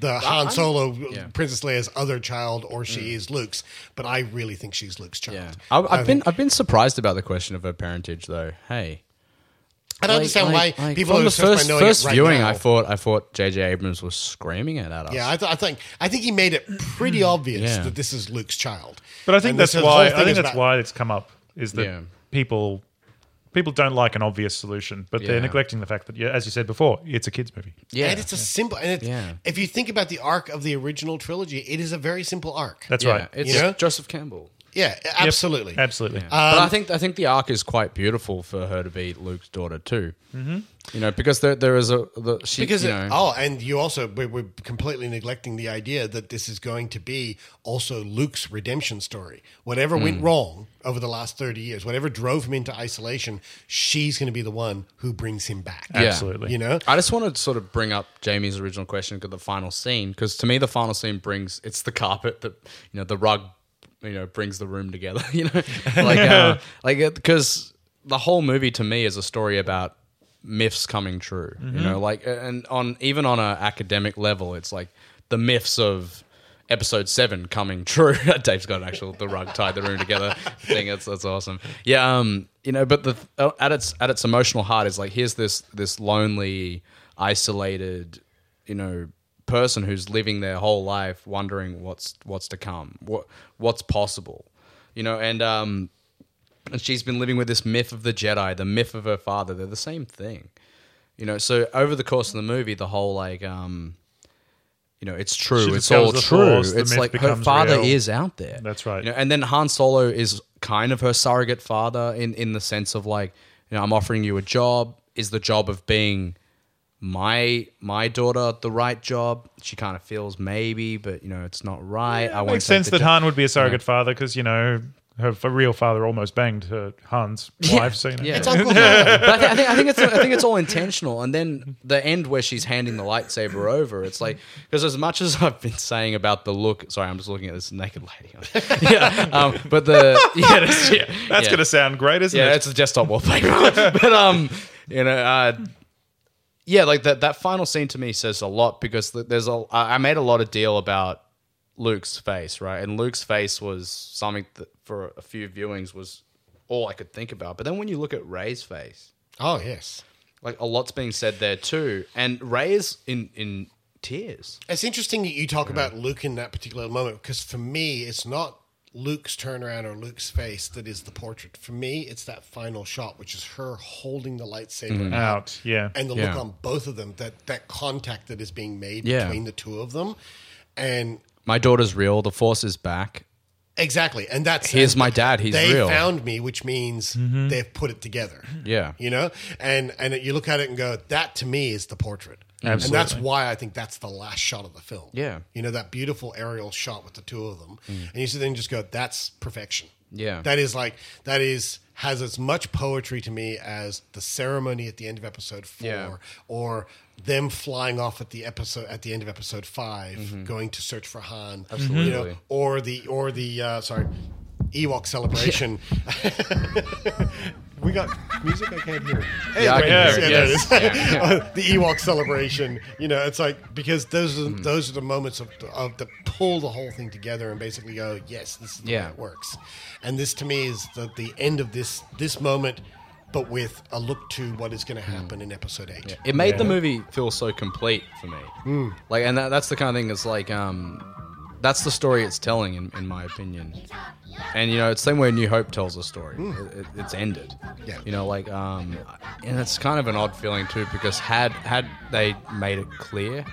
The Han Solo, yeah. Princess Leia's other child, or she is Luke's, but I really think she's Luke's child. Yeah, I've, I I've been think- I've been surprised about the question of her parentage, though. Hey, I don't understand Like- why like, people from are the obsessed by first, first it right viewing, now. I thought I thought J.J. Abrams was screaming it at us. Yeah, I, th- I think I think he made it pretty hmm. obvious Yeah. that this is Luke's child. But I think And that's why I think that's about- why it's come up is that Yeah. people people don't like an obvious solution, but they're neglecting the fact that, yeah, as you said before, it's a kids movie. yeah, And it's a simple. And it's, Yeah. if you think about the arc of the original trilogy, it is a very simple arc. That's yeah, right. It's You know? Joseph Campbell. Yeah, Yep. absolutely. absolutely. but I think I think the arc is quite beautiful for her to be Luke's daughter too. Mm-hmm. You know, because there there is a the, she, because you it- oh, and you also we're, we're completely neglecting the idea that this is going to be also Luke's redemption story. Whatever went Hmm. wrong over the last thirty years, whatever drove him into isolation, she's going to be the one who brings him back. Yeah. Absolutely. You know, I just want to sort of bring up Jamie's original question, because the final scene, because to me the final scene brings it's the carpet that you know the rug you know brings the room together. You know, like uh, like because the whole movie to me is a story about myths coming true. You know, like and on even on an academic level, it's like the myths of episode seven coming true. Dave's got an actual the rug tied the room together thing. That's that's awesome. Yeah, um, you know, but the uh, at its at its emotional heart is like here's this this lonely, isolated, you know, person who's living their whole life wondering what's what's to come, what what's possible, you know, and um, and she's been living with this myth of the Jedi, the myth of her father. They're the same thing, you know. So over the course of the movie, the whole like um, you know, it's true. It's all true. Force, it's like her father real. is out there. That's right. You know, and then Han Solo is kind of her surrogate father in in the sense of like, you know, I'm offering you a job. Is the job of being my my daughter the right job? She kind of feels maybe, but you know, it's not right. I It makes sense that Han would be a surrogate father because you know her f- real father almost banged her Han's wife. So you know. Yeah. It's Uncle Han. but I, thi- I think I think it's I think it's all intentional. And then the end where she's handing the lightsaber over, it's like because as much as I've been saying about the look, sorry, I'm just looking at this naked lady. yeah, um, but the yeah, that's, yeah, That's yeah. going to sound great, isn't yeah, it? it's a desktop wallpaper. but um, you know, uh, yeah, like that that final scene to me says a lot because there's a I made a lot of deal about Luke's face, right? And Luke's face was something that for a few viewings was all I could think about. But then when you look at Rey's face, Oh yes. like a lot's being said there too, and Rey is in in tears. It's interesting that you talk about Luke in that particular moment because for me, it's not Luke's turnaround or Luke's face that is the portrait. For me, it's that final shot, which is her holding the lightsaber out, Out, yeah. and the Mm. Yeah. look on both of them. That that contact that is being made Yeah. between the two of them, and My daughter's real. The Force is back. exactly, and that's Here's and my dad, he's they real. found me, which means they've put it together. Yeah. you know, and and you look at it and go, that to me is the portrait. And that's why I think that's the last shot of the film. Yeah. You know, that beautiful aerial shot with the two of them. And you sit there and just go, that's perfection. Yeah. That is like, that is, has as much poetry to me as the ceremony at the end of episode four Yeah. or them flying off at the episode, at the end of episode 5 going to search for Han. Absolutely. You know, or the, or the, uh, sorry, Ewok celebration. we got music. I can't hear it. Yeah, I can Anyway, hear it, there yes. it is. Uh, the Ewok celebration. You know, it's like because those are Mm-hmm. those are the moments of, of that pull the whole thing together and basically go, yes, this is the Yeah. way it works. And this to me is the the end of this this moment, but with a look to what is going to happen in episode eight. It made the movie feel so complete for me. Like, and that, that's the kind of thing. It's like, um, that's the story it's telling, in, in my opinion. And you know, it's the same way New Hope tells a story. It, it- it's ended. Yeah. You know, like, um, and it's kind of an odd feeling too, because had had they made it clear,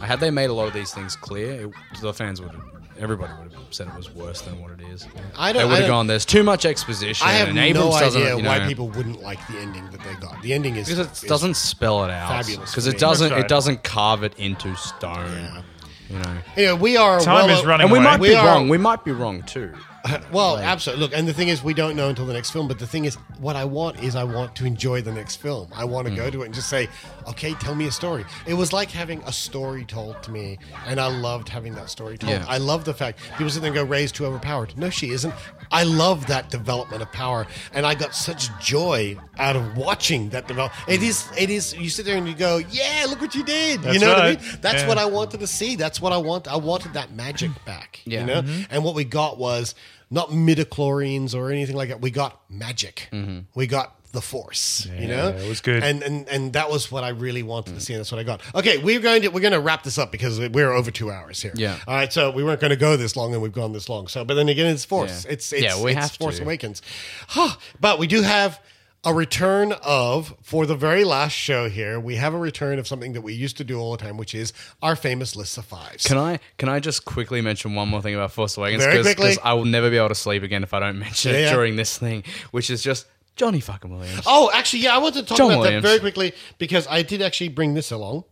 had they made a lot of these things clear, it, the fans would. Everybody would have said it was worse than what it is. I don't- would I have don't- gone. There's too much exposition. I have and no doesn't, idea you know, why people wouldn't like the ending that they got. The ending is because is it doesn't spell it out fabulous because for it doesn't right. it doesn't carve it into stone you know Anyway, we are Time well is running and we away. might We be are- wrong we might be wrong too Well, absolutely. Look, and the thing is, we don't know until the next film. But the thing is, what I want is I want to enjoy the next film. I want to go mm. to it and just say, okay, tell me a story. It was like having a story told to me, and I loved having that story told. Yeah. I love the fact people sit there and go, Rey's too overpowered. No, she isn't. I love that development of power, and I got such joy out of watching that develop. It is, it is. You sit there and you go, yeah, look what you did. you That's know what I mean? That's Yeah. what I wanted to see. That's what I want. I wanted that magic back. Yeah. You know, Mm-hmm. and what we got was not midichlorians or anything like that. We got magic. We got the force. you know, it was good. And and and that was what I really wanted to see. And that's what I got. Okay, we're going to we're going to wrap this up because we're over two hours here. Yeah. All right. So we weren't going to go this long, and we've gone this long. So, but then again, it's force. Yeah. It's it's Yeah, we it's have Force to. Awakens. Huh. But we do have. A return of, for the very last show here, we have a return of something that we used to do all the time, which is our famous list of fives. can i can i just quickly mention one more thing about force awakens Very quickly. i will never be able to sleep again if i don't mention Yeah, it yeah. during this thing which is just johnny fucking williams Oh, actually, yeah, I want to talk John about Williams. that very quickly because I did actually bring this along.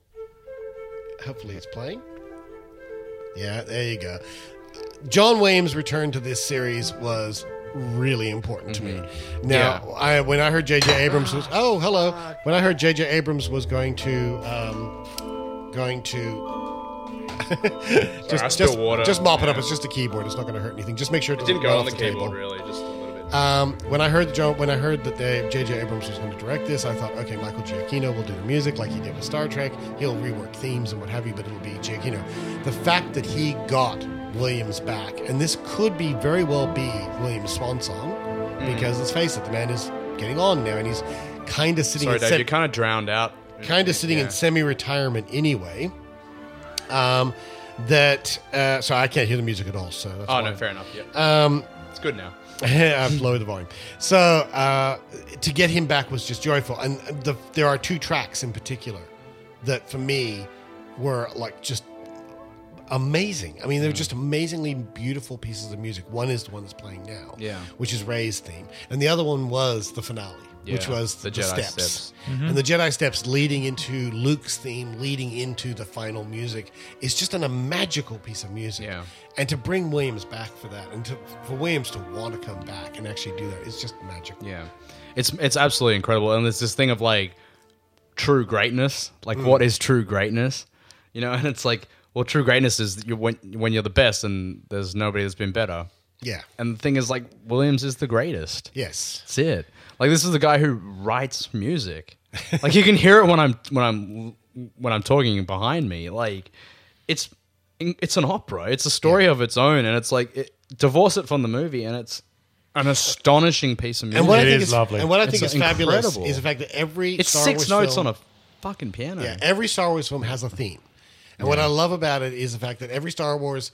Hopefully, it's playing. Yeah, there you go. John Williams' return to this series was really important to me. Now, I when I heard J.J. Abrams was oh hello when I heard J.J. Abrams was going to um, going to just I spill just, water just on mop it my up. It's just a keyboard. It's not going to hurt anything. Just make sure it doesn't Didn't go on off the table. really, just a little bit. Um, when I heard Joe, when I heard that they, J.J. Abrams was going to direct this, I thought, okay, Michael Giacchino will do the music like he did with Star Trek. He'll rework themes and what have you, but it'll be Giacchino. The fact that he got Williams back, and this could be very well be Williams' swan song, Mm. because let's face it, the man is getting on now, and he's kind of sitting. Sorry, Dave, sem- you're kind of drowned out. kind of sitting in semi-retirement anyway. Um, that uh, so I can't hear the music at all. So that's Oh no, fair enough. Yeah, um, it's good now. I've lowered the volume. So uh, to get him back was just joyful, and the, there are two tracks in particular that for me were like just amazing. I mean, Mm. they're just amazingly beautiful pieces of music. One is the one that's playing now, Yeah. which is Rey's theme, and the other one was the finale, which was the the, Jedi steps. steps. And the Jedi steps leading into Luke's theme, leading into the final music, is just an, a magical piece of music. Yeah. And to bring Williams back for that, and to, for Williams to want to come back and actually do that, it's just magical. Yeah, it's it's absolutely incredible, and it's this thing of like true greatness. Like, Mm. what is true greatness? You know, and it's like, well, true greatness is you when when you're the best, and there's nobody that's been better. Yeah. And the thing is, like, Williams is the greatest. Yes. That's it. Like, this is the guy who writes music. like, you can hear it when I'm when I'm when I'm talking behind me. Like, it's it's an opera. It's a story of its own, and it's like it, divorce it from the movie, and it's an astonishing piece of music. And what I think is is lovely. And what I It's think is fabulous incredible. is the fact that every It's Star six Wars notes film, on a fucking piano. Yeah, every Star Wars film has a theme. And what I love about it is the fact that every Star Wars,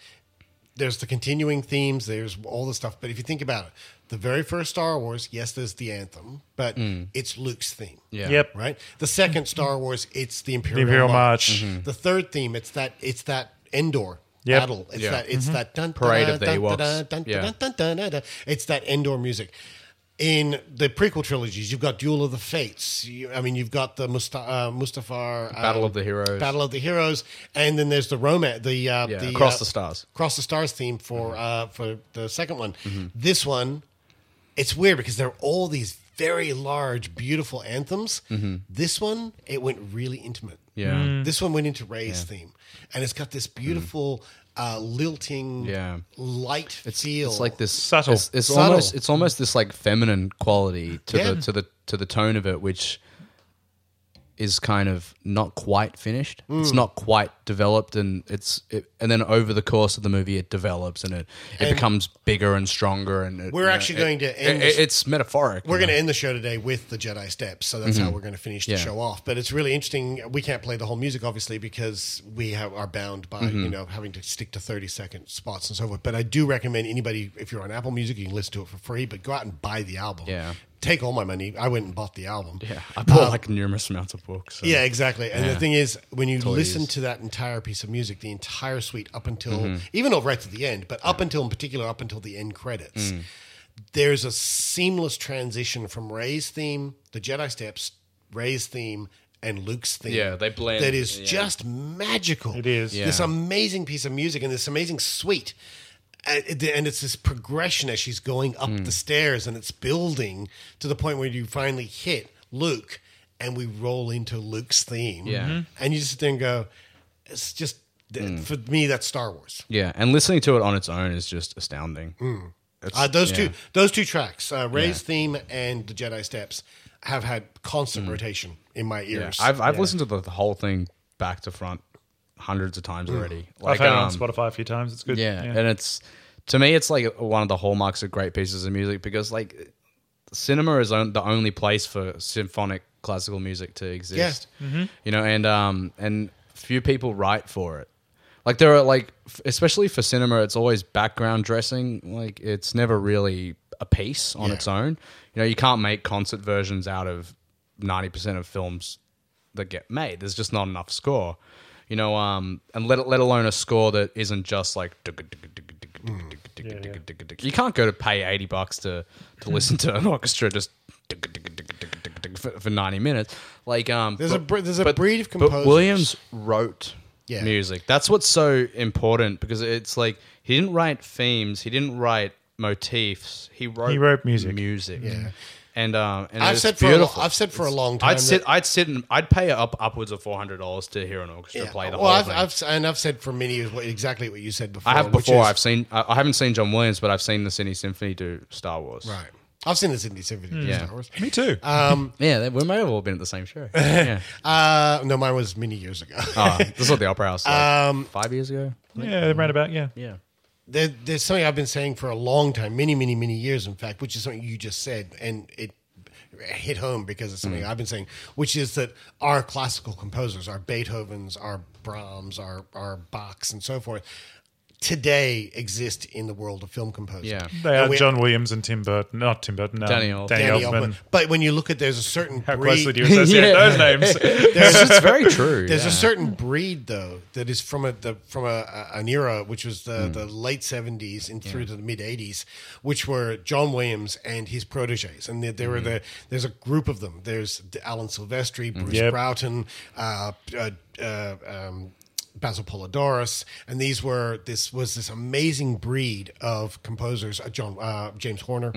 there's the continuing themes, there's all the stuff. But if you think about it, the very first Star Wars, yes, there's the anthem, but it's Luke's theme. Yeah. Yep. Right? The second Star Wars, it's the Imperial, Imperial March. March. The third theme, it's that it's that Endor Yep. battle. It's Yeah. that it's that dun, Parade dun, of the dun, Ewoks. It's that Endor music. In the prequel trilogies, you've got Duel of the Fates. You, I mean, you've got the Musta- uh, Mustafar Battle um, of the Heroes. Battle of the Heroes, and then there's the romance, the uh, Yeah, the Across uh, the Stars. Cross the Stars theme for Mm-hmm. uh, for the second one. This one, it's weird because there are all these very large, beautiful anthems. This one, it went really intimate. Mm-hmm. Yeah. Mm. This one went into Rey's theme, and it's got this beautiful, uh, lilting, Yeah. light It's, feel. it's like this Subtle. It's, it's Subtle. almost it's almost this like feminine quality to Yeah. the to the to the tone of it, which is kind of not quite finished. Mm. It's not quite developed, and it's it, and then over the course of the movie, it develops and it it And- becomes bigger and stronger. And it, We're you know, actually going to end this- it's metaphoric. We're going to end the show today with the Jedi Steps, so that's how we're going to finish the Mm-hmm. Yeah. show off. But it's really interesting. We can't play the whole music, obviously, because we have, are bound by Mm-hmm. you know having to stick to thirty second spots and so forth. But I do recommend anybody, if you're on Apple Music, you can listen to it for free. But go out and buy the album. Yeah. Take all my money. I went and bought the album. Yeah, I bought like numerous amounts of books. so- Yeah, exactly. And the thing is, when you Toys. listen to that entire piece of music, the entire suite up until Mm-hmm. even over right to the end, but up until in particular up until the end credits, Mm. there's a seamless transition from Rey's theme, the Jedi Steps, Rey's theme, and Luke's theme. Yeah, they blend, That is yeah. just magical. It is. This amazing piece of music and this amazing suite. And it's this progression as she's going up Hmm. the stairs, and it's building to the point where you finally hit Luke, and we roll into Luke's theme. Yeah. Mhm. and you just there go, "It's just Hmm. for me, that's Star Wars." yeah, and listening to it on its own is just astounding. It's- Uh, those yeah. two, those two tracks, uh, Rey's Yeah. theme and the Jedi Steps, have had constant rotation in my Hmm. Yeah, ears. I've I've listened to the, the whole thing back to front hundreds of times already. Like, I've had it on um, Spotify a few times. It's good. Yeah, and it's to me, it's like one of the hallmarks of great pieces of music because like cinema is on, the only place for symphonic classical music to exist. You know, and um and few people write for it. Like there are like f- especially for cinema, it's always background dressing. Like it's never really a piece on Yeah. its own. You know, you can't make concert versions out of ninety percent of films that get made. There's just not enough score. You know, um, and let let alone a score that isn't just like. You can't go to pay eighty bucks to to listen to an orchestra just for, for ninety minutes. Like, um, There's a but- bre- there's a but- breed of but composers. Williams wrote Yeah. music. That's what's so important because it's like he didn't write themes, he didn't write motifs. He wrote He wrote music. Music. Yeah. And um, and I've said for a, beautiful. lo- I've said for a long time. I'd sit, that- I'd sit, and I'd pay up upwards of four hundred dollars to hear an orchestra play the well, whole I've, thing. I've and I've said for many years what, exactly what you said before. I have before. Is, I've seen. I, I haven't seen John Williams, but I've seen the Sydney Symphony do Star Wars. right. I've seen the Sydney Symphony do Yeah. Star Wars. Me too. Um, Yeah, we may have all been at the same show. yeah. uh, no, mine was many years ago. Oh, this is what the Opera House. Like Um, five years ago. yeah, right about yeah. Yeah. There, there's something I've been saying for a long time, many, many, many years, in fact, which is something you just said, and it hit home because it's something mm. I've been saying, which is that our classical composers, our Beethovens, our Brahms, our our Bachs, and so forth, today exist in the world of film composing. Yeah. They And are John Williams and Tim Burton, not Tim Burton, um, Danny Elfman. Danny, Danny Elfman. Elfman. But when you look at, there's a certain How breed. closely do you associate Yeah. those names? This is very true. There's yeah. a certain breed though that is from a the, from a, a- an era which was the, Hmm. the late seventies and through to the mid eighties, which were John Williams and his proteges, and there, there Hmm. were the there's a group of them. There's Alan Silvestri, Bruce Yep. Broughton, uh, uh, uh, um, Basil Poledouris, and these were this was this amazing breed of composers, uh, John uh, James Horner,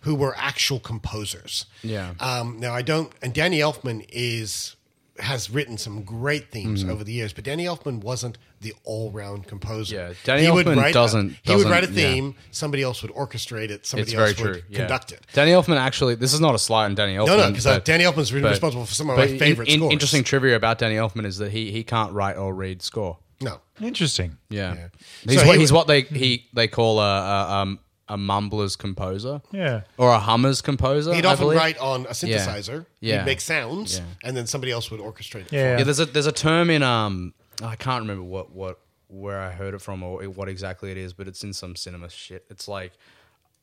who were actual composers. Mm-hmm. Yeah. Um, now I don't, and Danny Elfman is has written some great themes Mm-hmm. over the years, but Danny Elfman wasn't the all-round composer. Yeah, Danny Elfman doesn't- he would doesn't- write a yeah. theme, somebody else would orchestrate it, somebody It's very else would true. Yeah. conduct it. Danny Elfman actually. This is not a slight on Danny Elfman. No, no, because uh, Danny Elfman's really but- responsible for some of my favorite in- in- scores. Interesting trivia about Danny Elfman is that he he can't write or read score. No, Interesting. Yeah, Yeah. he's So what he he's would- what they he they call a a, um, a mumbler's composer. Yeah. or a hummer's composer. he'd often believe. write on a synthesizer. Yeah. He'd make sounds, Yeah. and then somebody else would orchestrate it. Yeah. Yeah, there's a there's a term in um I can't remember what what where I heard it from or what exactly it is, but it's in some cinema shit. It's like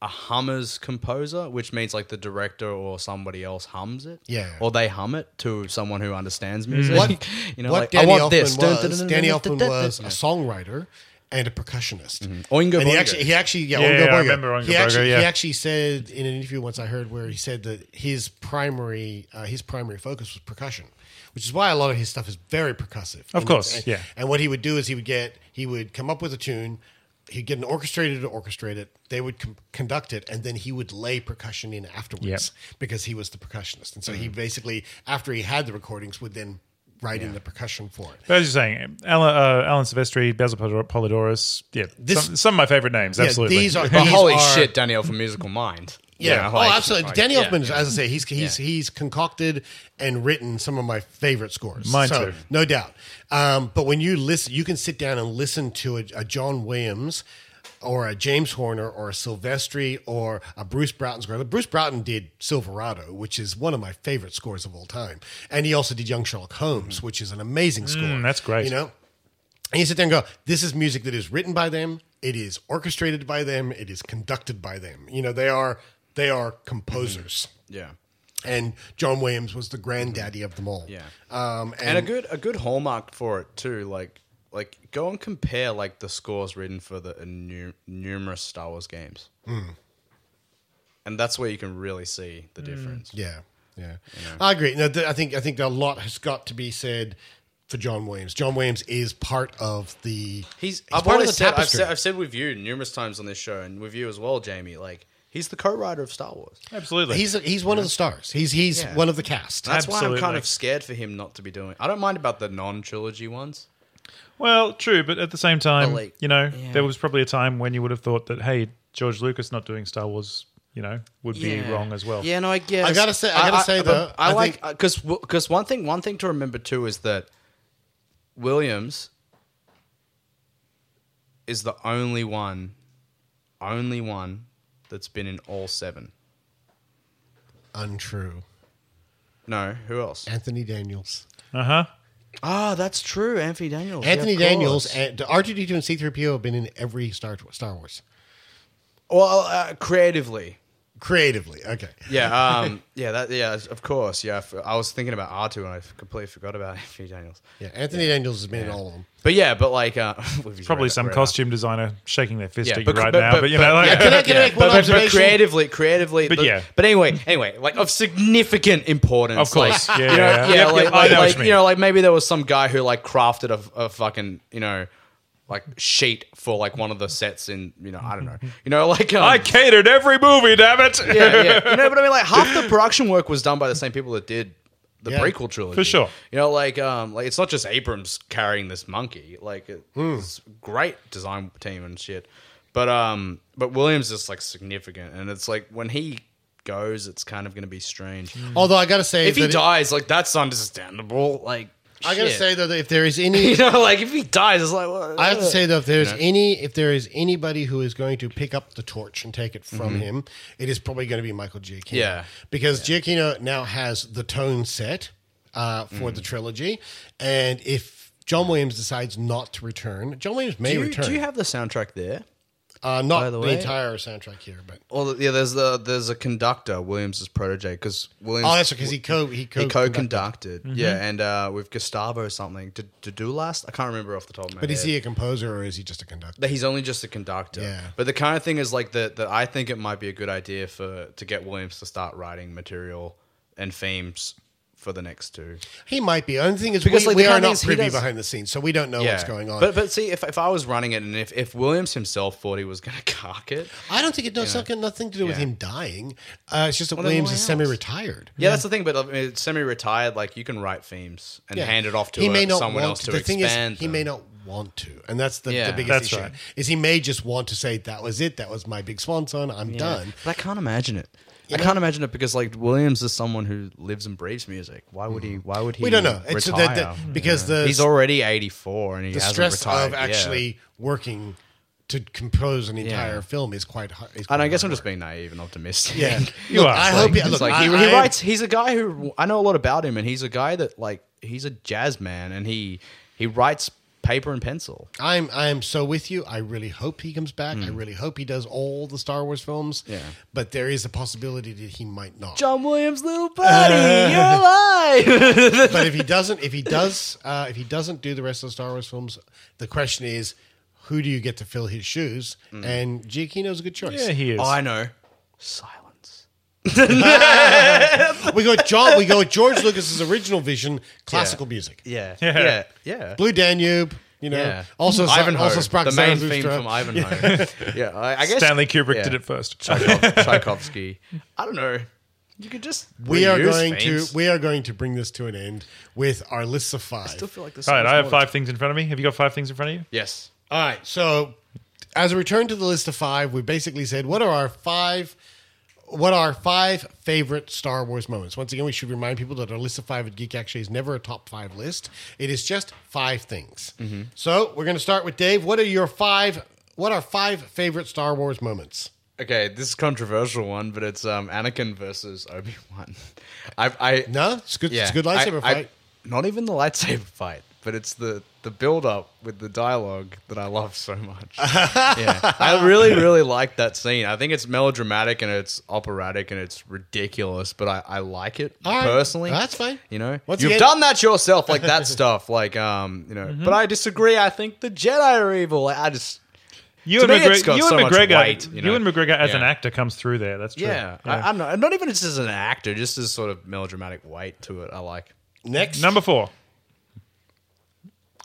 a hummer's composer, which means like the director or somebody else hums it. Yeah. Or they hum it to someone who understands music. What, you know, what like, Danny I want Elfman this. was, Danny Elfman was a songwriter and a percussionist. Oingo and he Boingo. actually, he actually, yeah, Yeah, Oingo yeah, I remember Oingo he actually, Boingo, yeah. he actually said in an interview once I heard where he said that his primary, uh, his primary focus was percussion, which is why a lot of his stuff is very percussive. Of And- course, and- yeah. And what he would do is he would get, he would come up with a tune. He'd get an orchestrator to orchestrate it. They would com- conduct it, and then he would lay percussion in afterwards Yep. because he was the percussionist. And so Mm. he basically, after he had the recordings, would then write in the percussion for it. But as you're saying, Alan, uh, Alan Silvestri, Basil Polidor- Poledouris, yeah, This- some, some of my favorite names. Yeah, absolutely. these are- These holy are- shit, Danny Elfman musical mind. Yeah, You know, oh, like- absolutely. like- Danny Elfman, yeah. as I say, he's he's Yeah. he's concocted and written some of my favorite scores. Mine so, too. no doubt. Um, but when you listen, you can sit down and listen to a, a John Williams or a James Horner or a Silvestri or a Bruce Broughton score. Bruce Broughton did Silverado, which is one of my favorite scores of all time, and he also did Young Sherlock Holmes, which is an amazing score. Mm, that's great. You know, and you sit there and go, this is music that is written by them, it is orchestrated by them, it is conducted by them. You know, they are they are composers. Yeah. And John Williams was the granddaddy of them all. Yeah. Um, and, and, a good a good hallmark for it too. Like like go and compare like the scores written for the uh, nu- numerous Star Wars games, and that's where you can really see the difference. yeah, yeah, I agree. No, th- I think I think a lot has got to be said for John Williams. John Williams is part of the. He's, he's I've part of the said I've, tapestry. said I've said with you numerous times on this show and with you as well, Jamie. Like he's the co-writer of Star Wars. absolutely. He's he's one of the stars. He's he's Yeah. one of the cast. That's why I'm kind Absolutely. of scared for him not to be doing. I don't mind about the non-trilogy ones. well, true, but at the same time, But, like, you know, yeah. there was probably a time when you would have thought that, hey, George Lucas not doing Star Wars, you know, would be wrong as well. Yeah, no, I guess. I gotta say- I gotta say, but though, I, I like think- uh, because because one thing one thing to remember too is that Williams is the only one, only one that's been in all seven. Untrue. No, who else? Anthony Daniels. Uh huh. Ah, that's true. Anthony Daniels. Anthony Yeah, of Daniels course. and R2D2 and C3PO have been in every Star Star Wars. Well, uh, creatively. Creatively, okay. Yeah, um, yeah, that, yeah, of course, yeah. I was thinking about R two, and I completely forgot about Anthony Daniels. Yeah, Anthony Daniels has been in all of them. But yeah, but like, uh, Probably read- some read up. costume designer shaking their fist Yeah, at you but- right but- now, but- but, you know, like, Yeah, can I- can I make one but, but, but observation? creatively, creatively, But like- yeah. But anyway, anyway, like of significant importance. Of course. like, Yeah, you know, yeah, yeah. yeah, like, like, like, you you know, like maybe there was some guy who like crafted a, a fucking, you know, like sheet for like one of the sets in you know I don't know you know like um, I catered every movie, damn it. yeah yeah you know but I mean like half the production work was done by the same people that did the Yeah. prequel trilogy For sure. you know like um like it's not just Abrams carrying this monkey like it- Hmm. it's great design team and shit but um but Williams is like significant and it's like when he goes it's kind of going to be strange Although I got to say, if he that it- dies like that's understandable like I got to shit. say though that if there is any you know like if he dies it's like what? I have to say though, if there's know? any, if there is anybody who is going to pick up the torch and take it from Mhm. him, it is probably going to be Michael Giacchino. Yeah. because Giacchino now has the tone set uh, for Mm. the trilogy, and if John Williams decides not to return, John Williams may do you, return. do you have the soundtrack there uh, not by the, the entire soundtrack here, but Well, yeah, there's the there's a conductor, Williams' protege, because Williams. Oh, that's because he co- he he co-conducted. co-conducted, Mhm. yeah, and uh, with Gustavo or something. to did do last? I can't remember off the top of my but head. is he a composer or is he just a conductor? That he's only just a conductor. Yeah. But the kind of thing is like that. That I think it might be a good idea for to get Williams to start writing material and themes for the next two. He might be. Only thing is, Because, we, like, we are kind of thing not is privy does- behind the scenes, so we don't know what's going on. But but see, if, if I was running it and if, if Williams himself thought he was going to cock it, I don't think it does you not got nothing to do with him dying. Uh, it's just that Well, Williams is semi-retired. Yeah, that's the thing. But I mean, it's semi-retired. Like you can write themes and Yeah. hand it off to he a- may not someone want else to the thing is, he may not want to, and that's the, Yeah. the biggest That's issue. right. Is he may just want to say that was it, that was my big swan song, I'm Yeah. done. But I can't imagine it. You I know? can't imagine it because like Williams is someone who lives and breathes music. Why would he? Mm. Why would he? We don't know. It's retire? because the- he's already eighty four and he the hasn't stress retired. of yeah. actually working to compose an entire Yeah. film is quite. Is And quite I guess hard I'm just being naive and optimistic. Yeah. You Look, are. I It's hope like- he- it's look, like I- he, I- he writes. He's a guy who I know a lot about him, and he's a guy that like he's a jazz man, and he he writes paper and pencil. I'm I am so with you. I really hope he comes back. I really hope he does all the Star Wars films. Hmm. Yeah. But there is a possibility that he might not. John Williams, little buddy, you're alive. but if he doesn't, if he does, uh, if he doesn't do the rest of the Star Wars films, the question is, who do you get to fill his shoes? And Giacchino's a good choice. Yeah, he is. Oh, I know. we go John. We go with George Lucas's original vision, classical music. Yeah, Yeah. yeah, yeah. Blue Danube. You know, Yeah. also Ivanhoe, also Sprach the main Zarathustra. theme from Ivanhoe. yeah, I, I guess Stanley Kubrick yeah. did it first. Tchaikovsky. Tchaikovsky. I don't know. You could just We are reuse going themes. to we are going to bring this to an end with our lists of five. I still feel like this. All right, I have five things in front of me. Have you got five things in front of you? Yes. All right. So, as a return to the list of five, we basically said what are our five, what are five favorite Star Wars moments. Once again, we should remind people that our list of five at Geek actually is never a top five list. It is just five things. So we're going to start with Dave. What are your five? What are five favorite Star Wars moments? Okay, this is a controversial one, but it's um, Anakin versus Obi Wan. I, I No, it's good. It's a good lightsaber I- fight. not even the lightsaber fight, but it's the the build up with the dialogue that I love so much. yeah, I really really like that scene. I think it's melodramatic and it's operatic and it's ridiculous, but I, I like it All right, personally. that's fine. You know, Once you've again- done that yourself, like that stuff. Like um, you know, Mm-hmm. but I disagree. I think the Jedi are evil. Like, I just You and, me, it's McGregor, got you so and much McGregor, weight, you know? and McGregor as an actor comes through there. That's true. yeah, I, I'm not not even just as an actor, just as sort of melodramatic weight to it. I like. Next, Number four.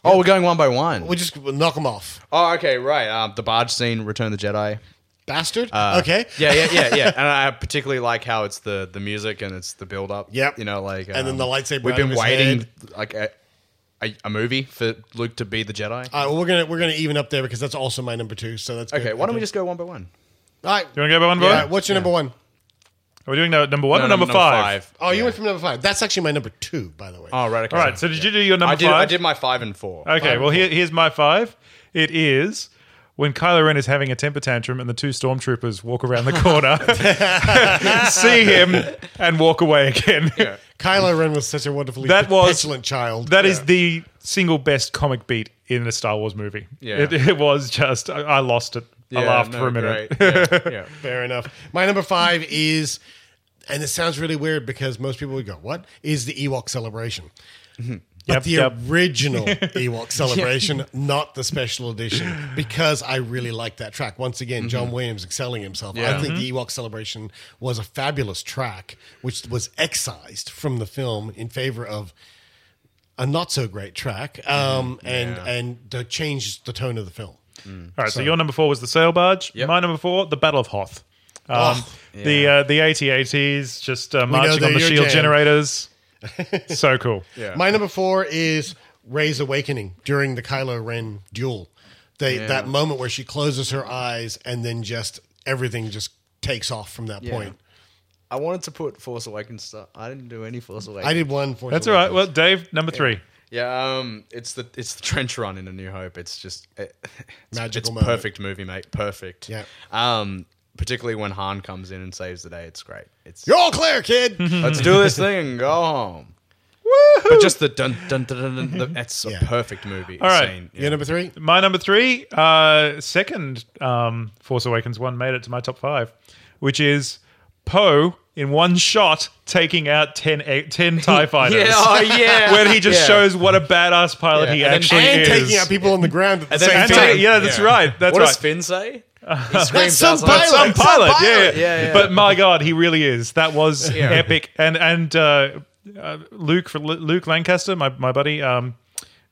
Oh, we're going one by one. we just we'll knock them off. Oh, okay, right. Um, the barge scene, Return of the Jedi. Bastard. Uh, okay. Yeah, yeah, yeah, yeah. and I particularly like how it's the the music and it's the build up. Yep. You know, like And then um, the lightsaber We've been waiting head. like a, a, a movie for Luke to be the Jedi. All right. Well, we're gonna we're gonna even up there because that's also my number two. So that's good. okay, why don't we just go one by one? All right. You want to go by one by All one? right. What's your number one? Are we doing no- number one No, or no, number, five? Oh, you went from number five. That's actually my number two, by the way. Oh, right. Okay. All right. So did you do your number I did. five? I did my five and four. Okay, well, here, here's my five. It is when Kylo Ren is having a temper tantrum and the two stormtroopers walk around the corner, see him, and walk away again. Kylo Ren was such a wonderfully That was- petulant child. That is the single best comic beat in a Star Wars movie. Yeah. It, it was just, I, I lost it. I Yeah, laughed no, for a minute. great. Yeah, yeah. Fair enough. My number five is, and it sounds really weird because most people would go, "What is the Ewok celebration?" Mm-hmm. But Yep, the yep. original Ewok celebration, not the special edition, because I really like that track. Once again, John mm-hmm. Williams excelling himself. I Yeah. think the mm-hmm. Ewok celebration was a fabulous track, which was excised from the film in favor of a not so great track, um, and and the changed the tone of the film. All right, so, your number four was the sail barge. Yep. My number four, the Battle of Hoth. Um, Oh, The uh, the AT-ATs just uh, marching on the shield jam. generators. so cool. Yeah. My number four is Rey's awakening during the Kylo Ren duel. They that moment where she closes her eyes and then just everything just takes off from that Yeah. point. I wanted to put Force Awakens stuff. I didn't do any Force Awakens. I did one for That's all right. Well, Dave, number three. Yeah, um, it's the it's the trench run in A New Hope. It's just it, it's, Magical It's moment. perfect movie, mate. Perfect. Yeah. Um, particularly when Han comes in and saves the day. It's great. It's You're all clear, kid. let's do this thing and go home. But just the dun dun dun dun. dun, dun that's a Yeah. perfect movie. All right. Scene. You're number three. My number three, uh, second um, Force Awakens one made it to my top five, which is Poe in one shot taking out 10, a- 10 TIE fighters. Yeah, oh, yeah. Where he just Yeah. shows what a badass pilot Yeah, he and then- actually And is. taking out people on the ground at the And then same And Finn- time. take- yeah, that's Yeah. right. That's what right. does Finn say? He That's screams some outside. pilot. some Some pilot, pilot. Yeah, Yeah, yeah. But my God, he really is. That was Yeah. epic. And and uh, uh, Luke for Luke Lancaster, my my buddy, um,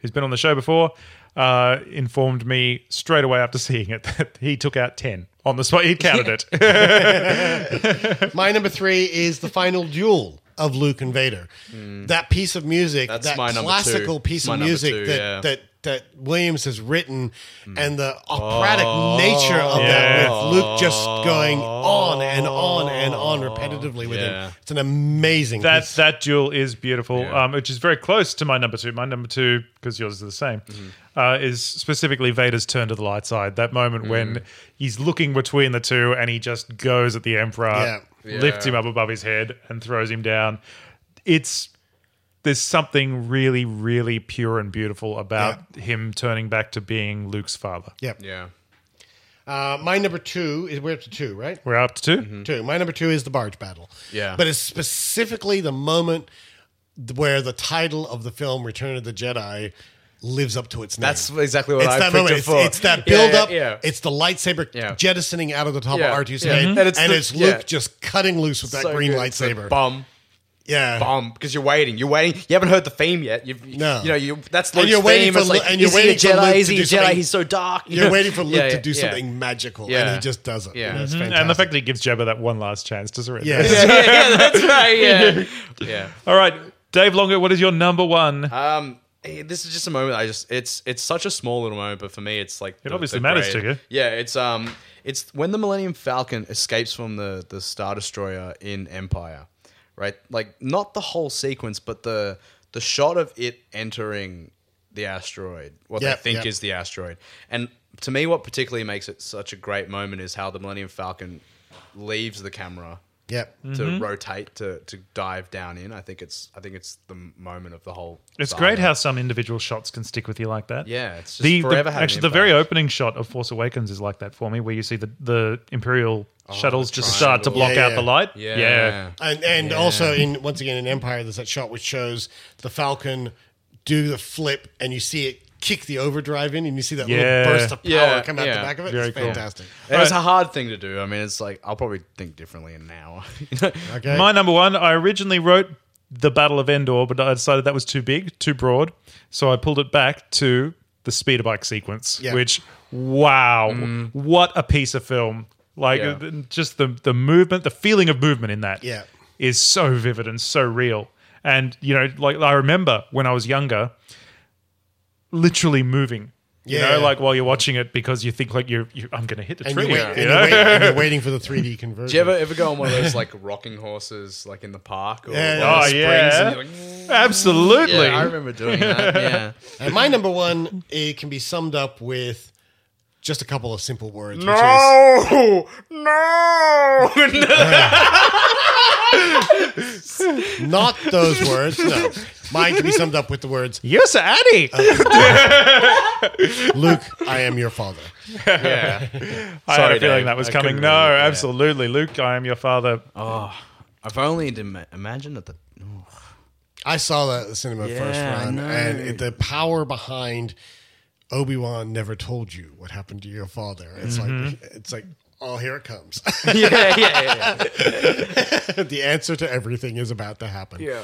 who's been on the show before, uh, informed me straight away after seeing it that he took out ten on the spot. He counted it. My number three is the final duel of Luke and Vader. That piece of music, That's that classical two. piece My of music two, that, yeah. that that Williams has written, and the operatic nature of that with Luke just going on and on and on repetitively with Yeah. him. It's an amazing. that piece. that duel is beautiful, Yeah. um, which is very close to my number two. My number two, because yours is the same, Mm-hmm. uh, is specifically Vader's turn to the light side. That moment Mm. when he's looking between the two and he just goes at the Emperor, Yeah. lifts him up above his head, and throws him down. It's there's something really, really pure and beautiful about him turning back to being Luke's father. Yep. Yeah. Uh, my number two is we're up to two, right? We're up to 2 Mm-hmm. Two. My number two is the barge battle. Yeah. But it's specifically the moment where the title of the film Return of the Jedi lives up to its name. That's exactly what it's I that picked moment. It's, for. it's that Yeah, build yeah, up. yeah. It's the lightsaber Yeah. jettisoning out of the top Yeah, of R2's yeah. head, Mhm. and it's, And it's Luke yeah. just cutting loose with that So green good. It's like, lightsaber. Bum. yeah, Bomb because you're waiting. You're waiting. You haven't heard the theme yet. You've, No. You know, you that's And you're waiting theme. for It's Lu- like, and you're is he a waiting for Jedi? Luke Is to he do a Jedi? something- He's so dark. You're waiting for Luke Yeah, to do yeah. something magical, Yeah. and he just does it. Yeah. Yeah, it's Mhm. And the fact that he gives Jabba that one last chance to surrender. Yeah, yeah, that's right. Yeah, yeah. All right, Dave Longo, what is your number one? Um, this is just a moment. I just it's it's such a small little moment, but for me, it's like It obviously matters to you. Yeah, it's um, it's when the Millennium Falcon escapes from the the Star Destroyer in Empire, right? Like not the whole sequence, but the the shot of it entering the asteroid, what Yep, they think yep. is the asteroid, and to me, what particularly makes it such a great moment is how the Millennium Falcon leaves the camera Yep. to Mm-hmm. rotate to to dive down in. I think it's I think it's the moment of the whole. It's saga. great how some individual shots can stick with you like that. Yeah, it's just the, forever the had actually the very impact. opening shot of Force Awakens is like that for me, where you see the the Imperial shuttles Oh, the just start to triangle. block Yeah, out yeah. the light. Yeah. And and also in once again in Empire, there's that shot which shows the Falcon do the flip, and you see it kick the overdrive in, and you see that Yeah. little burst of power Yeah, come out yeah. the back of it. Very it's cool. fantastic. And It's a hard thing to do. I mean, it's like I'll probably think differently in now. Okay. My number one, I originally wrote the Battle of Endor, but I decided that was too big, too broad, so I pulled it back to the speeder bike sequence. Yeah. Which, wow, what a piece of film! Like Yeah. uh, just the the movement, the feeling of movement in that, Yeah. is so vivid and so real. And you know, like I remember when I was younger, literally moving. You Yeah. know, like while you're watching it because you think like you're, you I'm going to hit the and, tree. you're wait- you and, know? you're wait- and you're waiting for the 3D conversion. Do you ever ever go on one of those like rocking horses, like in the park or Yeah. one of the Oh, springs yeah. and you're like, mm. Absolutely. yeah, I remember doing that. Yeah, And my number one, it can be summed up with just a couple of simple words. Which is, no, no, not those words. No. Mine can be summed up with the words, Yes, Addy. Luke, I am your father. yeah. I had Sorry, a feeling Dave. that was I coming. couldn't No, really- yeah. absolutely. Luke, I am your father. Oh, I've only ima- imagined that the I saw that at the cinema first Yeah, I run, know. and it, the power behind Obi Wan never told you what happened to your father. It's Mm-hmm. like it's like oh, here it comes. yeah, yeah, yeah, the answer to everything is about to happen. yeah.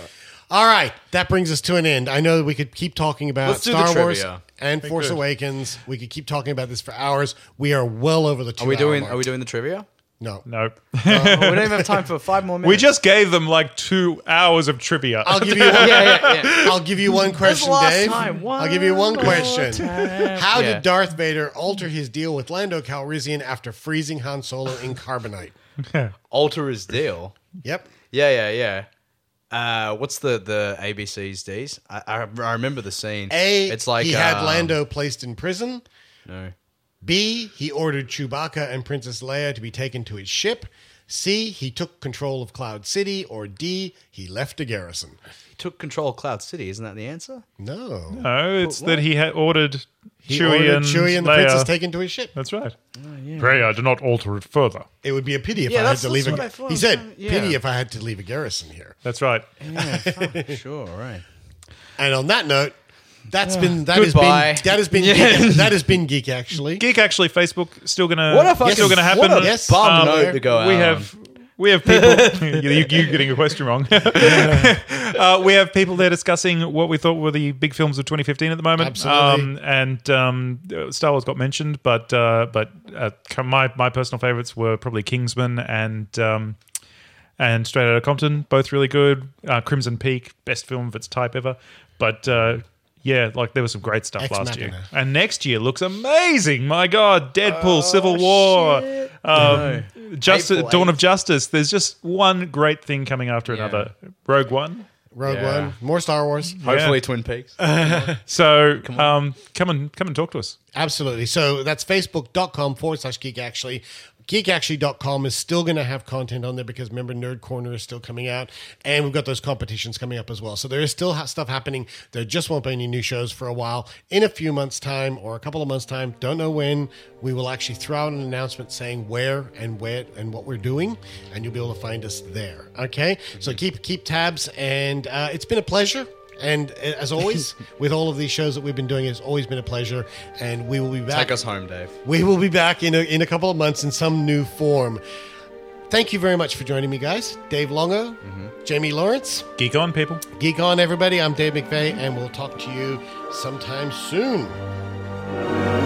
All right, that brings us to an end. I know that we could keep talking about Let's do the Star Wars trivia. and Force Awakens. We could keep talking about this for hours. We are well over the two. Are we doing? Are we doing the trivia? No. Nope. Oh, we don't even have time for five more minutes. we just gave them like two hours of trivia. I'll give you. One, yeah, yeah, yeah. I'll give you one question, last Dave. time. I'll give you one One question. How Yeah. did Darth Vader alter his deal with Lando Calrissian after freezing Han Solo in carbonite? alter his deal. Yep. Yeah, yeah, yeah. Uh, what's the the ABC's D's? I, I, I remember the scene. A. it's like he had um, Lando placed in prison. No. B. He ordered Chewbacca and Princess Leia to be taken to his ship. C. He took control of Cloud City. Or D. He left a garrison. He took control of Cloud City. Isn't that the answer? No. no, it's that he had ordered He Chewie ordered and Chewie and the Leia. princess taken to his ship. That's right. Oh, Pray I do not alter it further. It would be a pity if Yeah, I had that's- to leave that's a. what I thought. He said, Yeah. "Pity if I had to leave a garrison here." That's right. Yeah, fuck, sure, right. And on that note, that's been that has Goodbye. been that has been Yeah. geek, that has been geek actually. Geek actually Facebook still gonna What a fucking still gonna happen. What a Yes. bum Um, note to go we on. have we have people you, you getting a question wrong. uh, we have people there discussing what we thought were the big films of 2015 at the moment. Absolutely. Um, and um, Star Wars got mentioned, but uh, but uh, my my personal favorites were probably Kingsman and. Um, and Straight Outta Compton, both really good. Uh, Crimson Peak, best film of its type ever. But uh, yeah, like there was some great stuff Ex last year. Machina. And next year looks amazing. My God, Deadpool, Civil War, um, Justice, April Dawn of 8th. Justice. There's just one great thing coming after another. Rogue One. Rogue Yeah. One, more Star Wars. Hopefully, Twin Peaks. So um, come and come and talk to us. Absolutely. So that's facebook.com forward slash geek actually. Geekactually.com is still going to have content on there because remember, Nerd Corner is still coming out. And we've got those competitions coming up as well. So there is still ha- stuff happening. There just won't be any new shows for a while. In a few months' time or a couple of months' time, don't know when, we will actually throw out an announcement saying where and where and what we're doing. And you'll be able to find us there. Okay? So keep, keep tabs. And uh, it's been a pleasure. And as always, with all of these shows that we've been doing, it's always been a pleasure. And we will be back. Take us home, Dave. We will be back in a, in a couple of months in some new form. Thank you very much for joining me, guys. Dave Longo, mm-hmm. Jamie Lawrence, Geek on, people. Geek On, everybody. I'm Dave McVeigh, and we'll talk to you sometime soon.